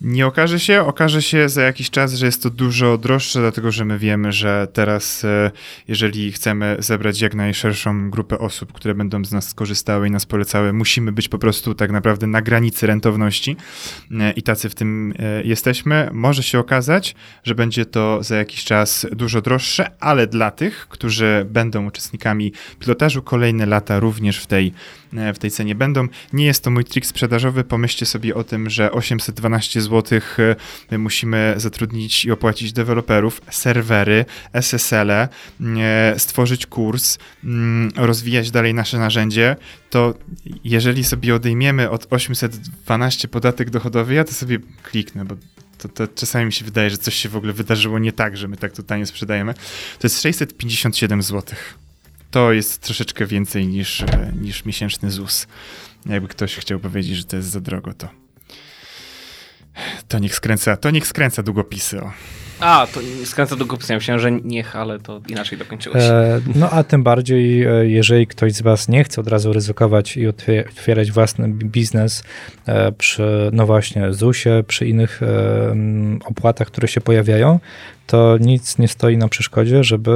Nie okaże się, okaże się za jakiś czas, że jest to dużo droższe, dlatego że my wiemy, że teraz, e, jeżeli chcemy zebrać jak najszerszą grupę osób, które będą z nas skorzystały i nas polecały, musimy być po prostu tak naprawdę na granicy rentowności e, i tacy w tym e, jesteśmy. Może się okazać, że będzie to za jakiś czas dużo droższe, ale dla tych, którzy będą uczestnikami pilotażu, kolejne lata również w tej, w tej cenie będą. Nie jest to mój trik sprzedażowy, pomyślcie sobie o tym, że 812 zł e, musimy zatrudnić i opłacić deweloperów, serwery, SSL-e, e, stworzyć kurs, mm, rozwijać dalej nasze narzędzie, to jeżeli sobie odejmiemy od 812 podatek dochodowy, ja to sobie kliknę, bo to, to, czasami mi się wydaje, że coś się w ogóle wydarzyło nie tak, że my tak tutaj nie sprzedajemy. To jest 657 zł. To jest troszeczkę więcej niż, e, niż miesięczny ZUS. Jakby ktoś chciał powiedzieć, że to jest za drogo, to to niech skręca, to niech skręca długopisy. O. A, to skręca długopisy. Ja myślałem, że niech, ale to inaczej dokończyłeś. E, no a tym bardziej, e, jeżeli ktoś z was nie chce od razu ryzykować i otwierać własny biznes e, przy, no właśnie, ZUS-ie, przy innych e, opłatach, które się pojawiają, to nic nie stoi na przeszkodzie, żeby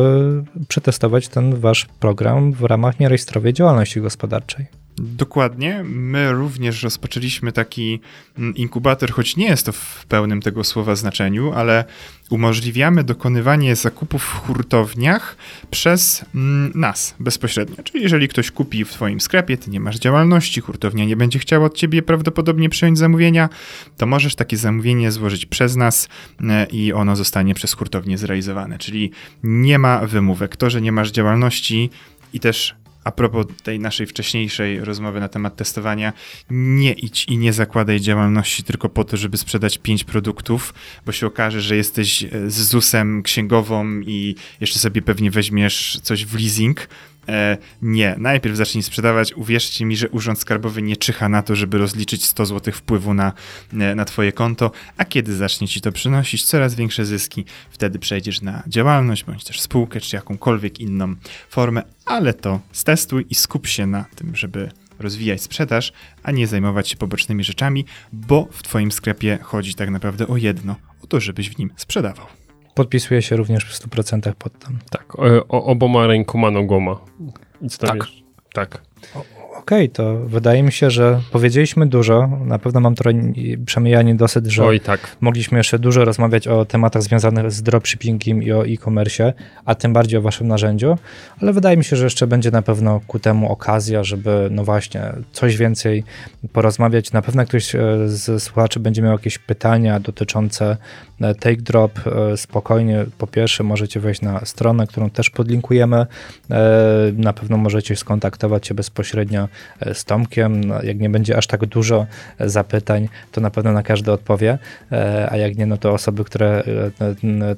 przetestować ten wasz program w ramach nierejestrowej działalności gospodarczej. Dokładnie. My również rozpoczęliśmy taki mm, inkubator, choć nie jest to w pełnym tego słowa znaczeniu, ale umożliwiamy dokonywanie zakupów w hurtowniach przez mm, nas bezpośrednio. Czyli jeżeli ktoś kupi w Twoim sklepie, ty nie masz działalności, hurtownia nie będzie chciała od Ciebie prawdopodobnie przyjąć zamówienia, to możesz takie zamówienie złożyć przez nas e, i ono zostanie przez hurtownię zrealizowane. Czyli nie ma wymówek. To, że nie masz działalności i też a propos tej naszej wcześniejszej rozmowy na temat testowania, nie idź i nie zakładaj działalności tylko po to, żeby sprzedać pięć produktów, bo się okaże, że jesteś e, z ZUS-em księgową i jeszcze sobie pewnie weźmiesz coś w leasing, E, nie, najpierw zacznij sprzedawać. Uwierzcie mi, że Urząd Skarbowy nie czyha na to, żeby rozliczyć 100 zł wpływu na, e, na Twoje konto, a kiedy zacznie Ci to przynosić coraz większe zyski, wtedy przejdziesz na działalność bądź też spółkę czy jakąkolwiek inną formę, ale to stestuj i skup się na tym, żeby rozwijać sprzedaż, a nie zajmować się pobocznymi rzeczami, bo w Twoim sklepie chodzi tak naprawdę o jedno, o to, żebyś w nim sprzedawał. Podpisuje się również w 100% pod tym. Tak, o, o, oboma rękoma nogoma. tak. Wiesz? Tak. Okej, okay, to wydaje mi się, że powiedzieliśmy dużo. Na pewno mam trochę, przynajmniej ja niedosyt, że Oj, tak. mogliśmy jeszcze dużo rozmawiać o tematach związanych z dropshippingiem i o e-commerce, a tym bardziej o waszym narzędziu, ale wydaje mi się, że jeszcze będzie na pewno ku temu okazja, żeby no właśnie coś więcej porozmawiać. Na pewno ktoś e, z słuchaczy będzie miał jakieś pytania dotyczące Take Drop. E, spokojnie, po pierwsze możecie wejść na stronę, którą też podlinkujemy. Na pewno możecie skontaktować się bezpośrednio E, z Tomkiem. No, jak nie będzie aż tak dużo e, zapytań, to na pewno na każde odpowie, e, a jak nie, no to osoby, które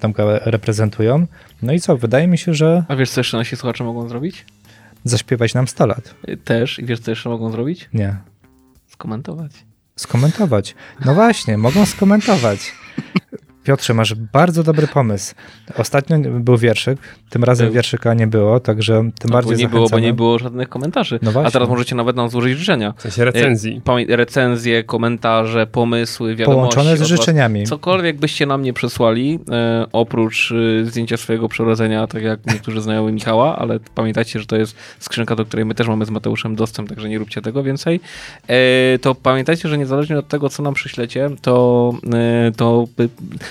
Tomka reprezentują. No i co, wydaje mi się, że... A wiesz, co jeszcze nasi słuchacze mogą zrobić? Zaśpiewać nam 100 lat. Też. I wiesz, co jeszcze mogą zrobić? Nie. Skomentować. Skomentować. No właśnie, mogą skomentować. Piotrze, masz bardzo dobry pomysł. Ostatnio był wierszyk, tym razem Był. wierszyka nie było, także tym No, bardziej nie było, bo zachęcamy. nie było żadnych komentarzy. No właśnie. A teraz możecie nawet nam złożyć życzenia. W sensie recenzji. E, recenzje, komentarze, pomysły, wiadomości. Połączone z od was. życzeniami. Cokolwiek byście nam nie przesłali, e, oprócz e, zdjęcia swojego przerodzenia, tak jak niektórzy znajomi Michała, ale pamiętajcie, że to jest skrzynka, do której my też mamy z Mateuszem dostęp, także nie róbcie tego więcej. E, to pamiętajcie, że niezależnie od tego, co nam przyślecie, to, e, to by-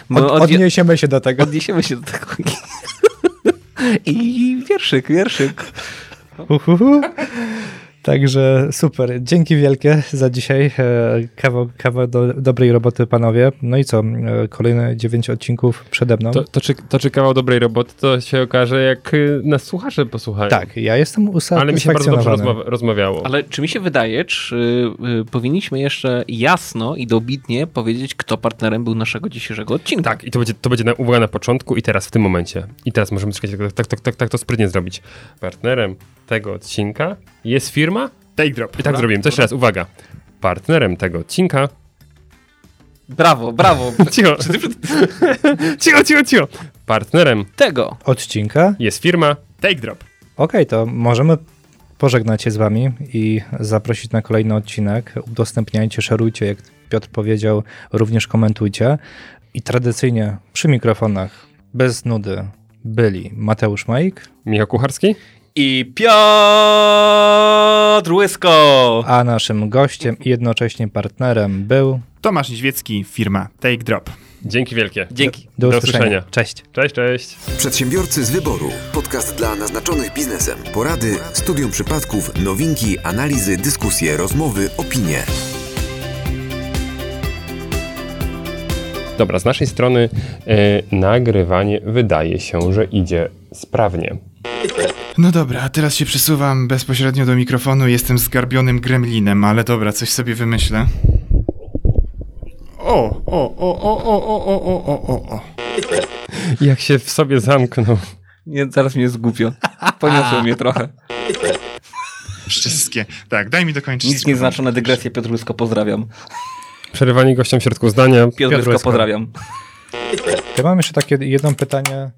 Od, odniesiemy się do tego. odniesiemy się do tego. I wierszyk, wierszyk. Uhuhu. Także super. Dzięki wielkie za dzisiaj. E, Kawał, kawał do, dobrej roboty, panowie. No i co? E, Kolejne dziewięć odcinków przede mną. To, to, czy, to czy kawał dobrej roboty, to się okaże, jak y, nas słuchacze posłuchają. Tak, ja jestem Ale mi się bardzo dobrze usatysfakcjonowany. rozmawia, rozmawiało. Ale czy mi się wydaje, czy y, powinniśmy jeszcze jasno i dobitnie powiedzieć, kto partnerem był naszego dzisiejszego odcinka? Tak, i to będzie, to będzie na, uwaga na początku i teraz, w tym momencie. I teraz możemy czekać, tak, tak, tak, tak, tak to sprytnie zrobić. Partnerem tego odcinka jest firma Take drop. i tak zrobimy. To jeszcze raz, uwaga. Partnerem tego odcinka... Brawo, brawo. Cicho. cicho, cicho, cicho. Partnerem Tego. Odcinka. jest firma... Take drop. Okej, to możemy pożegnać się z wami i zaprosić na kolejny odcinek. Udostępniajcie, szerujcie, jak Piotr powiedział, również komentujcie. I tradycyjnie przy mikrofonach, bez nudy, byli Mateusz Majk, Michał Kucharski. I Piotr Łysko. a naszym gościem i jednocześnie partnerem był... Tomasz Niedźwiecki, firma Take drop. Dzięki wielkie. Dzięki. Do, Do usłyszenia. usłyszenia. Cześć. Cześć, cześć. Przedsiębiorcy z wyboru. Podcast dla naznaczonych biznesem. Porady, studium przypadków, nowinki, analizy, dyskusje, rozmowy, opinie. Dobra, z naszej strony e, nagrywanie wydaje się, że idzie sprawnie. No dobra, a teraz się przesuwam bezpośrednio do mikrofonu. Jestem zgarbionym gremlinem, ale dobra, coś sobie wymyślę. O, o, o, o, o, o, o, o, o, o, o. Jak się w sobie zamknął. Nie, zaraz mnie zgupio. Poniosło mnie trochę. Wszystkie. Tak, daj mi dokończyć. Nic nieznaczone dygresje. Piotr Łysko, pozdrawiam. Przerywanie gościom w środku zdania. Piotr, Piotr Łysko. pozdrawiam. Ja mam jeszcze takie jedno pytanie.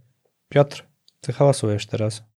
Piotr, ty hałasujesz teraz.